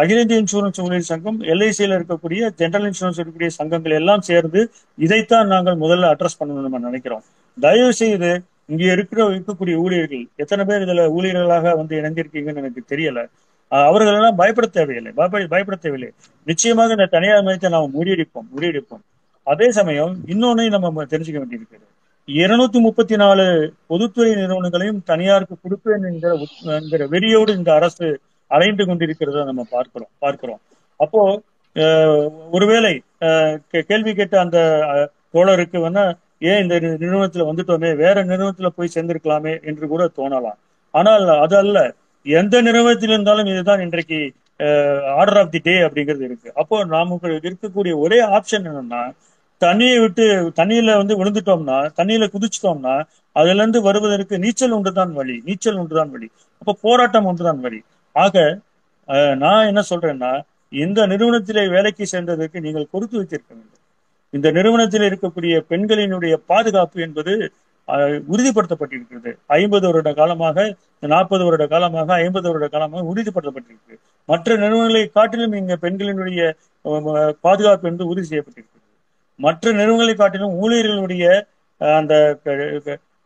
அகில இந்திய இன்சூரன்ஸ் ஊழியர் சங்கம் எல்ஐசியில இருக்கக்கூடிய ஜெனரல் இன்சூரன்ஸ் இருக்கக்கூடிய சங்கங்கள் எல்லாம் சேர்ந்து இதைத்தான் நாங்கள் முதல்ல அட்ரஸ் பண்ணணும்னு நம்ம நினைக்கிறோம். தயவு செய்து இங்க இருக்கிற இருக்கக்கூடிய ஊழியர்கள் எத்தனை பேர் இதுல ஊழியர்களாக வந்து இணைந்திருக்கீங்கன்னு எனக்கு தெரியல. அவர்கள் எல்லாம் பயப்பட தேவையில்லை. பயப்பட பயப்பட தேவையில்லை. நிச்சயமாக இந்த தனியார் மையத்தை நாம் முறியடிப்போம் முறியடிப்போம். அதே சமயம் இன்னொன்னையும் நம்ம தெரிஞ்சுக்க வேண்டியிருக்கிறது. இருநூத்தி முப்பத்தி நாலு பொதுத்துறை நிறுவனங்களையும் தனியாருக்கு கொடுப்பேன் என்கிற என்கிற வெறியோடு இந்த அரசு அலைந்து கொண்டிருக்கிறத நம்ம பார்க்கிறோம் பார்க்கிறோம். அப்போ ஒருவேளை அஹ், கே- கேள்வி கேட்ட அந்த தோழருக்கு வேணா ஏன் இந்த நிறுவனத்துல வந்துட்டோமே? வேற நிறுவனத்துல போய் சேர்ந்திருக்கலாமே என்று கூட தோணலாம். ஆனால் அது அல்ல. எந்த நிறுவனத்தில் இருந்தாலும் இதுதான் இன்றைக்கு ஆர்டர் ஆஃப் தி டே அப்படிங்கிறது இருக்கு. அப்போ நமக்கு இருக்கக்கூடிய ஒரே ஆப்ஷன் என்னன்னா தண்ணியை விட்டு தண்ணியில வந்து விழுந்துட்டோம்னா தண்ணியில குதிச்சிட்டோம்னா அதுல இருந்து வருவதற்கு நீச்சல் ஒன்றுதான் வழி. நீச்சல் ஒன்றுதான் வழி. அப்ப போராட்டம் ஒன்றுதான் வழி. ஆக நான் என்ன சொல்றேன்னா இந்த நிறுவனத்திலே வேலைக்கு சேர்ந்ததற்கு நீங்கள் கொடுத்து வைத்திருக்க வேண்டும். இந்த நிறுவனத்தில் இருக்கக்கூடிய பெண்களினுடைய பாதுகாப்பு என்பது அஹ், உறுதிப்படுத்தப்பட்டிருக்கிறது. ஐம்பது வருட காலமாக நாற்பது வருட காலமாக ஐம்பது வருட காலமாக உறுதிப்படுத்தப்பட்டிருக்கு. மற்ற நிறுவனங்களை காட்டிலும் இங்க பெண்களினுடைய அஹ், பாதுகாப்பு என்பது உறுதி செய்யப்பட்டிருக்கிறது. மற்ற நிறுவனங்களை காட்டிலும் ஊழியர்களுடைய அஹ், அந்த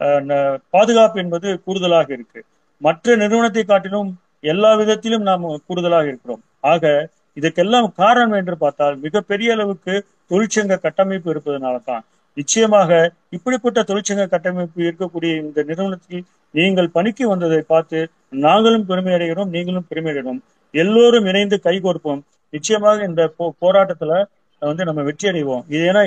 அஹ், பாதுகாப்பு என்பது கூடுதலாக இருக்கு. மற்ற நிறுவனத்தை காட்டிலும் எல்லா விதத்திலும் நாம் கூடுதலாக இருக்கிறோம். ஆக இதற்கெல்லாம் காரணம் என்று பார்த்தால் மிகப்பெரிய அளவுக்கு தொழிற்சங்க கட்டமைப்பு இருப்பதனால தான் நிச்சயமாக இப்படிப்பட்ட தொழிற்சங்க கட்டமைப்பு இருக்கக்கூடிய இந்த நிறுவனத்தில் நீங்கள் பணிக்கு வந்ததை பார்த்து நாங்களும் பெருமை அடைகிறோம் நீங்களும் பெருமை அடைகிறோம். எல்லோரும் இணைந்து கைகோர்ப்போம் நிச்சயமாக இந்த போ- போராட்டத்துல வந்து நம்ம வெற்றி அடைவோம். இது ஏன்னா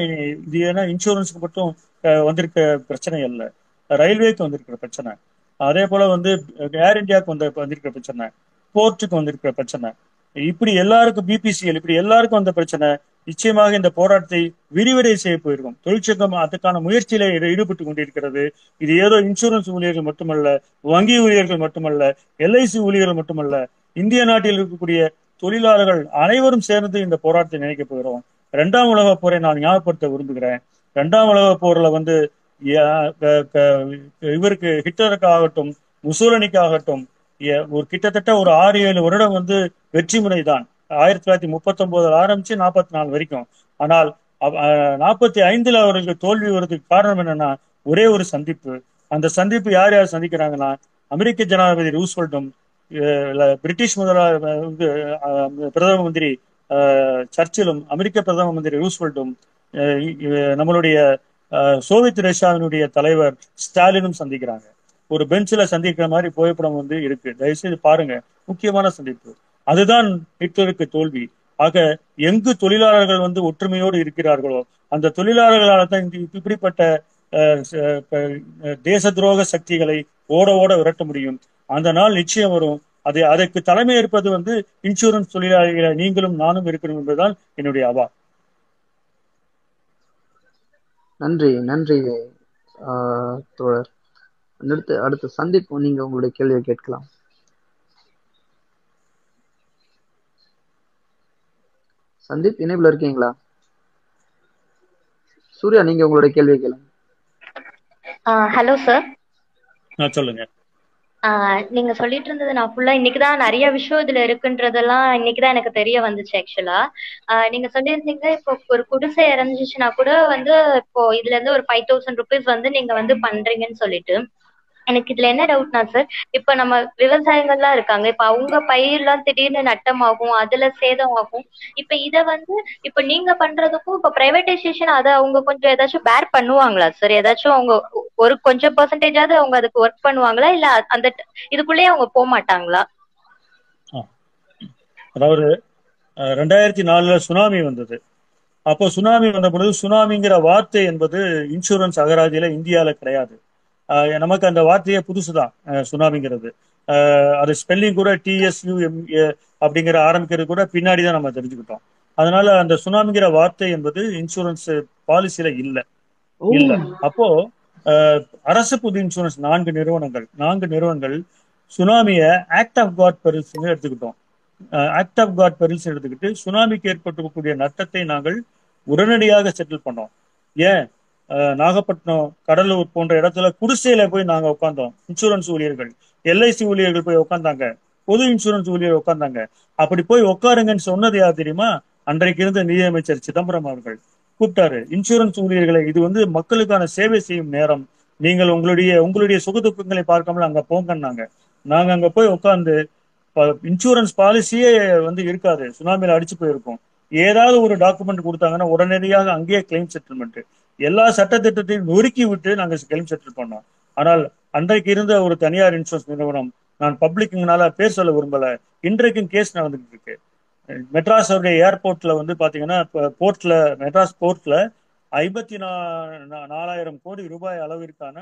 இது ஏன்னா இன்சூரன்ஸுக்கு மட்டும் அஹ், வந்திருக்க பிரச்சனை அல்ல. ரயில்வேக்கு வந்திருக்கிற பிரச்சனை. அதே போல வந்து ஏர் இந்தியாவுக்கு வந்த வந்திருக்கிற பிரச்சனை. போர்ட்டுக்கு வந்திருக்கிற பிரச்சனை. இப்படி எல்லாருக்கும் பிபிசிஎல் இப்படி எல்லாருக்கும் அந்த பிரச்சனை நிச்சயமாக இந்த போராட்டத்தை விரிவடை செய்ய போயிருக்கும். தொழிற்சங்கம் அதுக்கான முயற்சியில ஈடுபட்டு கொண்டிருக்கிறது. இது ஏதோ இன்சூரன்ஸ் ஊழியர்கள் மட்டுமல்ல வங்கி ஊழியர்கள் மட்டுமல்ல எல்ஐசி ஊழியர்கள் மட்டுமல்ல இந்திய நாட்டில் இருக்கக்கூடிய தொழிலாளர்கள் அனைவரும் சேர்ந்து இந்த போராட்டத்தை நினைக்க போகிறோம். இரண்டாம் உலக போரை நான் ஞாபகப்படுத்த விரும்புகிறேன். இரண்டாம் உலக போர்ல வந்து இவருக்கு ஹிட்லருக்கு ஆகட்டும் முசோலனிக்கு ஆகட்டும் ஒரு கிட்டத்தட்ட ஒரு ஆறு ஏழு வருடம் வந்து வெற்றி முறை தான். ஆயிரத்தி தொள்ளாயிரத்தி முப்பத்தி ஒன்பதுல ஆரம்பிச்சு நாற்பத்தி நாலு வரைக்கும். ஆனால் நாற்பத்தி ஐந்துல அவர்களுக்கு தோல்வி வருவதுக்கு காரணம் என்னன்னா ஒரே ஒரு சந்திப்பு. அந்த சந்திப்பு யார் யார் சந்திக்கிறாங்கன்னா அமெரிக்க ஜனாதிபதி ரூஸ்வெல்டும் பிரிட்டிஷ் முதலா பிரதம மந்திரி சர்ச்சிலும் அமெரிக்க பிரதம மந்திரி ரூஸ்வெல்டும் அஹ், நம்மளுடைய அஹ், சோவியத் ரஷ்யாவினுடைய தலைவர் ஸ்டாலினும் சந்திக்கிறாங்க. ஒரு பெஞ்சில சந்திக்கிற மாதிரி புகைப்படம் வந்து இருக்கு. தயவுசெய்து பாருங்க. முக்கியமான சந்திப்பு. அதுதான் ஹிட்லருக்கு தோல்வி. ஆக எங்கு தொழிலாளர்கள் வந்து ஒற்றுமையோடு இருக்கிறார்களோ அந்த தொழிலாளர்களால தான் இந்த இப்படிப்பட்ட தேச துரோக சக்திகளை ஓட ஓட விரட்ட முடியும். அந்த நாள் நிச்சயம் வரும். அது அதற்கு தலைமை இருப்பது வந்து இன்சூரன்ஸ் தொழிலாளிகளை நீங்களும் நானும் இருக்கணும் என்பதுதான் என்னுடைய அவா நன்றி நன்றி ஆஹ், தோழர். அடுத்து அடுத்து சந்தீப் நீங்க உங்களுடைய கேள்வியை கேட்கலாம். சந்தீப் இணைப்புல இருக்கீங்களா? சூர்யா நீங்க உங்களுடைய கேள்வியை கேளுங்க. ஹலோ சார் சொல்லுங்க. நீங்க சொல்லிட்டு இருந்தது நான் ஃபுல்லா இன்னைக்கு தான் நிறைய விஷயம் இதுல இருக்குன்றதெல்லாம் இன்னைக்கு தான் எனக்கு தெரிய வந்துச்சு ஆக்சுவலா நீங்க சொல்லியிருந்தீங்க இப்போ ஒரு குடிசை இறந்துச்சுன்னா கூட வந்து இப்போ இதுல இருந்து ஒரு ஃபைவ் தௌசண்ட் ருபீஸ் வந்து நீங்க வந்து பண்றீங்கன்னு சொல்லிட்டு. எனக்கு இதுல என்ன டவுட்னா சார் இப்ப நம்ம விவசாயிகள்லாம் இருக்காங்க. இப்ப அவங்க பயிர்லாம் திடீர்னு நட்டமாகும் அதுல சேதம் ஆகும் இப்ப இத வந்து இப்ப நீங்க பண்றதுக்கும் இப்ப பிரைவேடைசேஷன் அதை அவங்க கொஞ்சம் ஏதாச்சும் பேர் பண்ணுவாங்களா சார் ஏதாச்சும் அவங்க ஒரு கொஞ்சம் பெர்சன்டேஜாவது அவங்க அதுக்கு ஒர்க் பண்ணுவாங்களா? இல்ல அந்த இதுக்குள்ளேயே அவங்க போக மாட்டாங்களா? அதாவது ரெண்டாயிரத்தி நாலுல சுனாமி வந்தது. அப்போ சுனாமி வந்த பொழுது சுனாமிங்கிற வார்த்தை என்பது இன்சூரன்ஸ் அகராதியில இந்தியால கிடையாது. நமக்கு அந்த வார்த்தையே புதுசுதான் சுனாமிங்கிறது. அது ஸ்பெல்லிங் கூட டிஎஸ்யூஎம் அப்படிங்கிற ஆரம்பிக்கிறது கூட பின்னாடி தான் நம்ம தெரிஞ்சுக்கிட்டோம். அதனால அந்த சுனாமிங்கிற வார்த்தை என்பது இன்சூரன்ஸ் பாலிசியில இல்ல. இல்ல. அப்போ அரசு பொது இன்சூரன்ஸ் நான்கு நிறுவனங்கள் நான்கு நிறுவனங்கள் சுனாமிய ஆக்ட் ஆஃப் காட் பெருசுன்னு எடுத்துக்கிட்டோம். ஆக்ட் ஆஃப் காட் பெரில்ஸ் எடுத்துக்கிட்டு சுனாமிக்கு ஏற்பட்டிருக்கக்கூடிய நட்டத்தை நாங்கள் உடனடியாக செட்டில் பண்ணோம். ஏன்? நாகப்பட்டினம் கடலூர் போன்ற இடத்துல குடிசையில போய் நாங்க உட்கார்ந்தோம் இன்சூரன்ஸ் ஊழியர்கள் எல்ஐசி ஊழியர்கள் போய் உட்கார்ந்தாங்க பொது இன்சூரன்ஸ் ஊழியர் உட்கார்ந்தாங்க அப்படி போய் உட்காருங்கன்னு சொன்னது யார் தெரியுமா? அன்றைக்கு இருந்த நிதியமைச்சர் சிதம்பரம் அவர்கள். கூப்பிட்டாரு இன்சூரன்ஸ் ஊழியர்களை இது வந்து மக்களுக்கான சேவை செய்யும் நேரம். நீங்கள் உங்களுடைய உங்களுடைய சுகதுக்கங்களை பார்க்காமல் அங்க போங்கன்னாங்க. நாங்க அங்க போய் உட்கார்ந்து இன்சூரன்ஸ் பாலிசியே வந்து இருக்காது. சுனாமியில அடிச்சு போயிருக்கோம். ஏதாவது ஒரு டாக்குமெண்ட் கொடுத்தாங்கன்னா உடனடியாக அங்கேயே கிளைம் செட்டில்மெண்ட் எல்லா சட்டத்திட்டத்தையும் நொறுக்கி விட்டு நாங்கள் கிளைம் செட்டில் பண்ணோம். ஆனால் அன்றைக்கு இருந்த ஒரு தனியார் இன்சூரன்ஸ் நிறுவனம் நான் பப்ளிக்னால பேர் சொல்ல விரும்பல. இன்றைக்கும் கேஸ் நடந்துட்டு இருக்கு. மெட்ராஸ் ஏர்போர்ட்ல வந்து பாத்தீங்கன்னா போர்ட்ல மெட்ராஸ் போர்ட்ல ஐம்பத்தி நாலாயிரம் கோடி ரூபாய் அளவிற்கான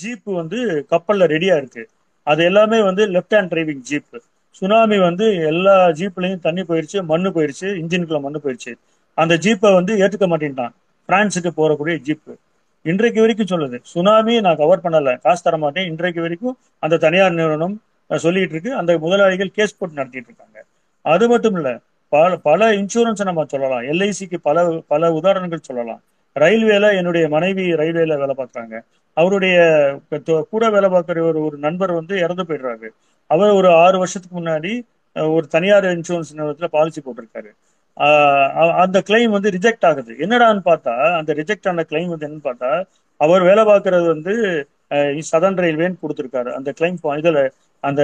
ஜீப்பு வந்து கப்பல்ல ரெடியா இருக்கு. அது எல்லாமே வந்து left hand driving jeep. Tsunami வந்து எல்லா ஜீப்லயும் தண்ணி போயிருச்சு மண்ணு போயிருச்சு இன்ஜினுக்குள்ள மண்ணு போயிருச்சு. அந்த ஜீப்பை வந்து ஏற்றுக்க மாட்டேன்ட்டான். பிரான்ஸுக்கு போறக்கூடிய ஜீப். இன்றைக்கு வரைக்கும் சொல்லுது சுனாமி நான் கவர் பண்ணல காசு தர மாட்டேன். இன்றைக்கு வரைக்கும் அந்த தனியார் நிறுவனம் சொல்லிட்டு இருக்கு. அந்த முதலாளிகள் கேஸ் போட்டு நடத்திட்டு இருக்காங்க. அது மட்டும் இல்ல பல பல இன்சூரன்ஸ் நம்ம சொல்லலாம். எல்ஐசிக்கு பல பல உதாரணங்கள் சொல்லலாம். ரயில்வேல என்னுடைய மனைவி ரயில்வேல வேலை பார்க்குறாங்க. அவருடைய கூட வேலை பார்க்குற ஒரு ஒரு நண்பர் வந்து இறந்து போயிடுறாரு. அவர் ஒரு ஆறு வருஷத்துக்கு முன்னாடி ஒரு தனியார் இன்சூரன்ஸ் நிறுவனத்துல பாலிசி போட்டிருக்காரு. அந்த கிளைம் வந்து ரிஜெக்ட் ஆகுது. என்னடான்னு பார்த்தா அந்த ரிஜெக்ட் ஆன கிளைம் வந்து என்னன்னு பார்த்தா அவர் வேலை பார்க்கறது வந்து சதன் ரயில்வேன்னு கொடுத்துருக்காரு. அந்த கிளைம் இதில் அந்த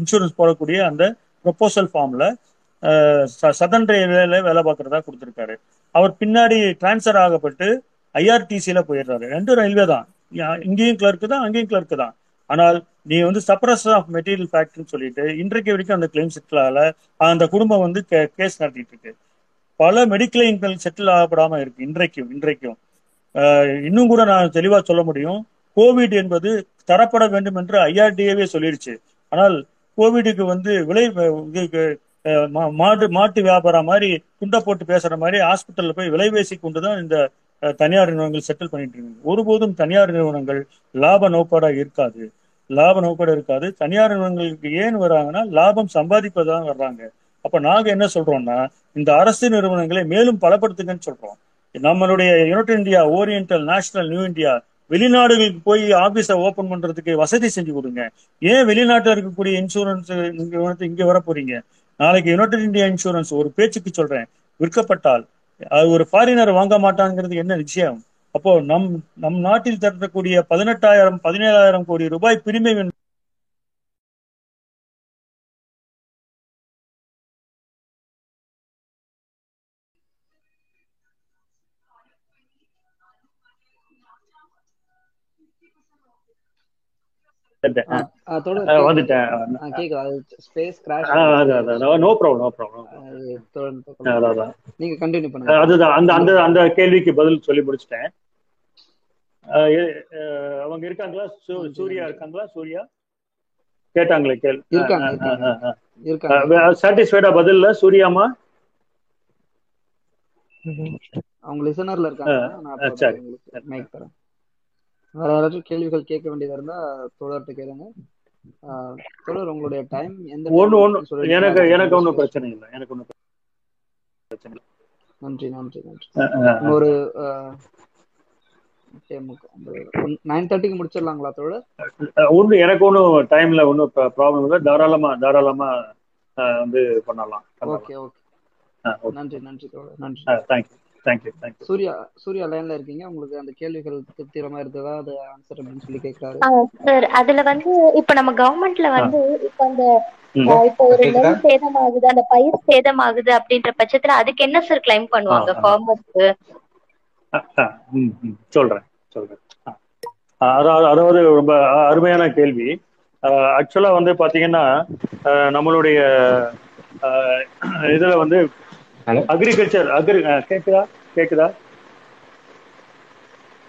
இன்சூரன்ஸ் போடக்கூடிய அந்த ப்ரொப்போசல் ஃபார்ம்ல சதன் ரயில்வேல வேலை பார்க்கறதா கொடுத்துருக்காரு. அவர் பின்னாடி டிரான்ஸ்ஃபர் ஆகப்பட்டு ஐஆர்டிசியில போயிடுறாரு. ரெண்டும் ரயில்வே தான். இங்கேயும் கிளர்க்கு தான் அங்கேயும் கிளர்க்கு தான். ஆனால் நீ வந்து சப்ரஸ் ஆஃப் மெட்டீரியல் ஃபேக்ட்ரின்னு சொல்லிட்டு இன்றைக்கு வரைக்கும் அந்த கிளைம் செட்டில் ஆகல. அந்த குடும்பம் வந்து கேஸ் நடத்திட்டு இருக்கு. பல மெடிக்ளைம்கள் செட்டில் ஆகப்படாம இருக்கு இன்றைக்கும் இன்றைக்கும். ஆஹ் இன்னும் கூட நான் தெளிவா சொல்ல முடியும். கோவிட் என்பது தரப்பட வேண்டும் என்று ஐஆர்டிஏவே சொல்லிடுச்சு. ஆனால் கோவிடுக்கு வந்து விலை மா- மாட்டு மாட்டு வியாபாரம் மாதிரி குண்டை போட்டு பேசுற மாதிரி ஹாஸ்பிட்டல்ல போய் விலை பேசி கொண்டுதான் இந்த தனியார் நிறுவனங்கள் செட்டில் பண்ணிட்டு இருக்காங்க. ஒருபோதும் தனியார் நிறுவனங்கள் லாப நோக்கோட இருக்காது. லாப நோக்கோட இருக்காது. தனியார் நிறுவனங்களுக்கு ஏன் வராங்கன்னா லாபம் சம்பாதிப்பதான் வர்றாங்க. அப்ப நாங்க என்ன சொல்றோம்னா இந்த அரசு நிறுவனங்களை மேலும் பலப்படுத்துங்கன்னு சொல்றோம். நம்மளுடைய united India oriental national new India வெளிநாடுகளுக்கு போய் ஆபீஸை ஓபன் பண்றதுக்கு வசதி செஞ்சு கொடுங்க. ஏன் வெளிநாட்டில் இருக்கக்கூடிய இன்சூரன்ஸ் இங்க வந்து இங்க வர போறீங்க? நாளைக்கு யுனைடெட் இந்தியா இன்சூரன்ஸ் ஒரு பேச்சுக்கு சொல்றேன். விற்கப்பட்டால் அது ஒரு ஃபாரினர் வாங்க மாட்டாங்கிறது என்ன நிச்சயம் அப்போ நம் நம் நாட்டில் தரக்கூடிய பதினெட்டாயிரம் பதினேழாயிரம் கோடி ரூபாய் அதான். நீங்க கண்டினியூ பண்ணுங்க. அதுதான் அந்த அந்த அந்த கேள்விக்கு பதில் சொல்லி முடிச்சிட்டேன். அவங்க இருக்காங்களா? சூர்யா இருக்காங்களா? சூர்யா? கேட்டாங்களே இருக்காங்க சாட்டிஸ்ஃபைடா பதில்ல? சூர்யாமா? அவங்க லிசனர்ல இருக்காங்க. வேற யாராச்சும் கேள்விகள் கேட்க வேண்டியதா இருந்தா தொடர்ந்து கேளுங்க. ஆ, தொடர் உங்களுடைய டைம் எந்த ஒண்ணு ஒண்ணு. எனக்கு எனக்கு ஒன்றும் discuss பிரச்சனை இல்லை. எனக்கு ஒன்றும் பிரச்சனை இல்லை. நன்றி நன்றி நன்றி. ஒரு நைன் தேர்ட்டிக்கு முடிச்சிடலாங்களா அஹ், ஒண்ணு எனக்கு ஒன்றும் டைம்ல ஒன்றும் ப்ராப்ளம் இல்லை. தாராளமா தாராளமா வந்து பண்ணலாம். Okay okay. நன்றி நன்றி தொடர் நன்றி. தேங்க்யூ சூர்யா சூர்யா லைன்ல இருக்கீங்க. உங்களுக்கு அந்த கேள்விகள் திருப்திகரமா இருந்ததா? அது ஆன்சர் அப்படின்னு சொல்லி கேட்கிறாரு சார் அதுல வந்து இப்ப நம்ம கவர்மெண்ட்ல வந்து இப்ப அந்த இப்ப ஒரு? நெல் சேதமாகுது அந்த பயிர் சேதமாகுது அப்படின்ற பட்சத்துல அதுக்கு என்ன சார் கிளைம் பண்ணுவாங்க. ஃபார்மர்ஸ்க்கு சொல்றேன் சொல்றேன். அதாவது ரொம்ப அருமையான கேள்வி. ஆக்சுவலா வந்து பாத்தீங்கன்னா நம்மளுடைய இதுல வந்து? அக்ரிகல்ச்சர் அக்ரி கேக்குதா? கேக்குதா?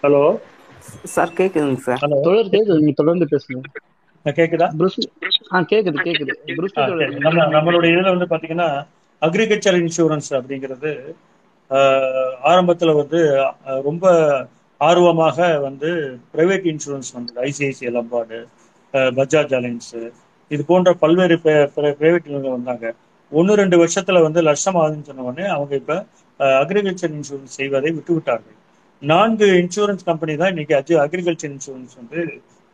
ஹலோ சார் கேக்குதுங்க சார். ஹலோ தொடர் கேக்குது நீங்க தொடர்ந்து பேசுங்க. கேக்குதா? புருஸ் ஆ கேக்குது கேக்குது. நம்மளுடைய இதுல வந்து பாத்தீங்கன்னா அக்ரிகல்ச்சர் இன்சூரன்ஸ் அப்படிங்கிறது ஆரம்பத்துல வந்து ரொம்ப ஆர்வமாக வந்து பிரைவேட் இன்சூரன்ஸ் வந்தது. ஐசிஐசிஐ லம்பார்டு பஜாஜ் அலைன்ஸ் இது போன்ற பல்வேறு பிரைவேட் வந்தாங்க. ஒன்று ரெண்டு வருஷத்துல வந்து லட்சம் ஆகுதுன்னு சொன்ன உடனே அவங்க இப்ப அக்ரிகல்ச்சர் இன்சூரன்ஸ் செய்வதை விட்டு விட்டார்கள். நான்கு இன்சூரன்ஸ் கம்பெனி தான் இன்னைக்கு அஜி அக்ரிகல்ச்சர் இன்சூரன்ஸ் வந்து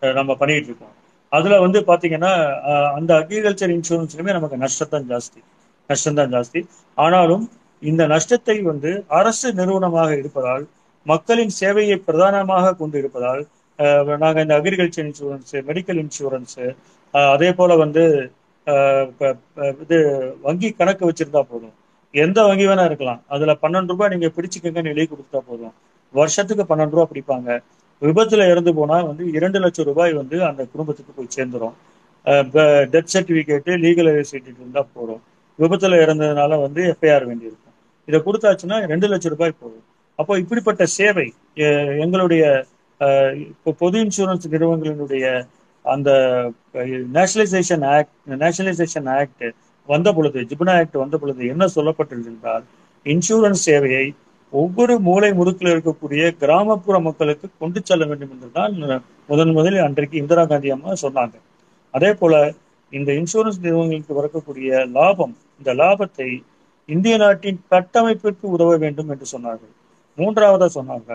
நம்ம பண்ணிட்டு இருக்கோம். அதுல வந்து பாத்தீங்கன்னா அந்த அக்ரிகல்ச்சர் இன்சூரன்ஸ்லுமே நமக்கு நஷ்டம் தான் ஜாஸ்தி. நஷ்டம் தான் ஜாஸ்தி. ஆனாலும் இந்த நஷ்டத்தை வந்து அரசு நிறுவனமாக இருப்பதால் மக்களின் சேவையை பிரதானமாக கொண்டு இருப்பதால் நாங்கள் இந்த அக்ரிகல்ச்சர் இன்சூரன்ஸ் மெடிக்கல் இன்சூரன்ஸ் அதே போல வந்து இது வங்கி கணக்கு வச்சிருந்தா போதும். எந்த வங்கி வேணா இருக்கலாம். அதுல பன்னெண்டு ரூபாய் நீங்க பிடிச்சிக்கங்கன்னு எழுதி கொடுத்தா போதும். வருஷத்துக்கு பன்னெண்டு ரூபாய் பிடிப்பாங்க. விபத்துல இறந்து போனா வந்து இரண்டு லட்சம் ரூபாய் வந்து அந்த குடும்பத்துக்கு போய் சேர்ந்துரும். டெத் சர்டிபிகேட் லீகல் சர்டிஃபிகேட் இருந்தா போதும். விபத்துல இறந்ததுனால வந்து எஃப்ஐஆர் வேண்டியிருக்கும். இதை கொடுத்தாச்சுன்னா ரெண்டு லட்சம் ரூபாய் போதும். அப்போ இப்படிப்பட்ட சேவை எங்களுடைய இப்போ பொது இன்சூரன்ஸ் நிறுவனங்களினுடைய அந்த நேஷனலைசேஷன் ஆக்ட் நேஷனலைசேஷன் ஆக்ட் வந்த பொழுது ஜிப்னா ஆக்ட் வந்த பொழுது என்ன சொல்லப்பட்டது என்றால் இன்சூரன்ஸ் சேவையை ஒவ்வொரு மூலை முறுக்கில் இருக்கக்கூடிய கிராமப்புற மக்களுக்கு கொண்டு செல்ல வேண்டும் என்றுதான் முதன் முதலில் அன்றைக்கு இந்திரா காந்தி அம்மா சொன்னாங்க. அதே போல இந்த இன்சூரன்ஸ் நிறுவனங்களுக்கு வரக்கூடிய லாபம் இந்த லாபத்தை இந்திய நாட்டின் கட்டமைப்பிற்கு உதவ வேண்டும் என்று சொன்னார்கள். மூன்றாவதா சொன்னாங்க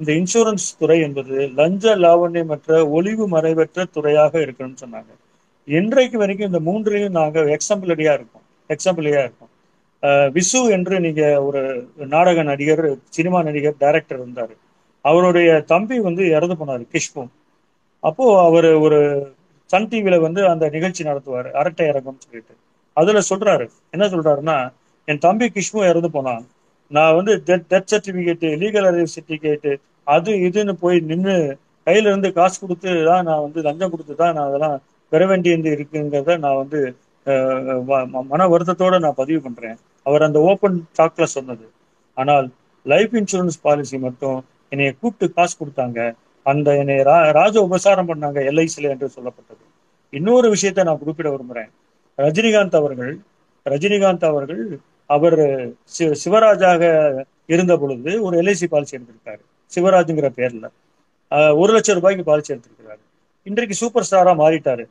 இந்த இன்சூரன்ஸ் துறை என்பது லஞ்ச லாவண்யமற்ற ஒளிவு மறைவற்ற துறையாக இருக்கணும்னு சொன்னாங்க. இன்றைக்கு வரைக்கும் இந்த மூன்றையும் நாங்கள் எக்ஸாம்பிளடியா இருக்கோம். எக்ஸாம்பிளடியா இருக்கோம். விசு என்று நீங்க ஒரு நாடக நடிகர் சினிமா நடிகர் டைரக்டர் இருந்தார். அவருடைய தம்பி வந்து இறந்து போனாரு கிஷ்பு. அப்போ அவர் ஒரு சன் டிவியில வந்து அந்த நிகழ்ச்சி நடத்துவார் அரட்டை அரங்கம் சொல்லிட்டு. அதுல சொல்றாரு. என்ன சொல்றாருன்னா என் தம்பி கிஷ்மு இறந்து போனான். நான் வந்து death certificate legal arrive certificate அது இதுன்னு போய் நின்று கையில இருந்து காசு கொடுத்து தான் நான் வந்து லஞ்சம் கொடுத்து தான் நான் அதெல்லாம் பெற வேண்டியது இருக்குங்கிறத நான் வந்து மன வருத்தத்தோட நான் பதிவு பண்றேன். அவர் அந்த ஓப்பன் டாக்ல சொன்னது. ஆனால் லைஃப் இன்சூரன்ஸ் பாலிசி மட்டும் என்னைய கூப்பிட்டு காசு கொடுத்தாங்க. அந்த என்னை ரா- ராஜ உபசாரம் பண்ணாங்க எல்ஐசில என்று சொல்லப்பட்டது. இன்னொரு விஷயத்த நான் குறிப்பிட விரும்புறேன். ரஜினிகாந்த் அவர்கள் ரஜினிகாந்த் அவர்கள் அவர் சிவராஜாக இருந்த பொழுது ஒரு எல்ஐசி பாலிசி எடுத்திருக்காரு. சிவராஜுங்கிற பேர்ல. ஒரு லட்சம் ரூபாய்க்கு பாலிசி எடுத்திருக்கிறாரு. இன்றைக்கு சூப்பர் ஸ்டாரா மாறிட்டாரு.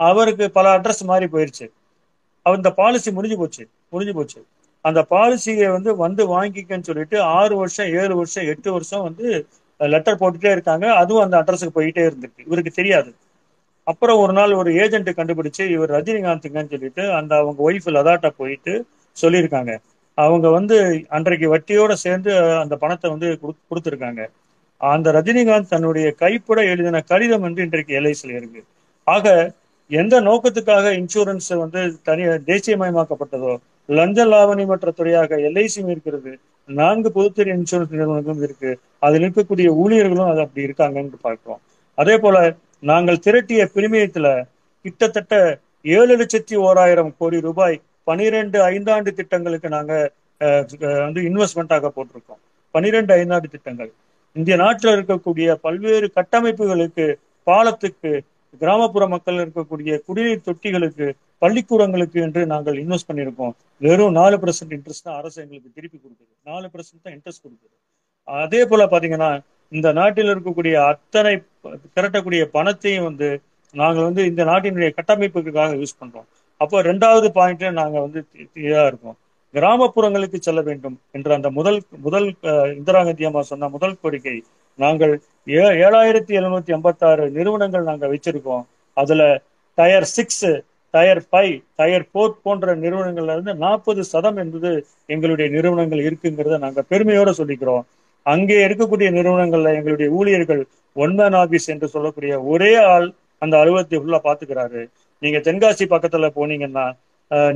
அவருக்கு பல அட்ரஸ் மாறி போயிருச்சு. அவர் இந்த பாலிசி முடிஞ்சு போச்சு முடிஞ்சு போச்சு. அந்த பாலிசியை வந்து வந்து வாங்கிக்கன்னு சொல்லிட்டு ஆறு வருஷம் ஏழு வருஷம் எட்டு வருஷம் வந்து லெட்டர் போட்டுட்டே இருக்காங்க. அதுவும் அந்த அட்ரஸுக்கு போயிட்டே இருந்திருக்கு. இவருக்கு தெரியாது. அப்புறம் ஒரு நாள் ஒரு ஏஜென்ட் கண்டுபிடிச்சு இவர் ரஜினிகாந்துங்கன்னு சொல்லிட்டு அந்த அவங்க ஒய்ஃப் லதாட்ட போயிட்டு சொல்லியிருக்காங்க. அவங்க வந்து அன்றைக்கு வட்டியோட சேர்ந்து அந்த பணத்தை வந்து கொடுத்துருக்காங்க. அந்த ரஜினிகாந்த் தன்னுடைய கைப்பட எழுதின கடிதம் வந்து இன்றைக்கு எல்ஐசியில் இருக்கு. ஆக எந்த நோக்கத்துக்காக இன்சூரன்ஸ் வந்து தனி தேசியமயமாக்கப்பட்டதோ லஞ்ச லாவணி மற்ற துறையாக எல்ஐசியும் இருக்கிறது நான்கு பொதுத்துறை இன்சூரன்ஸ் நிறுவனங்களும் இருக்கு அதில் இருக்கக்கூடிய ஊழியர்களும் அது அப்படி இருக்காங்கன்னு பார்க்கிறோம். அதே போல நாங்கள் திரட்டிய பிரிமியத்துல கிட்டத்தட்ட ஏழு லட்சத்தி ஓராயிரம் கோடி ரூபாய் பனிரெண்டு ஐந்தாண்டு திட்டங்களுக்கு நாங்க வந்து இன்வெஸ்ட்மெண்ட்டாக போட்டிருக்கோம். பனிரெண்டு ஐந்தாண்டு திட்டங்கள். இந்திய நாட்டில் இருக்கக்கூடிய பல்வேறு கட்டமைப்புகளுக்கு பாலத்துக்கு கிராமப்புற மக்கள் இருக்கக்கூடிய குடிநீர் தொட்டிகளுக்கு பள்ளிக்கூடங்களுக்கு என்று நாங்கள் இன்வெஸ்ட் பண்ணியிருக்கோம். வெறும் நாலு பர்சன்ட் இன்ட்ரெஸ்ட் தான் அரசு எங்களுக்கு திருப்பி கொடுக்குது. நாலு பர்சன்ட் தான் இன்ட்ரெஸ்ட் கொடுக்குது. அதே போல பாத்தீங்கன்னா இந்த நாட்டில் இருக்கக்கூடிய அத்தனை திரட்டக்கூடிய பணத்தையும் வந்து நாங்கள் வந்து இந்த நாட்டினுடைய கட்டமைப்புக்காக யூஸ் பண்றோம். அப்போ ரெண்டாவது பாயிண்ட்ல நாங்க வந்து இதா இருக்கோம். கிராமப்புறங்களுக்கு செல்ல வேண்டும் என்ற அந்த முதல் முதல் அஹ், இந்திரா காந்தி அம்மா சொன்ன முதல் கோரிக்கை நாங்கள் ஏ- ஏழாயிரத்தி எழுநூத்தி எண்பத்தாறு நிறுவனங்கள் நாங்க வச்சிருக்கோம். அதுல tier six tier five tier four போன்ற நிறுவனங்கள்ல இருந்து நாற்பது சதம் என்பது எங்களுடைய நிறுவனங்கள் இருக்குங்கிறத நாங்க பெருமையோட சொல்லிக்கிறோம். அங்கே இருக்கக்கூடிய நிறுவனங்கள்ல எங்களுடைய ஊழியர்கள் ஒன்மேன் ஆபீஸ் என்று சொல்லக்கூடிய ஒரே ஆள் அந்த அலுவலகத்தை ஃபுல்லா பாத்துக்கிறாரு நீங்க தென்காசி பக்கத்துல போனீங்கன்னா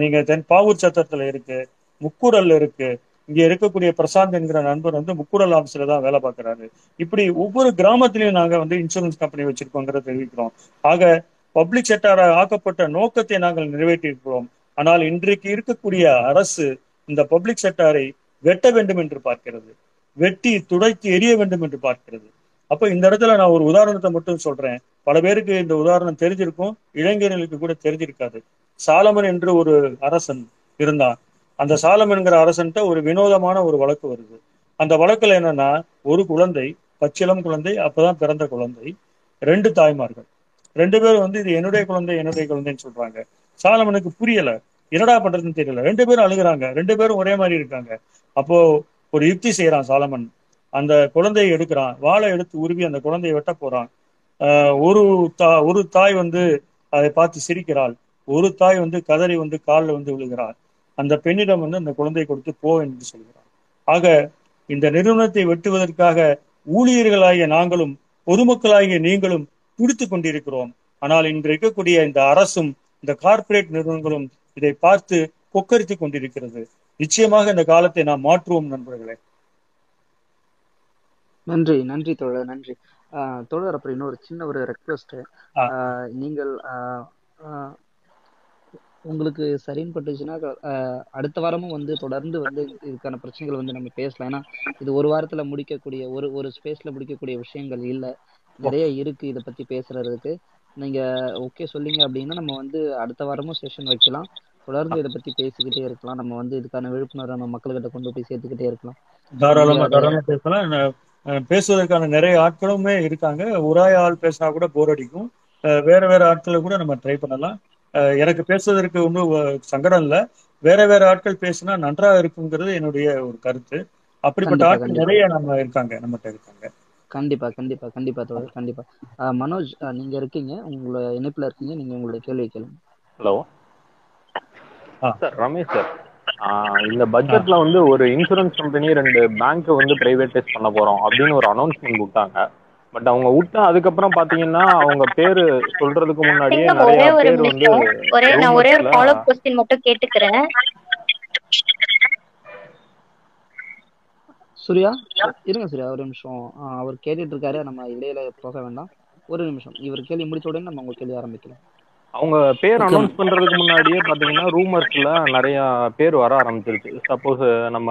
நீங்க தென் பாவூர் சத்திரத்துல இருக்கு முக்கூடல்ல இருக்கு. இங்க இருக்கக்கூடிய பிரசாந்த் என்கிற நண்பர் வந்து முக்கூரல் ஆபீஸ்ல தான் வேலை பார்க்கறாரு. இப்படி ஒவ்வொரு கிராமத்திலையும் நாங்க வந்து இன்சூரன்ஸ் கம்பெனி வச்சிருக்கோங்கிறத தெரிவிக்கிறோம். ஆக பப்ளிக் செக்டார ஆக்கப்பட்ட நோக்கத்தை நாங்கள் நிறைவேற்றியிருக்கிறோம். ஆனால் இன்றைக்கு இருக்கக்கூடிய அரசு இந்த பப்ளிக் செக்டாரை வெட்ட வேண்டும் என்று பார்க்கிறது. வெட்டி துடைத்து எரிய வேண்டும் என்று பார்க்கிறது. அப்ப இந்த இடத்துல நான் ஒரு உதாரணத்தை மட்டும் சொல்றேன். பல பேருக்கு இந்த உதாரணம் தெரிஞ்சிருக்கும். இளைஞர்களுக்கு கூட தெரிஞ்சிருக்காது. சாலமன் என்று ஒரு அரசன் இருந்தான். அந்த சாலமன்கிற அரசன்ட்ட ஒரு வினோதமான ஒரு வழக்கு வருது. அந்த வழக்குல என்னன்னா ஒரு குழந்தை பச்சிளம் குழந்தை அப்பதான் பிறந்த குழந்தை ரெண்டு தாய்மார்கள். ரெண்டு பேரும் வந்து இது என்னுடைய குழந்தை என்னுடைய குழந்தைன்னு சொல்றாங்க. சாலமனுக்கு புரியல. என்னடா பண்றதுன்னு தெரியல. ரெண்டு பேரும் அழுகுறாங்க. ரெண்டு பேரும் ஒரே மாதிரி இருக்காங்க. அப்போ ஒரு யுக்தி செய்யறான் சாலமன். அந்த குழந்தையை எடுக்கிறான். வாழை எடுத்து உருவி அந்த குழந்தையை வெட்ட போறான். ஆஹ் ஒரு தா ஒரு தாய் வந்து அதை பார்த்து சிரிக்கிறாள். ஒரு தாய் வந்து கதறி வந்து காலில் வந்து விழுகிறாள். அந்த பெண்ணிடம் வந்து அந்த குழந்தையை கொடுத்து போ என்று சொல்கிறார் ஆக இந்த நிறுவனத்தை வெட்டுவதற்காக ஊழியர்களாகிய நாங்களும் பொதுமக்களாகிய நீங்களும் துடித்துக் கொண்டிருக்கிறோம். ஆனால் இன்று இருக்கக்கூடிய இந்த அரசும் இந்த கார்ப்பரேட் நிறுவனங்களும் இதை பார்த்து கொக்கரித்துக் கொண்டிருக்கிறது. நிச்சயமாக இந்த காலத்தை நாம் மாற்றுவோம் நண்பர்களே. நன்றி நன்றி தோழர் நன்றி. ஆஹ் தோழர் அப்புறம் இன்னொரு சின்ன ஒரு ரெக்வஸ்ட். நீங்கள் உங்களுக்கு சரின்னு பட்டுச்சுன்னா அடுத்த வாரமும் வந்து தொடர்ந்து வந்து இதுக்கான பிரச்சனைகள் வந்து நம்ம பேசலாம். ஏன்னா இது ஒரு வாரத்துல முடிக்கக்கூடிய ஒரு ஒரு ஸ்பேஸ்ல முடிக்கக்கூடிய விஷயங்கள் இல்ல. நிறைய இருக்கு இதை பத்தி பேசுறதுக்கு. நீங்க ஓகே சொல்லிங்க அப்படின்னா நம்ம வந்து அடுத்த வாரமும் செஷன் வைக்கலாம். தொடர்ந்து இதை பத்தி பேசிக்கிட்டே இருக்கலாம். நம்ம வந்து இதுக்கான விழிப்புணர்வை நம்ம மக்கள்கிட்ட கொண்டு போய் சேர்த்துக்கிட்டே இருக்கலாம். தாராளமா தாராளமா பேசலாம். பேசுவதற்கான நிறைய ஆட்களுமே இருக்காங்க. ஒராய ஆள் பேசினா கூட போர் அடிக்கும். வேற வேற ஆட்களை கூட நம்ம ட்ரை பண்ணலாம். அஹ் எனக்கு பேசுவதற்கு ஒன்றும் சங்கடம் இல்லை. வேற வேற ஆட்கள் பேசினா நன்றா இருக்குங்கிறது என்னுடைய ஒரு கருத்து. அப்படிப்பட்ட ஆட்கள் நிறைய நம்ம இருக்காங்க நம்மகிட்ட இருக்காங்க. கண்டிப்பா கண்டிப்பா கண்டிப்பா தோழர் கண்டிப்பா. ஆஹ் மனோஜ் ஆஹ் நீங்க இருக்கீங்க. உங்களோட இணைப்புல இருக்கீங்க. நீங்க உங்களுடைய கேள்வி கேளுங்க. ஹலோ. Sir Ramesh sir. இந்த பட்ஜெட்ல வந்து ஒரு இன்சூரன்ஸ் கம்பெனி ரெண்டு பேங்க் வந்து பிரைவேடைஸ் பண்ண போறோம் அப்படின்னு ஒரு அனௌன்ஸ்மெண்ட் விட்டாங்க பட் அவங்க விட்டா அதுக்கப்புறம் பாத்தீங்கன்னா அவங்க பேரு சொல்றதுக்கு முன்னாடியே நிறைய ஒரே ஒரு பேர் வந்து ஒரே நான் ஒரே ஒரு ஃபாலோ கொஸ்டின் மட்டும் கேட்டுக்கிறேன். சூர்யா இருங்க சூர்யா ஒரு நிமிஷம். ஆஹ் அவர் கேட்டுட்டு இருக்காரு நம்ம இடையில போக வேண்டாம். ஒரு நிமிஷம். இவர் கேள்வி முடிச்ச உடனே நம்ம உங்க கேள்வி ஆரம்பிக்கலாம். அவங்க பேர் அனௌன்ஸ் பண்றதுக்கு முன்னாடியே பாத்தீங்கன்னா ரூமர்ஸ்ல நிறைய பேர் வர ஆரம்பிச்சிருச்சு. சப்போஸ் நம்ம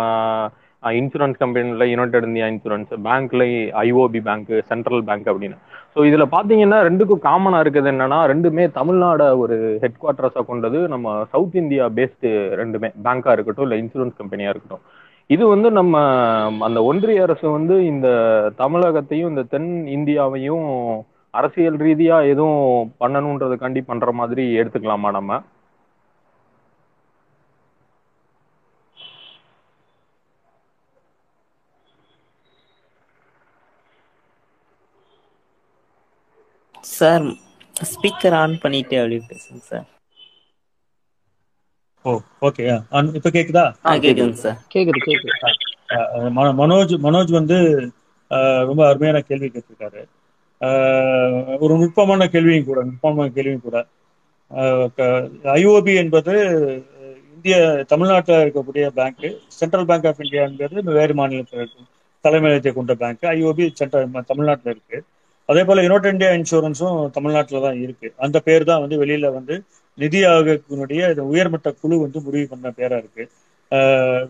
இன்சூரன்ஸ் கம்பெனில யுனைடெட் இந்தியா இன்சூரன்ஸ் பேங்க்ல ஐஓபி பேங்க் சென்ட்ரல் பேங்க் அப்படின்னு. ஸோ இதுல பாத்தீங்கன்னா ரெண்டுக்கும் காமனா இருக்குது என்னன்னா ரெண்டுமே தமிழ்நாட ஒரு ஹெட் குவார்டர்ஸா கொண்டது. நம்ம சவுத் இந்தியா பேஸ்டு ரெண்டுமே. பேங்கா இருக்கட்டும் இல்ல இன்சூரன்ஸ் கம்பெனியா இருக்கட்டும். இது வந்து நம்ம அந்த ஒன்றிய அரசு வந்து இந்த தமிழகத்தையும் இந்த தென் இந்தியாவையும் அரசியல் ரீதியா எதுவும் பண்ணணுன்றதுக்காண்டி பண்ற மாதிரி எடுத்துக்கலாமா நம்ம? சார் ஸ்பீக்கர் ஆன் பண்ணிட்டு அப்படியே பேசுங்க சார். ஓ ஓகே இப்ப கேக்குதா? கேக்குதுங்க சார். கேக்குது கேக்குது. மனோஜ் மனோஜ் வந்து ரொம்ப அருமையான கேள்வி கேட்டிருக்காரு. ஒரு நுட்பமான கேள்வியும் கூட நுட்பமான கேள்வியும் கூட. ஐஓபி என்பது இந்திய தமிழ்நாட்டில் இருக்கக்கூடிய bank central bank of India என்பது வேறு மாநிலத்தில் இருக்கும். தலைமையகத்தை கொண்ட பேங்க் ஐஓபி சென்ட்ரல் தமிழ்நாட்டில் இருக்கு. அதே போல யுனோட் இந்தியா இன்சூரன்ஸும் தமிழ்நாட்டில் தான் இருக்கு. அந்த பேர் தான் வந்து வெளியில வந்து நிதி ஆயோகத்தினுடைய உயர்மட்ட குழு வந்து முடிவு பண்ண பேரா இருக்கு. அஹ்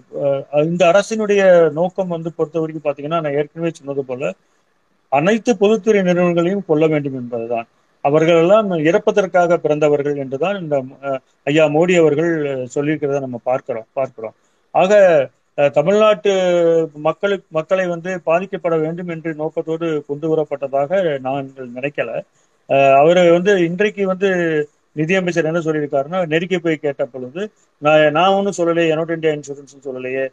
இந்த அரசினுடைய நோக்கம் வந்து பொறுத்த வரைக்கும் பாத்தீங்கன்னா நான் ஏற்கனவே சொன்னது போல அனைத்து பொதுத்துறை நிறுவனங்களையும் கொள்ள வேண்டும் என்பதுதான். அவர்கள் எல்லாம் இறப்பதற்காக பிறந்தவர்கள் என்றுதான் இந்த ஐயா மோடி அவர்கள் சொல்லியிருக்கிறத நம்ம பார்க்கிறோம் பார்க்கிறோம். ஆக தமிழ்நாட்டு மக்களுக்கு மக்களை வந்து பாதிக்கப்பட வேண்டும் என்று நோக்கத்தோடு கொண்டு வரப்பட்டதாக நான் நினைக்கல. அஹ், வந்து இன்றைக்கு வந்து நிதியமைச்சர் என்ன சொல்லியிருக்காருன்னா நெருக்கி போய் கேட்ட பொழுது நான் நான் ஒன்றும் சொல்லலையே யுனைடெட் இந்தியா இன்சூரன்ஸ் சொல்லலையே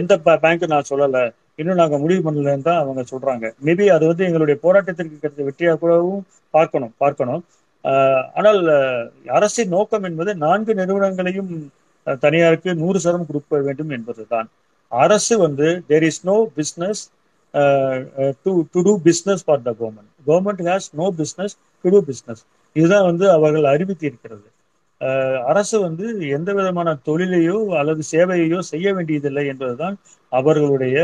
எந்த பேங்க் நான் சொல்லலை இன்னும் நாங்க முடிவு பண்ணலன்னு தான் அவங்க சொல்றாங்க. மேபி அது வந்து எங்களுடைய போராட்டத்திற்கு கிடைத்த வெற்றியாக கூடவும் பார்க்கணும் பார்க்கணும். ஆஹ் ஆனால் அரசின் நோக்கம் என்பது நான்கு நிறுவனங்களையும் தனியாருக்கு நூறு சதம் கொடுக்க வேண்டும் என்பதுதான். அரசு வந்து there is no business to to do business for the government government has no business to do business இதுதான் வந்து அவர்கள் அறிவித்து இருக்கிறது அரசு வந்து எந்த விதமான தொழிலையோ அல்லது சேவையையோ செய்ய வேண்டியதில்லை என்பதுதான் அவர்களுடைய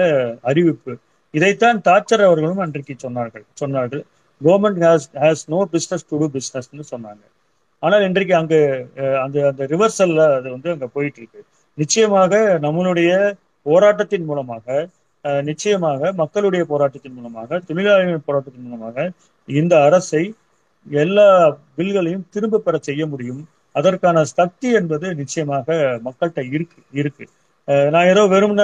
அறிவிப்பு. இதைத்தான் தாச்சர் அவர்களும் அன்றைக்கு சொன்னார்கள். சொன்னார்கள். Government has has no business to do பிஸ்னஸ்னு சொன்னாங்க. ஆனால் இன்றைக்கு அங்கு அஹ், அந்த அந்த ரிவர்சல்ல அது வந்து அங்க போயிட்டு இருக்கு நிச்சயமாக நம்மளுடைய போராட்டத்தின் மூலமாக அஹ், நிச்சயமாக மக்களுடைய போராட்டத்தின் மூலமாக தொழிலாளர்களின் போராட்டத்தின் மூலமாக இந்த அரசை எல்லா பில்களையும் திரும்ப பெற செய்ய முடியும். அதற்கான சக்தி என்பது நிச்சயமாக மக்கள்கிட்ட இருக்கு இருக்கு. நான் ஏதோ வெறும்ன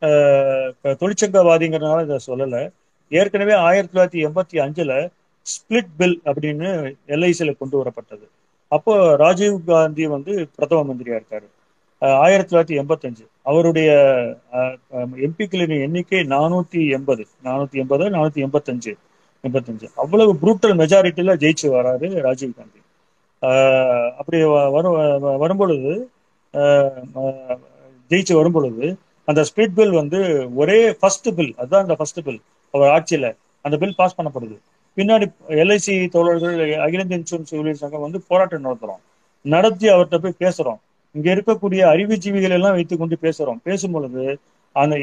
அஹ், தொழிற்சங்கவாதிங்கிறதுனால இதை சொல்லலை. ஏற்கனவே ஆயிரத்தி தொள்ளாயிரத்தி எண்பத்தி அஞ்சுல ஸ்பிளிட் பில் அப்படின்னு எல்ஐசியில கொண்டு வரப்பட்டது. அப்போ ராஜீவ் காந்தி வந்து பிரதம மந்திரியா இருக்காரு. அஹ் ஆயிரத்தி தொள்ளாயிரத்தி எண்பத்தஞ்சு. அவருடைய எம்பிக்களின் எண்ணிக்கை நானூத்தி எண்பது. நானூத்தி எண்பது நானூத்தி எண்பத்தஞ்சு எண்பத்தஞ்சு. அவ்வளவு புரூட்டல் மெஜாரிட்டியில ஜெயிச்சு வராரு ராஜீவ் காந்தி. அப்படி வ- வரும் வரும்பொழுது அஹ் ஜெயிச்சு வரும்பொழுது அந்த ஸ்பீட் பில் வந்து ஒரே ஃபர்ஸ்ட் பில் அதுதான் அந்த ஃபர்ஸ்ட் பில் அவர் ஆட்சியில அந்த பில் பாஸ் பண்ணப்படுது. பின்னாடி எல்ஐசி தோழர்கள் அகில இந்திய இன்சூரன்ஸ் ஊழியர் சங்கம் வந்து போராட்டம் நடத்துறோம். நடத்தி அவர்கிட்ட போய் பேசுறோம். இங்க இருக்கக்கூடிய அறிவுஜீவிகள் எல்லாம் வைத்து கொண்டு பேசுறோம். பேசும் பொழுது அந்த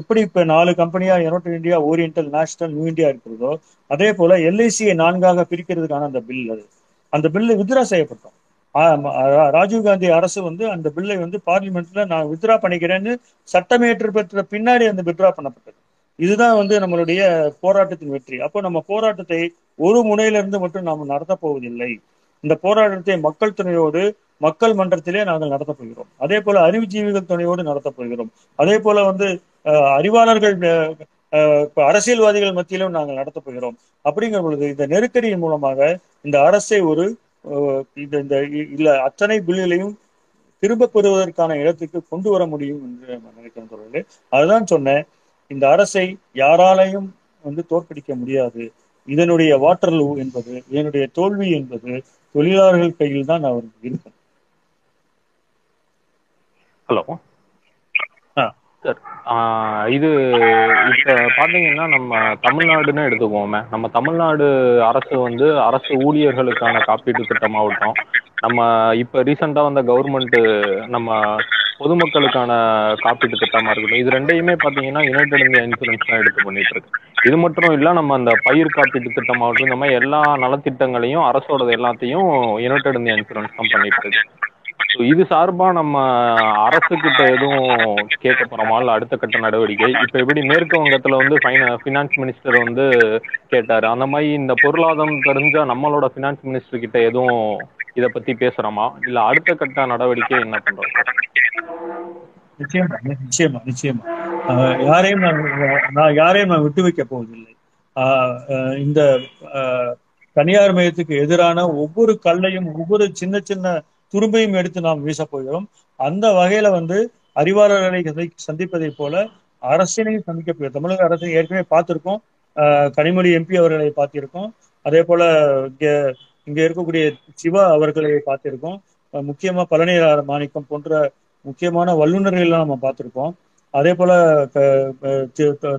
எப்படி இப்ப நாலு கம்பெனியா united India oriental national new India இருக்கிறதோ அதே போல எல்ஐசியை நான்காக பிரிக்கிறதுக்கான அந்த பில் அது. அந்த பில்லு வித்ரா செய்யப்பட்டோம். ராஜீவ்காந்தி ராஜீவ் காந்தி அரசு வந்து அந்த பில்லை வந்து பார்லிமெண்ட்ல நான் வித்ரா பண்ணிக்கிறேன்னு சட்டமேற்று பெற்ற பின்னாடி அந்த வித்ரா பண்ணப்பட்டது. இதுதான் வந்து நம்மளுடைய போராட்டத்தின் வெற்றி. அப்போ நம்ம போராட்டத்தை ஒரு முனையிலிருந்து மட்டும் நாம் நடத்த போவதில்லை. இந்த போராட்டத்தை மக்கள் துணையோடு மக்கள் மன்றத்திலே நாங்கள் நடத்தப் போகிறோம். அதே போல அறிவுஜீவிகள் துணையோடு நடத்தப் போகிறோம். அதே போல வந்து அறிவாளர்கள் அரசியல்வாதிகள் மத்தியிலும் நாங்கள் நடத்தப் போகிறோம். அப்படிங்கிற பொழுது இந்த நெருக்கடியின் மூலமாக இந்த அரசை ஒரு இந்த இந்த இல்ல அத்தனை பில்லுகளையும் திரும்ப பெறுவதற்கான இடத்துக்கு கொண்டு வர முடியும் என்று நினைக்கிறேன் தோழர்களே. அதுதான் சொன்னேன். இந்த அரசை யாராலையும் வந்து தோற்கடிக்க முடியாது. இதனுடைய வாட்டர்லூ என்பது இதனுடைய தோல்வி என்பது தொழிலாளர்கள் கையில் தான் அவர் இருக்கும் ஹலோ. சார் இது இப்ப பாத்தீங்கன்னா நம்ம தமிழ்நாடுன்னு எடுத்துக்குவோமே. நம்ம தமிழ்நாடு அரசு வந்து அரசு ஊழியர்களுக்கான காப்பீட்டு திட்டமாகட்டும் நம்ம இப்ப ரீசெண்டா வந்த கவர்மெண்ட் நம்ம பொதுமக்களுக்கான காப்பீட்டு திட்டமா இருக்கட்டும் இது ரெண்டையுமே பாத்தீங்கன்னா யுனைடெட் இந்தியா இன்சூரன்ஸ் தான் எடுத்து பண்ணிட்டு இருக்கு. இது மட்டும் இல்ல நம்ம அந்த பயிர் காப்பீட்டு திட்டமாகட்டும் இந்த மாதிரி எல்லா நலத்திட்டங்களையும் அரசோடது எல்லாத்தையும் யுனைடெட் இந்தியா இன்சூரன்ஸ் தான் பண்ணிட்டு இருக்கு. ஸோ இது சார்பா நம்ம அரசு கிட்ட எதுவும் கேட்க போறோமா இல்ல அடுத்த கட்ட நடவடிக்கை? இப்ப எப்படி மேற்கு வங்கத்துல வந்து பினான்ஸ் மினிஸ்டர் வந்து கேட்டாரு. அந்த மாதிரி இந்த பொருளாதாரம் தெரிஞ்சா நம்மளோட பினான்ஸ் மினிஸ்டர் கிட்ட எதுவும் இத பத்தி பேசுறோமா? இல்ல அடுத்த கட்ட நடவடிக்கை என்ன பண்றோம் நிச்சயமா நிச்சயமா நிச்சயமா. ஆஹ் யாரையும் நான் நான் யாரையும் நான் விட்டு வைக்க போவதில்லை. ஆஹ் ஆஹ் இந்த ஆஹ் தனியார் மையத்துக்கு எதிரான ஒவ்வொரு கல்லையும் ஒவ்வொரு சின்ன சின்ன துரும்பையும் எடுத்து நாம் வீச போகிறோம். அந்த வகையில வந்து அறிவாளர்களை சந்தி- சந்திப்பதைப் போல அரசினையும் சந்திக்க போகிறோம். தமிழக அரசை ஏற்கனவே பார்த்திருக்கோம். ஆஹ் கனிமொழி எம்பி அவர்களை பார்த்திருக்கோம். அதே போல இங்க இங்க இருக்கக்கூடிய சிவா அவர்களை பார்த்திருக்கோம். முக்கியமா பழனியார் மாணிக்கம் போன்ற முக்கியமான வல்லுநர்கள் நம்ம பார்த்திருக்கோம். அதே போல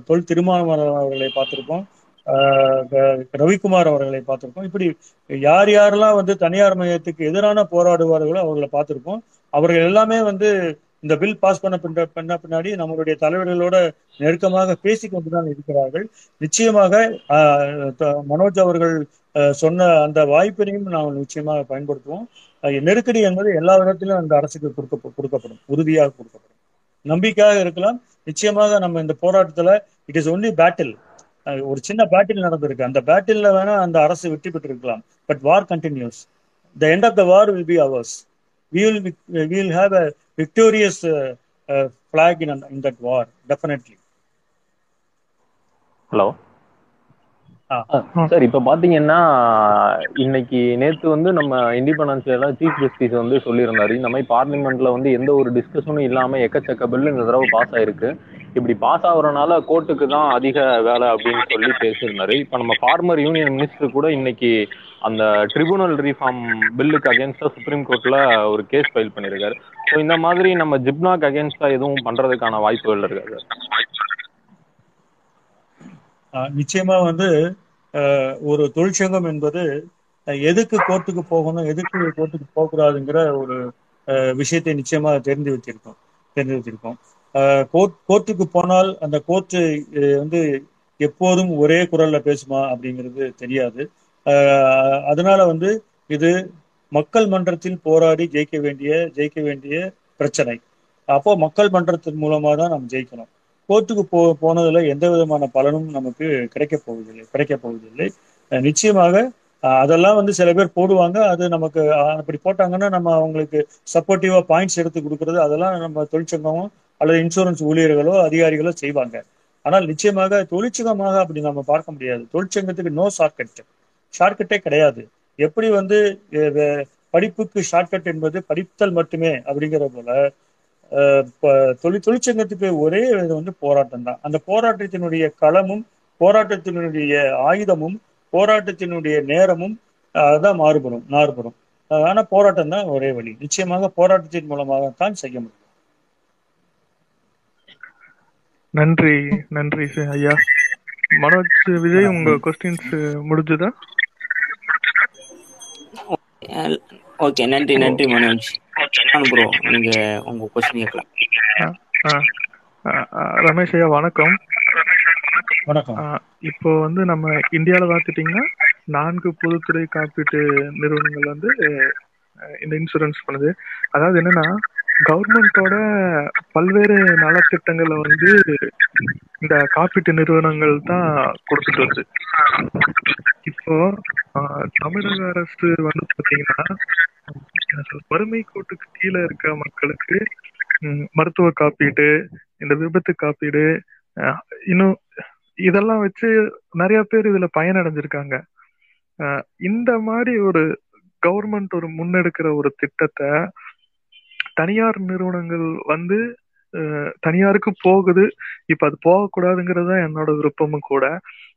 தொல் திருமாவளவன் அவர்களை பார்த்திருக்கோம். ரவிக்குமார் அவர்களை பார்த்திருக்கோம். இப்படி யார் யாரெல்லாம் வந்து தனியார் மையத்துக்கு எதிரான போராடுவார்களோ அவர்களை பார்த்திருக்கோம் அவர்கள் எல்லாமே வந்து இந்த பில் பாஸ் பண்ண பின்ன பண்ண பின்னாடி நம்மளுடைய தலைவர்களோட நெருக்கமாக பேசி கொண்டுதான் இருக்கிறார்கள். நிச்சயமாக த- மனோஜ் அவர்கள் சொன்ன அந்த வாய்ப்பினையும் நாம் நிச்சயமாக பயன்படுத்துவோம். நெருக்கடி என்பது எல்லா விதத்திலும் அந்த அரசுக்கு கொடுக்க கொடுக்கப்படும். உறுதியாக கொடுக்கப்படும். நம்பிக்கையாக இருக்கலாம். நிச்சயமாக நம்ம இந்த போராட்டத்துல இட் இஸ் ஒன்லி பேட்டில் ஒரு சின்ன பேட்டில் நடந்திருக்கு. அந்த பேட்டில்ல வேணா அந்த அரசு வெற்றி பெற்றிருக்கலாம். But war continues the end of the war will be ours we will be, we will have a victorious uh, uh, flag in, in that war definitely. Hello sir இப்ப பாத்தீங்கன்னா இன்னைக்கு நேத்து வந்து நம்ம இண்டிபெண்டன்ஸ் எல்லாம் சீஃப் ஜஸ்டிஸ் வந்து சொல்லியிருந்தாரு. இந்த மாதிரி பார்லிமெண்ட்ல வந்து எந்த ஒரு டிஸ்கஷனும் இல்லாம எக்கச்சக்க பில்லு இந்த தடவை பாஸ் ஆயிருக்கு. இப்படி பாஸ் ஆகுறனால கோர்ட்டுக்கு தான் அதிக வேலை அப்படின்னு சொல்லி பேசியிருந்தாரு. இப்ப நம்ம ஃபார்மர் யூனியன் மினிஸ்டர் கூட இன்னைக்கு அந்த ட்ரிபுனல் ரீஃபார்ம் பில்லுக்கு அகேன்ஸ்டா சுப்ரீம் கோர்ட்ல ஒரு கேஸ் ஃபைல் பண்ணிருக்காரு ஸோ இந்த மாதிரி நம்ம ஜிப்னாக்கு அகேன்ஸ்டா எதுவும் பண்றதுக்கான வாய்ப்புகள் இருக்கா சார் நிச்சயமா வந்து ஒரு தொழிற்சங்கம் என்பது எதுக்கு கோர்ட்டுக்கு போகணும் எதுக்கு கோர்ட்டுக்கு போகக்கூடாதுங்கிற ஒரு விஷயத்தை நிச்சயமா தெரிந்து வச்சிருக்கோம் தெரிந்து வச்சிருக்கோம். ஆஹ் கோர்ட் கோர்ட்டுக்கு போனால் அந்த கோர்ட்டு வந்து எப்போதும் ஒரே குரல்ல பேசுமா அப்படிங்கிறது தெரியாது. ஆஹ் அதனால வந்து இது மக்கள் மன்றத்தில் போராடி ஜெயிக்க வேண்டிய ஜெயிக்க வேண்டிய பிரச்சனை. அப்போ மக்கள் மன்றத்தின் மூலமா தான் நாம் ஜெயிக்கணும். கோர்ட்டுக்கு போ போனதுல எந்த விதமான பலனும் நமக்கு கிடைக்க போவதில்லை கிடைக்க போவதில்லை. நிச்சயமாக அதெல்லாம் வந்து சில பேர் போடுவாங்க. அது நமக்கு அப்படி போட்டாங்கன்னா நம்ம அவங்களுக்கு சப்போர்ட்டிவா பாயிண்ட்ஸ் எடுத்து கொடுக்கறது அதெல்லாம் நம்ம தொழிற்சங்கமும் அல்லது இன்சூரன்ஸ் ஊழியர்களோ அதிகாரிகளோ செய்வாங்க. ஆனால் நிச்சயமாக தொழிற்சங்கமாக அப்படி நம்ம பார்க்க முடியாது. தொழிற்சங்கத்துக்கு நோ ஷார்ட்கட் ஷார்ட்கட்டே கிடையாது. எப்படி வந்து படிப்புக்கு ஷார்ட்கட் என்பது படித்தல் மட்டுமே அப்படிங்கிற போல தொழிற் தொழிற்சங்கத்துக்கு ஒரே இது வந்து போராட்டம் தான். அந்த போராட்டத்தினுடைய களமும் போராட்டத்தினுடைய ஆயுதமும் போராட்டத்தினுடைய நேரமும் அதுதான் மாறுபடும் மாறுபடும். ஆனா போராட்டம் தான் ஒரே வழி. நிச்சயமாக போராட்டத்தின் மூலமாகத்தான் செய்ய முடியும். நன்றி நன்றி ஐயா. மனோஜ் விஜய் உங்க கொஸ்டின்ஸ் முடிஞ்சதா? ஓகே நன்றி நன்றி மனோஜ். ப்ரோ நீங்க உங்க கொஸ்டின் கேட்கலாம். ரமேஷ் ஐயா வணக்கம். வணக்கம். இப்போ வந்து நம்ம இந்தியாவில் பார்த்துட்டிங்கன்னா நான்கு பொதுத்துறை காப்பீட்டு நிறுவனங்கள் வந்து இந்த இன்சூரன்ஸ் பண்ணுது. அதாவது என்னன்னா கவர்மெண்டோட பல்வேறு நலத்திட்டங்களை வந்து இந்த காப்பீட்டு நிறுவனங்கள் தான் கொடுத்துட்டு வருது. இப்போ ஆஹ், தமிழக அரசு வந்து சொல்றது, வறுமை கோட்டுக்கு கீழே இருக்க மக்களுக்கு மருத்துவ காப்பீடு இந்த விபத்து காப்பீடு இன்னும் இதெல்லாம் வச்சு நிறைய பேர் இதுல பயனடைஞ்சிருக்காங்க. இந்த மாதிரி ஒரு கவர்மெண்ட் ஒரு முன்னெடுக்கிற ஒரு திட்டத்தை தனியார் நிறுவனங்கள் வந்து தனியாருக்கு போகுது. இப்ப அது போகக்கூடாதுங்கிறது தான் என்னோட விருப்பமும் கூட.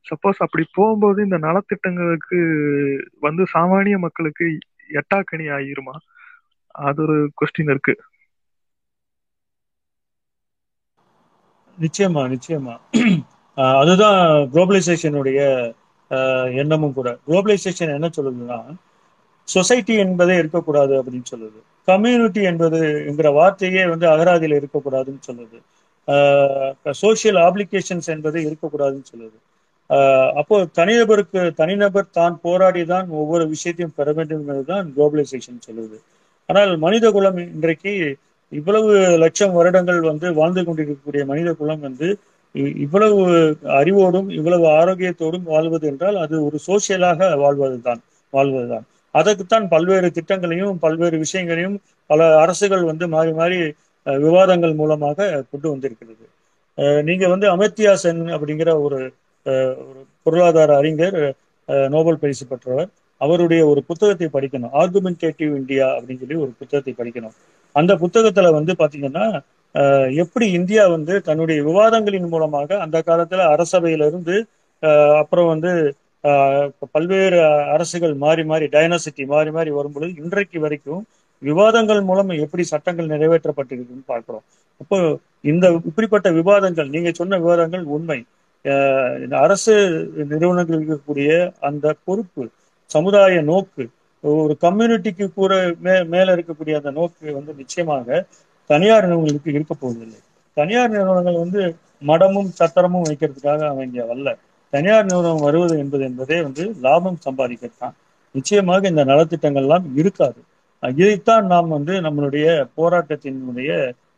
சப்போஸ் அப்படி போகும்போது இந்த நலத்திட்டங்களுக்கு வந்து சாமானிய மக்களுக்கு எட்டாக்கணி ஆயிருமா? அது ஒரு கொஸ்டின் இருக்கு. நிச்சயமா நிச்சயமா. [clears throat] அதுதான் குளோபலைசேஷனுடைய எண்ணமும் கூட. குளோபலைசேஷன் என்ன சொல்லுதுன்னா சொசைட்டி என்பதே இருக்கக்கூடாது அப்படின்னு சொல்லுது. கம்யூனிட்டி என்பது என்கிற வார்த்தையே வந்து அகராதியில இருக்கக்கூடாதுன்னு சொல்லுது. சோசியல் ஆப்ளிகேஷன்ஸ் என்பது இருக்கக்கூடாதுன்னு சொல்லுது. அப்போ தனிநபருக்கு தனிநபர் தான் போராடி தான் ஒவ்வொரு விஷயத்தையும் பெற வேண்டும் என்பதுதான் குளோபலைசேஷன் சொல்லுது. ஆனால் மனித குலம் இன்றைக்கு இவ்வளவு லட்சம் வருடங்கள் வந்து வாழ்ந்து கொண்டிருக்கக்கூடிய மனித குலம் வந்து இவ்வளவு அறிவோடும் இவ்வளவு ஆரோக்கியத்தோடும் வாழ்வது என்றால் அது ஒரு சோசியலாக வாழ்வதுதான் வாழ்வதுதான். அதற்குத்தான் பல்வேறு திட்டங்களையும் பல்வேறு விஷயங்களையும் பல அரசுகள் வந்து மாறி மாறி அஹ், விவாதங்கள் மூலமாக கொண்டு வந்திருக்கிறது. அஹ், நீங்க வந்து அமர்த்தியா சென் அப்படிங்கிற ஒரு ஒரு பொருளாதார அறிஞர் நோபல் பரிசு பெற்றவர். அவருடைய ஒரு புத்தகத்தை படிக்கணும். ஆர்குமெண்டேட்டிவ் இந்தியா அப்படின்னு சொல்லி ஒரு புத்தகத்தை படிக்கணும். அந்த புத்தகத்துல வந்து பாத்தீங்கன்னா எப்படி இந்தியா வந்து தன்னுடைய விவாதங்களின் மூலமாக அந்த காலத்துல அரசவையிலிருந்து அப்புறம் வந்து பல்வேறு அரசுகள் மாறி மாறி டைனாசிட்டி மாறி மாறி வரும்பொழுது இன்றைக்கு வரைக்கும் விவாதங்கள் மூலம் எப்படி சட்டங்கள் நிறைவேற்றப்பட்டிருக்குன்னு பார்க்கிறோம். அப்போ இந்த இப்படிப்பட்ட விவாதங்கள் நீங்க சொன்ன விவாதங்கள் உண்மை. அரசு நிறுவனங்கள் இருக்கக்கூடிய அந்த பொறுப்பு சமுதாய நோக்கு ஒரு கம்யூனிட்டிக்கு கூட மே மேல இருக்கக்கூடிய அந்த நோக்கு வந்து நிச்சயமாக தனியார் நிறுவனங்களுக்கு இருக்க போவதில்லை. தனியார் நிறுவனங்கள் வந்து மடமும் சத்திரமும் வைக்கிறதுக்காக அவங்க இங்க வரல தனியார் நிறுவனம் வருவது என்பது என்பதே வந்து லாபம் சம்பாதிக்கிறது தான் நிச்சயமாக இந்த நலத்திட்டங்கள்லாம் இருக்காது. இதைத்தான் நாம் வந்து நம்மளுடைய போராட்டத்தினுடைய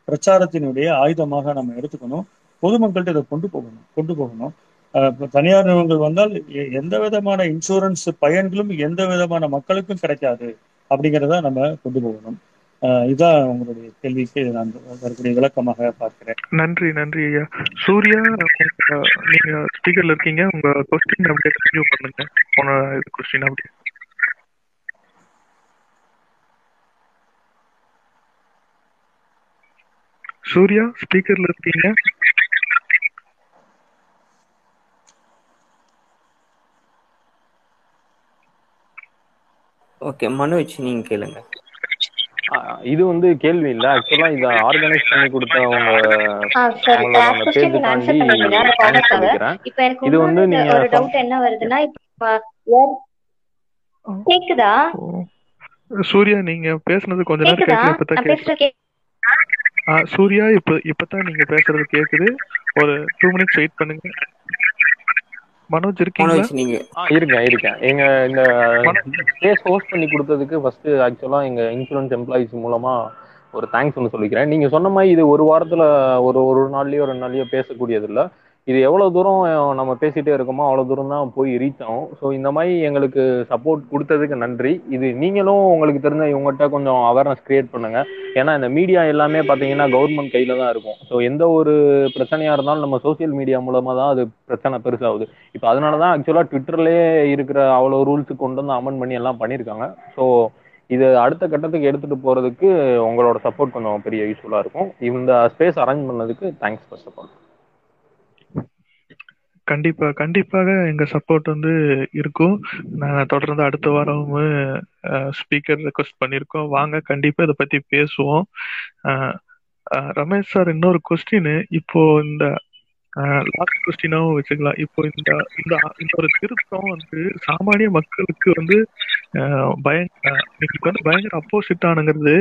பிரச்சாரத்தினுடைய ஆயுதமாக நம்ம எடுத்துக்கணும். பொதுமக்கள்கிட்ட இதை கொண்டு போகணும் கொண்டு போகணும். அஹ் தனியார் நிறுவனங்கள் வந்தால் எந்த விதமான இன்சூரன்ஸ் பயன்களும் எந்த விதமான மக்களுக்கும் கிடைக்காது அப்படிங்கிறத நம்ம கொண்டு போகணும். அஹ் இதான் உங்களுடைய கேள்விக்கு நான் வரக்கூடிய விளக்கமாக பார்க்கிறேன். நன்றி நன்றி ஐயா. சூர்யா நீங்க ஸ்பீக்கர்ல இருக்கீங்க. உங்க கொஸ்டின் அப்படியே கண்டினியூ பண்ணுங்க. போன கொஸ்டின் அப்படியே சூர்யா ஸ்பீக்கர்ல இருக்கீங்க. ஓகே மனோஜ் நீங்க கேளுங்க. இது வந்து கேள்வி இல்ல. ஆக்சுவலா இத ஆர்கனைஸ் பண்ணி கொடுத்தவங்க இது வந்து நீங்க ஒரு டவுட் என்ன வருதுன்னா கேக்குதா? சூர்யா நீங்க பேசுனது கொஞ்ச நேரம் கேக்குதா? இப்பதான் சூர்யா இப்ப இப்பதான் நீங்க பேசுறது கேக்குது. ஒரு டூ மினிட்ஸ் வெயிட் பண்ணுங்க. மனோஜ் இருக்கீங்களா? நீங்க. இருக்கேன் இருக்கேன் எங்க இந்த ஸ்பேஸ் ஹோஸ்ட் பண்ணி கொடுத்ததுக்கு ஃபர்ஸ்ட் ஆக்சுவலா எங்க இன்சூரன்ஸ் எம்ப்ளாயிஸ் மூலமா ஒரு தேங்க்ஸ் ஒன்று சொல்லிக்கிறேன். நீங்க சொன்ன மாதிரி இது ஒரு வாரத்துல ஒரு ஒரு நாள்லயோ ரெண்டு நாள்லயோ பேசக்கூடியது இல்ல இது எவ்வளவு தூரம் நம்ம பேசிட்டே இருக்கோமோ அவ்வளவு தூரம் தான் போய் ரீச் ஆகும். ஸோ இந்த மாதிரி எங்களுக்கு சப்போர்ட் கொடுத்ததுக்கு நன்றி. இது நீங்களும் உங்களுக்கு தெரிஞ்ச இவங்ககிட்ட கொஞ்சம் அவேர்னஸ் கிரியேட் பண்ணுங்க. ஏன்னா இந்த மீடியா எல்லாமே பார்த்தீங்கன்னா கவர்மெண்ட் கையில தான் இருக்கும். ஸோ எந்த ஒரு பிரச்சனையா இருந்தாலும் நம்ம சோஷியல் மீடியா மூலமா தான் அது பிரச்சனை பெருசாகுது. இப்போ அதனால தான் ஆக்சுவலாக ட்விட்டர்லேயே இருக்கிற அவ்வளோ ரூல்ஸ் கொண்டு வந்து அமெண்ட் பண்ணி எல்லாம் பண்ணியிருக்காங்க. ஸோ இது அடுத்த கட்டத்துக்கு எடுத்துட்டு போறதுக்கு உங்களோட சப்போர்ட் கொஞ்சம் பெரிய யூஸ்ஃபுல்லாக இருக்கும். இந்த ஸ்பேஸ் அரேஞ்ச் பண்ணதுக்கு தேங்க்ஸ் ஃபர்ஸ்ட் ஆஃப் ஆல் கண்டிப்பா கண்டிப்பாக எங்க சப்போர்ட் வந்து இருக்கும். நாங்க தொடர்ந்து அடுத்த வாரமும் ஸ்பீக்கர் ரெக்வஸ்ட் பண்ணிருக்கோம். வாங்க கண்டிப்பா இதை பத்தி பேசுவோம். ரமேஷ் சார் இன்னொரு கொஸ்டின் இப்போ இந்த லாஸ்ட் கொஸ்டினாவும் வச்சுக்கலாம். இப்போ இந்த இந்த இந்த ஒரு திருத்தம் வந்து சாமானிய மக்களுக்கு வந்து பயங்கர பயங்கர அப்போசிட் ஆனுங்கிறது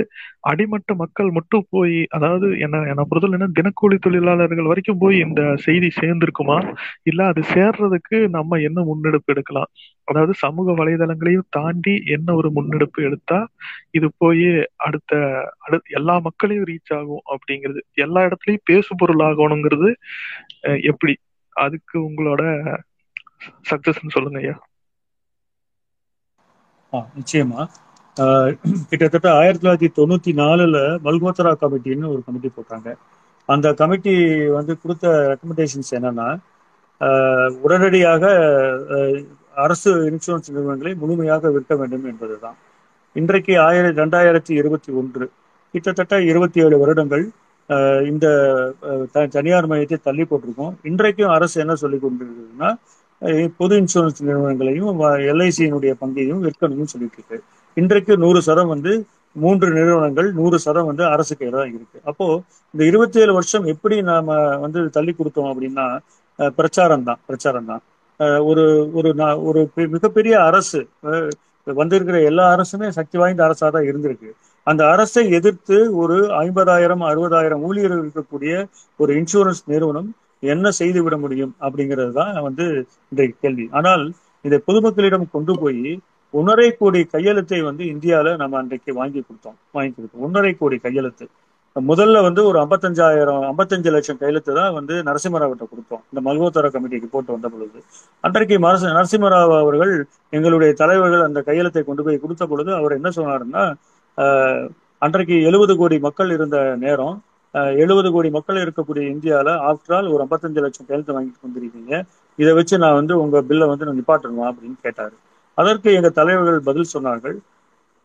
அடிமட்ட மக்கள் மட்டும் போய் அதாவது என்ன என்ன பொறுத்தவரை என்ன தினக்கூலி தொழிலாளர்கள் வரைக்கும் போய் இந்த செய்தி சேர்ந்திருக்குமா? இல்ல அது சேர்றதுக்கு நம்ம என்ன முன்னெடுப்பு எடுக்கலாம்? அதாவது சமூக வலைதளங்களையும் தாண்டி என்ன ஒரு முன்னெடுப்பு எடுத்தா இது போய் அடுத்த அடு எல்லா மக்களையும் ரீச் ஆகும் அப்படிங்கிறது. எல்லா இடத்துலயும் பேசு பொருள் ஆகணுங்கிறது எப்படி? அதுக்கு உங்களோட சக்சஸ் சொல்லுங்க ஐயா. நிச்சயமா. ஆஹ் கிட்டத்தட்ட ஆயிரத்தி தொள்ளாயிரத்தி தொண்ணூத்தி நாலுல மல்கோத்ரா கமிட்டின்னு ஒரு கமிட்டி போட்டாங்க. அந்த கமிட்டி வந்து கொடுத்த ரெக்கமெண்டேஷன்ஸ் என்னன்னா உடனடியாக அரசு இன்சூரன்ஸ் நிறுவனங்களை முழுமையாக விற்க வேண்டும் என்பதுதான். இன்றைக்கு ஆயிரத்தி ரெண்டாயிரத்தி இருபத்தி ஒன்று கிட்டத்தட்ட இருபத்தி ஏழு வருடங்கள் ஆஹ் இந்த தனியார் மையத்தை தள்ளி போட்டிருக்கோம். இன்றைக்கும் அரசு என்ன சொல்லி கொண்டிருக்குதுன்னா பொது இன்சூரன்ஸ் நிறுவனங்களையும் எல்ஐசியினுடைய பங்கையும் விற்கணும்னு சொல்லிட்டு இருக்கு இன்றைக்கு நூறு சதம் வந்து மூன்று நிறுவனங்கள் நூறு சதம் வந்து அரசு கையில தான் இருக்கு. அப்போ இந்த இருபத்தி ஏழு வருஷம் எப்படி நாம வந்து தள்ளி கொடுத்தோம் அப்படின்னா பிரச்சாரம் தான் பிரச்சாரம் தான். ஒரு ஒரு நா- ஒரு பெ- மிகப்பெரிய அரசு வந்திருக்கிற எல்லா அரசுமே சக்தி வாய்ந்த அரசா தான் இருந்திருக்கு. அந்த அரசை எதிர்த்து ஒரு ஐம்பதாயிரம் அறுபதாயிரம் ஊழியர்கள் இருக்கக்கூடிய ஒரு இன்சூரன்ஸ் நிறுவனம் என்ன செய்து விட முடியும் அப்படிங்கிறது தான் வந்து இன்றைய கேள்வி. ஆனால் இதை பொதுமக்களிடம் கொண்டு போய் ஒன்றரை கோடி கையெழுத்தை வந்து இந்தியால நம்ம அன்றைக்கு வாங்கி கொடுத்தோம் வாங்கி கொடுத்தோம். ஒன்றரை கோடி கையெழுத்து. முதல்ல வந்து ஒரு ஐம்பத்தஞ்சாயிரம் ஐம்பத்தஞ்சு லட்சம் கையெழுத்து தான் வந்து நரசிம்மராவிட்ட கொடுத்தோம். இந்த மல்கோத்தர கமிட்டிக்கு போட்டு வந்த பொழுது. அன்றைக்கு மரச நரசிம்மராவ் அவர்கள் எங்களுடைய தலைவர்கள் அந்த கையெழுத்தை கொண்டு போய் கொடுத்த பொழுது அவர் என்ன சொன்னாருன்னா ஆஹ், அன்றைக்கு எழுபது கோடி மக்கள் இருந்த நேரம் எழுபது கோடி மக்கள் இருக்கக்கூடிய இந்தியாவில் ஆஃப்டர் ஆல் ஒரு ஐம்பத்தஞ்சு லட்சம் கையெழுத்து வாங்கிட்டு வந்திருக்கீங்க. இதை வச்சு நான் வந்து உங்க பில்லை வந்து நான் நிப்பாட்டணுமா அப்படின்னு கேட்டாரு. அதற்கு எங்க தலைவர்கள் பதில் சொன்னார்கள்.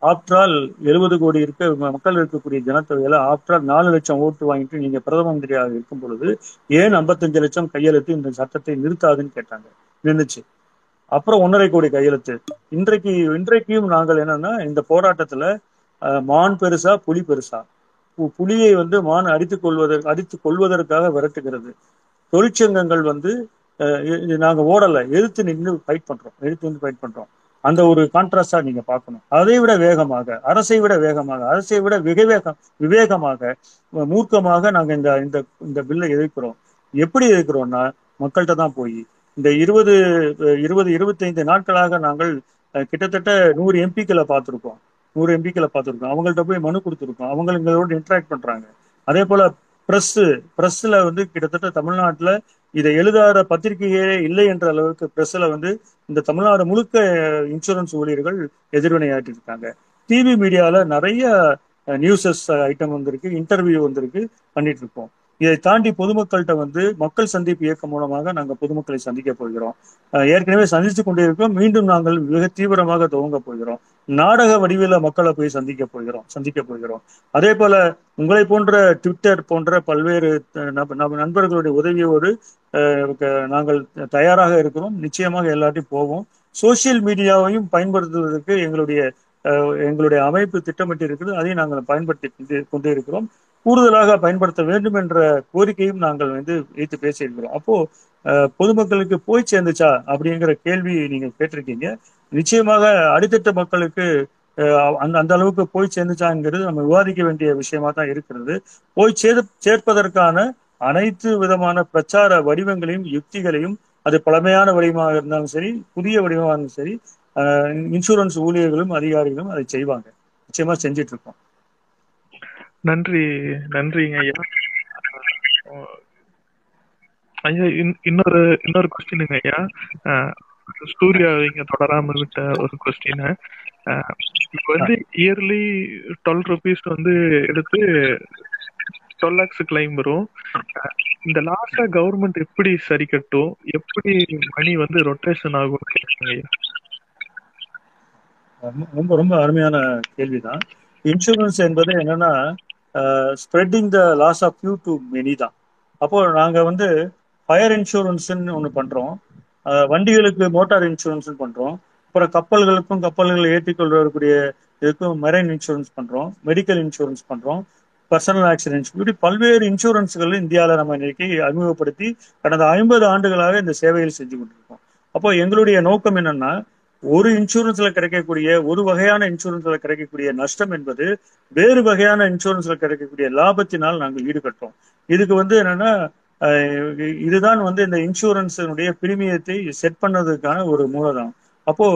ஆஃப்டர் ஆல் எழுபது கோடி இருக்க மக்கள் இருக்கக்கூடிய ஜனத்தொகையில ஆஃப்டர் ஆல் நாலு லட்சம் ஓட்டு வாங்கிட்டு நீங்க பிரதம மந்திரியாக இருக்கும் பொழுது ஏன் ஐம்பத்தஞ்சு லட்சம் கையெழுத்து இந்த சட்டத்தை நிறுத்தாதுன்னு கேட்டாங்க. நின்றுச்சு அப்புறம் ஒன்றரை கோடி கையெழுத்து. இன்றைக்கு இன்றைக்கும் நாங்கள் என்னன்னா இந்த போராட்டத்துல அஹ், மான் பெருசா புலி பெருசா. புலியை வந்து மான் அடித்துக் கொள்வதற்கு அடித்துக் கொள்வதற்காக விரட்டுகிறது. தொழிற்சங்கங்கள் வந்து அஹ், நாங்க ஓடல. எதிர்த்து நின்று ஃபைட் பண்றோம். எதிர்த்து வந்து ஃபைட் பண்றோம். அந்த ஒரு கான்ட்ராஸ்டா நீங்க பார்க்கணும். அதை விட வேகமாக அரசை விட வேகமாக அரசை விட விவேகம் விவேகமாக மூர்க்கமாக நாங்க இந்த இந்த இந்த பில்லை எதிர்க்கிறோம். எப்படி எதிர்க்கிறோம்னா மக்கள்கிட்ட தான் போய் இந்த இருபது இருபது இருபத்தைந்து நாட்களாக நாங்கள் அஹ், கிட்டத்தட்ட நூறு எம்பிக்களை பார்த்துருக்கோம். நூறு எம்பிக்களை பார்த்துருக்கோம். அவங்கள்ட்ட போய் மனு கொடுத்துருக்கோம். அவங்க எங்களோட இன்ட்ராக்ட் பண்றாங்க. அதே போல பிரஸ் பிரஸ்ல வந்து கிட்டத்தட்ட தமிழ்நாட்டுல இதை எழுதாத பத்திரிகையே இல்லை என்ற அளவுக்கு பிரஸ்ல வந்து இந்த தமிழ்நாடு முழுக்க இன்சூரன்ஸ் ஊழியர்கள் எதிர்வினையாற்றி இருக்காங்க. டிவி மீடியால நிறைய நியூஸஸ் ஐட்டம் வந்திருக்கு இன்டர்வியூ வந்திருக்கு பண்ணிட்டு இருக்கோம் இதை தாண்டி பொதுமக்கள்கிட்ட வந்து மக்கள் சந்திப்பு இயக்கம் மூலமாக நாங்கள் பொதுமக்களை சந்திக்க போகிறோம். ஏற்கனவே சந்தித்து கொண்டிருக்கோம் மீண்டும் நாங்கள் மிக தீவிரமாக துவங்க போகிறோம். நாடக வடிவில மக்களை போய் சந்திக்க போகிறோம். சந்திக்க போகிறோம். அதே போல உங்களை போன்ற ட்விட்டர் போன்ற பல்வேறு அஹ், நண்பர்களுடைய உதவியோடு நாங்கள் தயாராக இருக்கிறோம். நிச்சயமாக எல்லாத்தையும் போவோம். சோசியல் மீடியாவையும் பயன்படுத்துவதற்கு எங்களுடைய எங்களுடைய அமைப்பு திட்டமிட்டு இருக்கிறது அதையும் நாங்கள் பயன்படுத்தி கொண்டு- இருக்கிறோம். கூடுதலாக பயன்படுத்த வேண்டும் என்ற கோரிக்கையும் நாங்கள் வந்து வைத்து பேசியிருக்கிறோம். அப்போ பொதுமக்களுக்கு போய் சேர்ந்துச்சா அப்படிங்கிற கேள்வி நீங்க கேட்டிருக்கீங்க. நிச்சயமாக அடித்தட்ட மக்களுக்கு அஹ், அந்த அந்த அளவுக்கு போய் சேர்ந்துச்சாங்கிறது நம்ம விவாதிக்க வேண்டிய விஷயமா தான் இருக்கிறது. போய் சேர் சேர்ப்பதற்கான அனைத்து விதமான பிரச்சார வடிவங்களையும் யுக்திகளையும் அது பழமையான வடிவமாக இருந்தாலும் சரி புதிய வடிவமாக இருந்தாலும் சரி இன்சூரன்ஸ் ஊழியர்களும் அதிகாரிகளும் அதை செய்வாங்க. நிச்சயமா செஞ்சிட்டு இருக்கோம் நன்றி நன்றிங்க ஐயா. ஐயா இன்- இன்னொரு இன்னொரு கொஸ்டினுங்க ஐயா. சூர்யா இங்க தொடராம விட்ட ஒரு கொஸ்டின் இப்போ வந்து இயர்லி டுவெல் ருபீஸ் வந்து எடுத்து டுவெல் லேக்ஸ் கிளைம் வரும். இந்த லாஸ்ட கவர்மெண்ட் எப்படி சரி கட்டும்? எப்படி மணி வந்து ரொட்டேஷன் ஆகும் ஐயா. ரொம்ப ரொம்ப அருமையான கேள்விதான். இன்சூரன்ஸ் என்பது என்னன்னா spreading the loss of you to many தான். அப்போ நாங்க வந்து ஃபயர் இன்சூரன்ஸ்னு ஒன்று பண்றோம். வண்டிகளுக்கு மோட்டார் இன்சூரன்ஸ்னு பண்றோம். அப்புறம் கப்பல்களுக்கும் கப்பல்களை ஏற்றிக்கொள்ளக்கூடிய இதுக்கும் மெரைன் இன்சூரன்ஸ் பண்றோம். மெடிக்கல் இன்சூரன்ஸ் பண்றோம். பர்சனல் ஆக்சிடென்ட்ஸ் இப்படி பல்வேறு இன்சூரன்ஸ்கள் இந்தியாவில் நம்ம இன்னைக்கு அறிமுகப்படுத்தி கடந்த ஐம்பது ஆண்டுகளாக இந்த சேவையில் செஞ்சு கொண்டிருக்கோம். அப்போ எங்களுடைய நோக்கம் என்னன்னா ஒரு இன்சூரன்ஸ்ல கிடைக்கக்கூடிய ஒரு வகையான இன்சூரன்ஸ்ல கிடைக்கக்கூடிய நஷ்டம் என்பது வேறு வகையான இன்சூரன்ஸ்ல கிடைக்கக்கூடிய லாபத்தினால் நாங்கள் ஈடுபட்டோம் இதுக்கு வந்து என்னன்னா இதுதான் வந்து இந்த இன்சூரன்ஸினுடைய பிரீமியத்தை செட் பண்ணதுக்கான ஒரு மூலதனம். அப்போ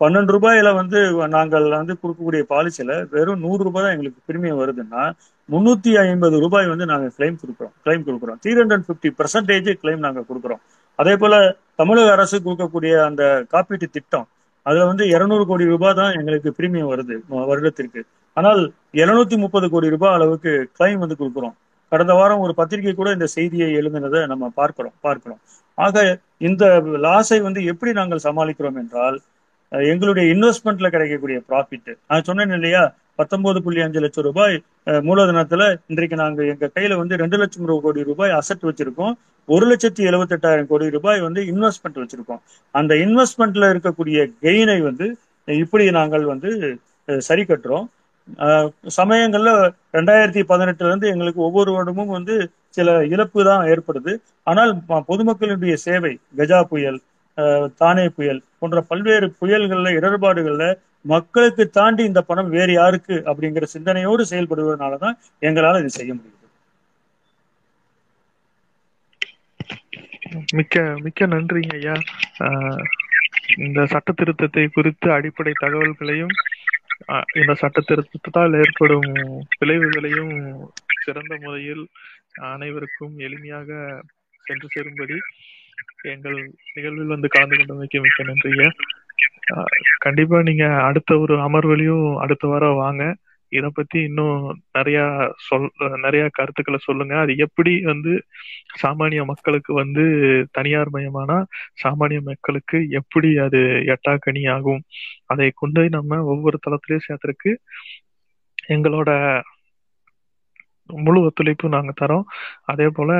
பன்னெண்டு ரூபாயில வந்து நாங்கள் வந்து கொடுக்கக்கூடிய பாலிசியில வெறும் நூறு ரூபாய் தான் எங்களுக்கு பிரீமியம் வருதுன்னா முன்னூத்தி ஐம்பது ரூபாய் வந்து நாங்க கிளைம் கொடுக்குறோம் கிளைம் கொடுக்குறோம். Three hundred fifty percentage claim நாங்க கொடுக்குறோம். அதே போல தமிழக அரசு கொடுக்கக்கூடிய அந்த காப்பீட்டு திட்டம் அதுல வந்து இருநூறு கோடி ரூபாய் தான் எங்களுக்கு பிரீமியம் வருது வருடத்திற்கு. ஆனால் இருநூத்தி முப்பது கோடி ரூபாய் அளவுக்கு கிளைம் வந்து கொடுக்குறோம். கடந்த வாரம் ஒரு பத்திரிகை கூட இந்த செய்தியை எழுதினதை நம்ம பார்க்கிறோம் பார்க்கிறோம். ஆக இந்த லாஸை வந்து எப்படி நாங்கள் சமாளிக்கிறோம் என்றால் எங்களுடைய இன்வெஸ்ட்மெண்ட்ல கிடைக்கக்கூடிய ப்ராஃபிட் நான் சொன்னேன் இல்லையா பத்தொன்பது புள்ளி அஞ்சு லட்சம் ரூபாய் மூலதனத்துல இன்றைக்கு நாங்க எங்க கையில வந்து ரெண்டு லட்சம் கோடி ரூபாய் அசட் வச்சிருக்கோம். ஒரு லட்சத்தி எழுபத்தெட்டாயிரம் கோடி ரூபாய் வந்து இன்வெஸ்ட்மெண்ட் வச்சிருக்கோம். அந்த இன்வெஸ்ட்மெண்ட்ல இருக்கக்கூடிய கெயினை வந்து இப்படி நாங்கள் வந்து சரி கட்டுறோம். சமயங்கள்ல ரெண்டாயிரத்தி பதினெட்டுல இருந்து எங்களுக்கு ஒவ்வொரு வருடமும் வந்து சில இழப்பு தான் ஏற்படுது. ஆனால் பொதுமக்களுடைய சேவை கஜா புயல் தானே புயல் போன்ற பல்வேறு புயல்கள்ல இடர்பாடுகள்ல மக்களுக்கு தாண்டி இந்த பணம் வேறு யாருக்கு அப்படிங்கிற சிந்தனையோடு செயல்படுவதனாலதான் எங்களால இது செய்ய முடியுது. மிக்க மிக்க நன்றிங்க ஐயா. ஆஹ் இந்த சட்ட திருத்தத்தை குறித்து அடிப்படை தகவல்களையும் இந்த சட்ட திருத்தத்தால் ஏற்படும் விளைவுகளையும் சிறந்த முறையில் அனைவருக்கும் எளிமையாக சென்று சேரும்படி எங்கள் நிகழ்வில் வந்து கலந்து கொண்டமைக்கு மிக்க நன்றி கண்டிப்பா நீங்க அடுத்த ஒரு அமர்வுலையும் அடுத்த வாரம் வாங்க. இத பத்தி இன்னும் நிறைய சொல் நிறைய கருத்துக்களை சொல்லுங்க. அது எப்படி வந்து சாமானிய மக்களுக்கு வந்து தனியார் மயமானா சாமானிய மக்களுக்கு எப்படி அது எட்டாக்கணி ஆகும்? அதை கொண்டு போய் நம்ம ஒவ்வொரு தளத்திலையும் சேர்த்துருக்கு எங்களோட முழு ஒத்துழைப்பு நாங்க தரோம். அதே போல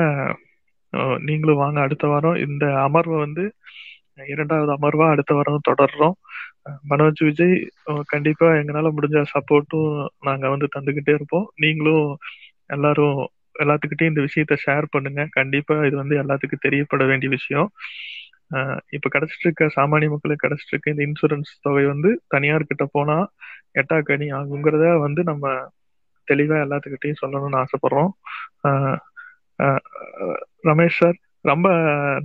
நீங்களும் வாங்க அடுத்த வாரம். இந்த அமர்வை வந்து இரண்டாவது அமர்வா அடுத்த வாரம் தொடர்றோம். மனோஜ் விஜய் கண்டிப்பா எங்களால முடிஞ்ச சப்போர்ட்டும் நாங்க வந்து தந்துகிட்டே இருப்போம். நீங்களும் எல்லாரும் எல்லாத்துக்கிட்டையும் இந்த விஷயத்த ஷேர் பண்ணுங்க. கண்டிப்பா இது வந்து எல்லாத்துக்கும் தெரியப்பட வேண்டிய விஷயம். இப்ப கிடைச்சிட்டு இருக்க சாமானிய மக்களுக்கு கிடைச்சிட்டு இருக்க இந்த இன்சூரன்ஸ் தொகை வந்து தனியார் கிட்ட போனா எட்டாக்கணி ஆகுங்கிறத வந்து நம்ம தெளிவா எல்லாத்துக்கிட்டையும் சொல்லணும்னு ஆசைப்படுறோம். ரமேஷ் சார் ரொம்ப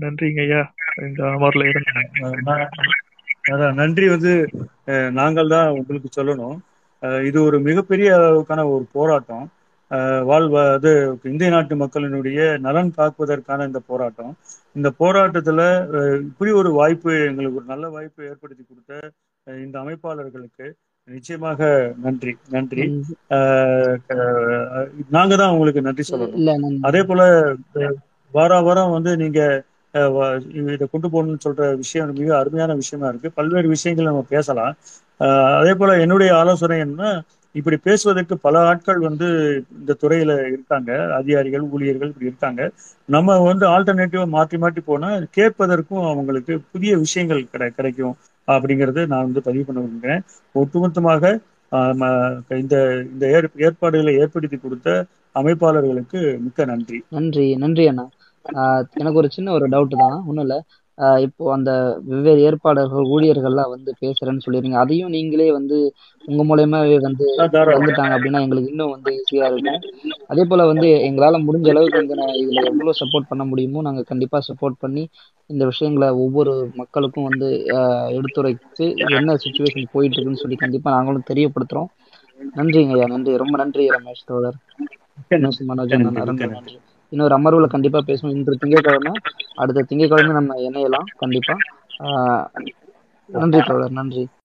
நன்றிங்க ஐயா. இந்த அமர்ல இருந்து அதான் நன்றி வந்து அஹ், நாங்கள் தான் உங்களுக்கு சொல்லணும். அஹ், இது ஒரு மிகப்பெரிய அளவுக்கான ஒரு போராட்டம். அஹ், வாழ்வ அது இந்திய நாட்டு மக்களினுடைய நலன் காக்குவதற்கான இந்த போராட்டம். இந்த போராட்டத்துல இப்படி ஒரு வாய்ப்பு எங்களுக்கு ஒரு நல்ல வாய்ப்பு ஏற்படுத்தி கொடுத்த இந்த அமைப்பாளர்களுக்கு நிச்சயமாக நன்றி நன்றி. நாங்க தான் உங்களுக்கு நன்றி சொல்லணும். அதே போல வார வாரம் வந்து நீங்க இதை கொண்டு போகணும்னு சொல்ற விஷயம் மிக அருமையான விஷயமா இருக்கு. பல்வேறு விஷயங்கள் நம்ம பேசலாம். ஆஹ், அதே போல என்னுடைய ஆலோசனை என்ன இப்படி பேசுவதற்கு பல ஆட்கள் வந்து இந்த துறையில இருக்காங்க. அதிகாரிகள் ஊழியர்கள் இப்படி இருக்காங்க. நம்ம வந்து ஆல்டர்னேட்டிவா மாற்றி மாற்றி போனா கேட்பதற்கும் அவங்களுக்கு புதிய விஷயங்கள் கிடை கிடைக்கும். அப்படிங்கறது நான் வந்து பதிவு பண்ண விரும்புகிறேன். ஒட்டுமொத்தமாக ஆஹ், இந்த இந்த ஏற்- ஏற்பாடுகளை ஏற்படுத்தி கொடுத்த அமைப்பாளர்களுக்கு மிக்க நன்றி. நன்றி நன்றி அண்ணா. எனக்கு ஒரு சின்ன ஒரு டவுட் தான். ஒன்றும் இல்லை. இப்போ அந்த வெவ்வேறு ஏற்பாளர்கள் ஊழியர்கள்லாம் வந்து பேசுறேன்னு சொல்லிருங்க அதையும் நீங்களே வந்து உங்க மூலயமாவே வந்து வந்துட்டாங்க அப்படின்னா எங்களுக்கு இன்னும் வந்து ஈஸியா இருக்கும். அதே போல வந்து எங்களால முடிஞ்ச அளவுக்கு வந்து நான் இதுல எவ்வளவு சப்போர்ட் பண்ண முடியுமோ நாங்க கண்டிப்பா சப்போர்ட் பண்ணி இந்த விஷயங்களை ஒவ்வொரு மக்களுக்கும் வந்து எடுத்துரைத்து என்ன சுச்சுவேஷன் போயிட்டு இருக்குன்னு சொல்லி கண்டிப்பா நாங்களும் தெரியப்படுத்துறோம். நன்றிங்க ஐயா நன்றி. ரொம்ப நன்றி ரமேஷ் தோழர். மனோஜ் நன்றி. இன்னொரு அமர்வுல கண்டிப்பா பேசுவோம். இன்று திங்கட்கிழமை அடுத்த திங்கட்கிழமை நம்ம இணையலாம். கண்டிப்பா. ஆஹ் நன்றி தோழர் நன்றி.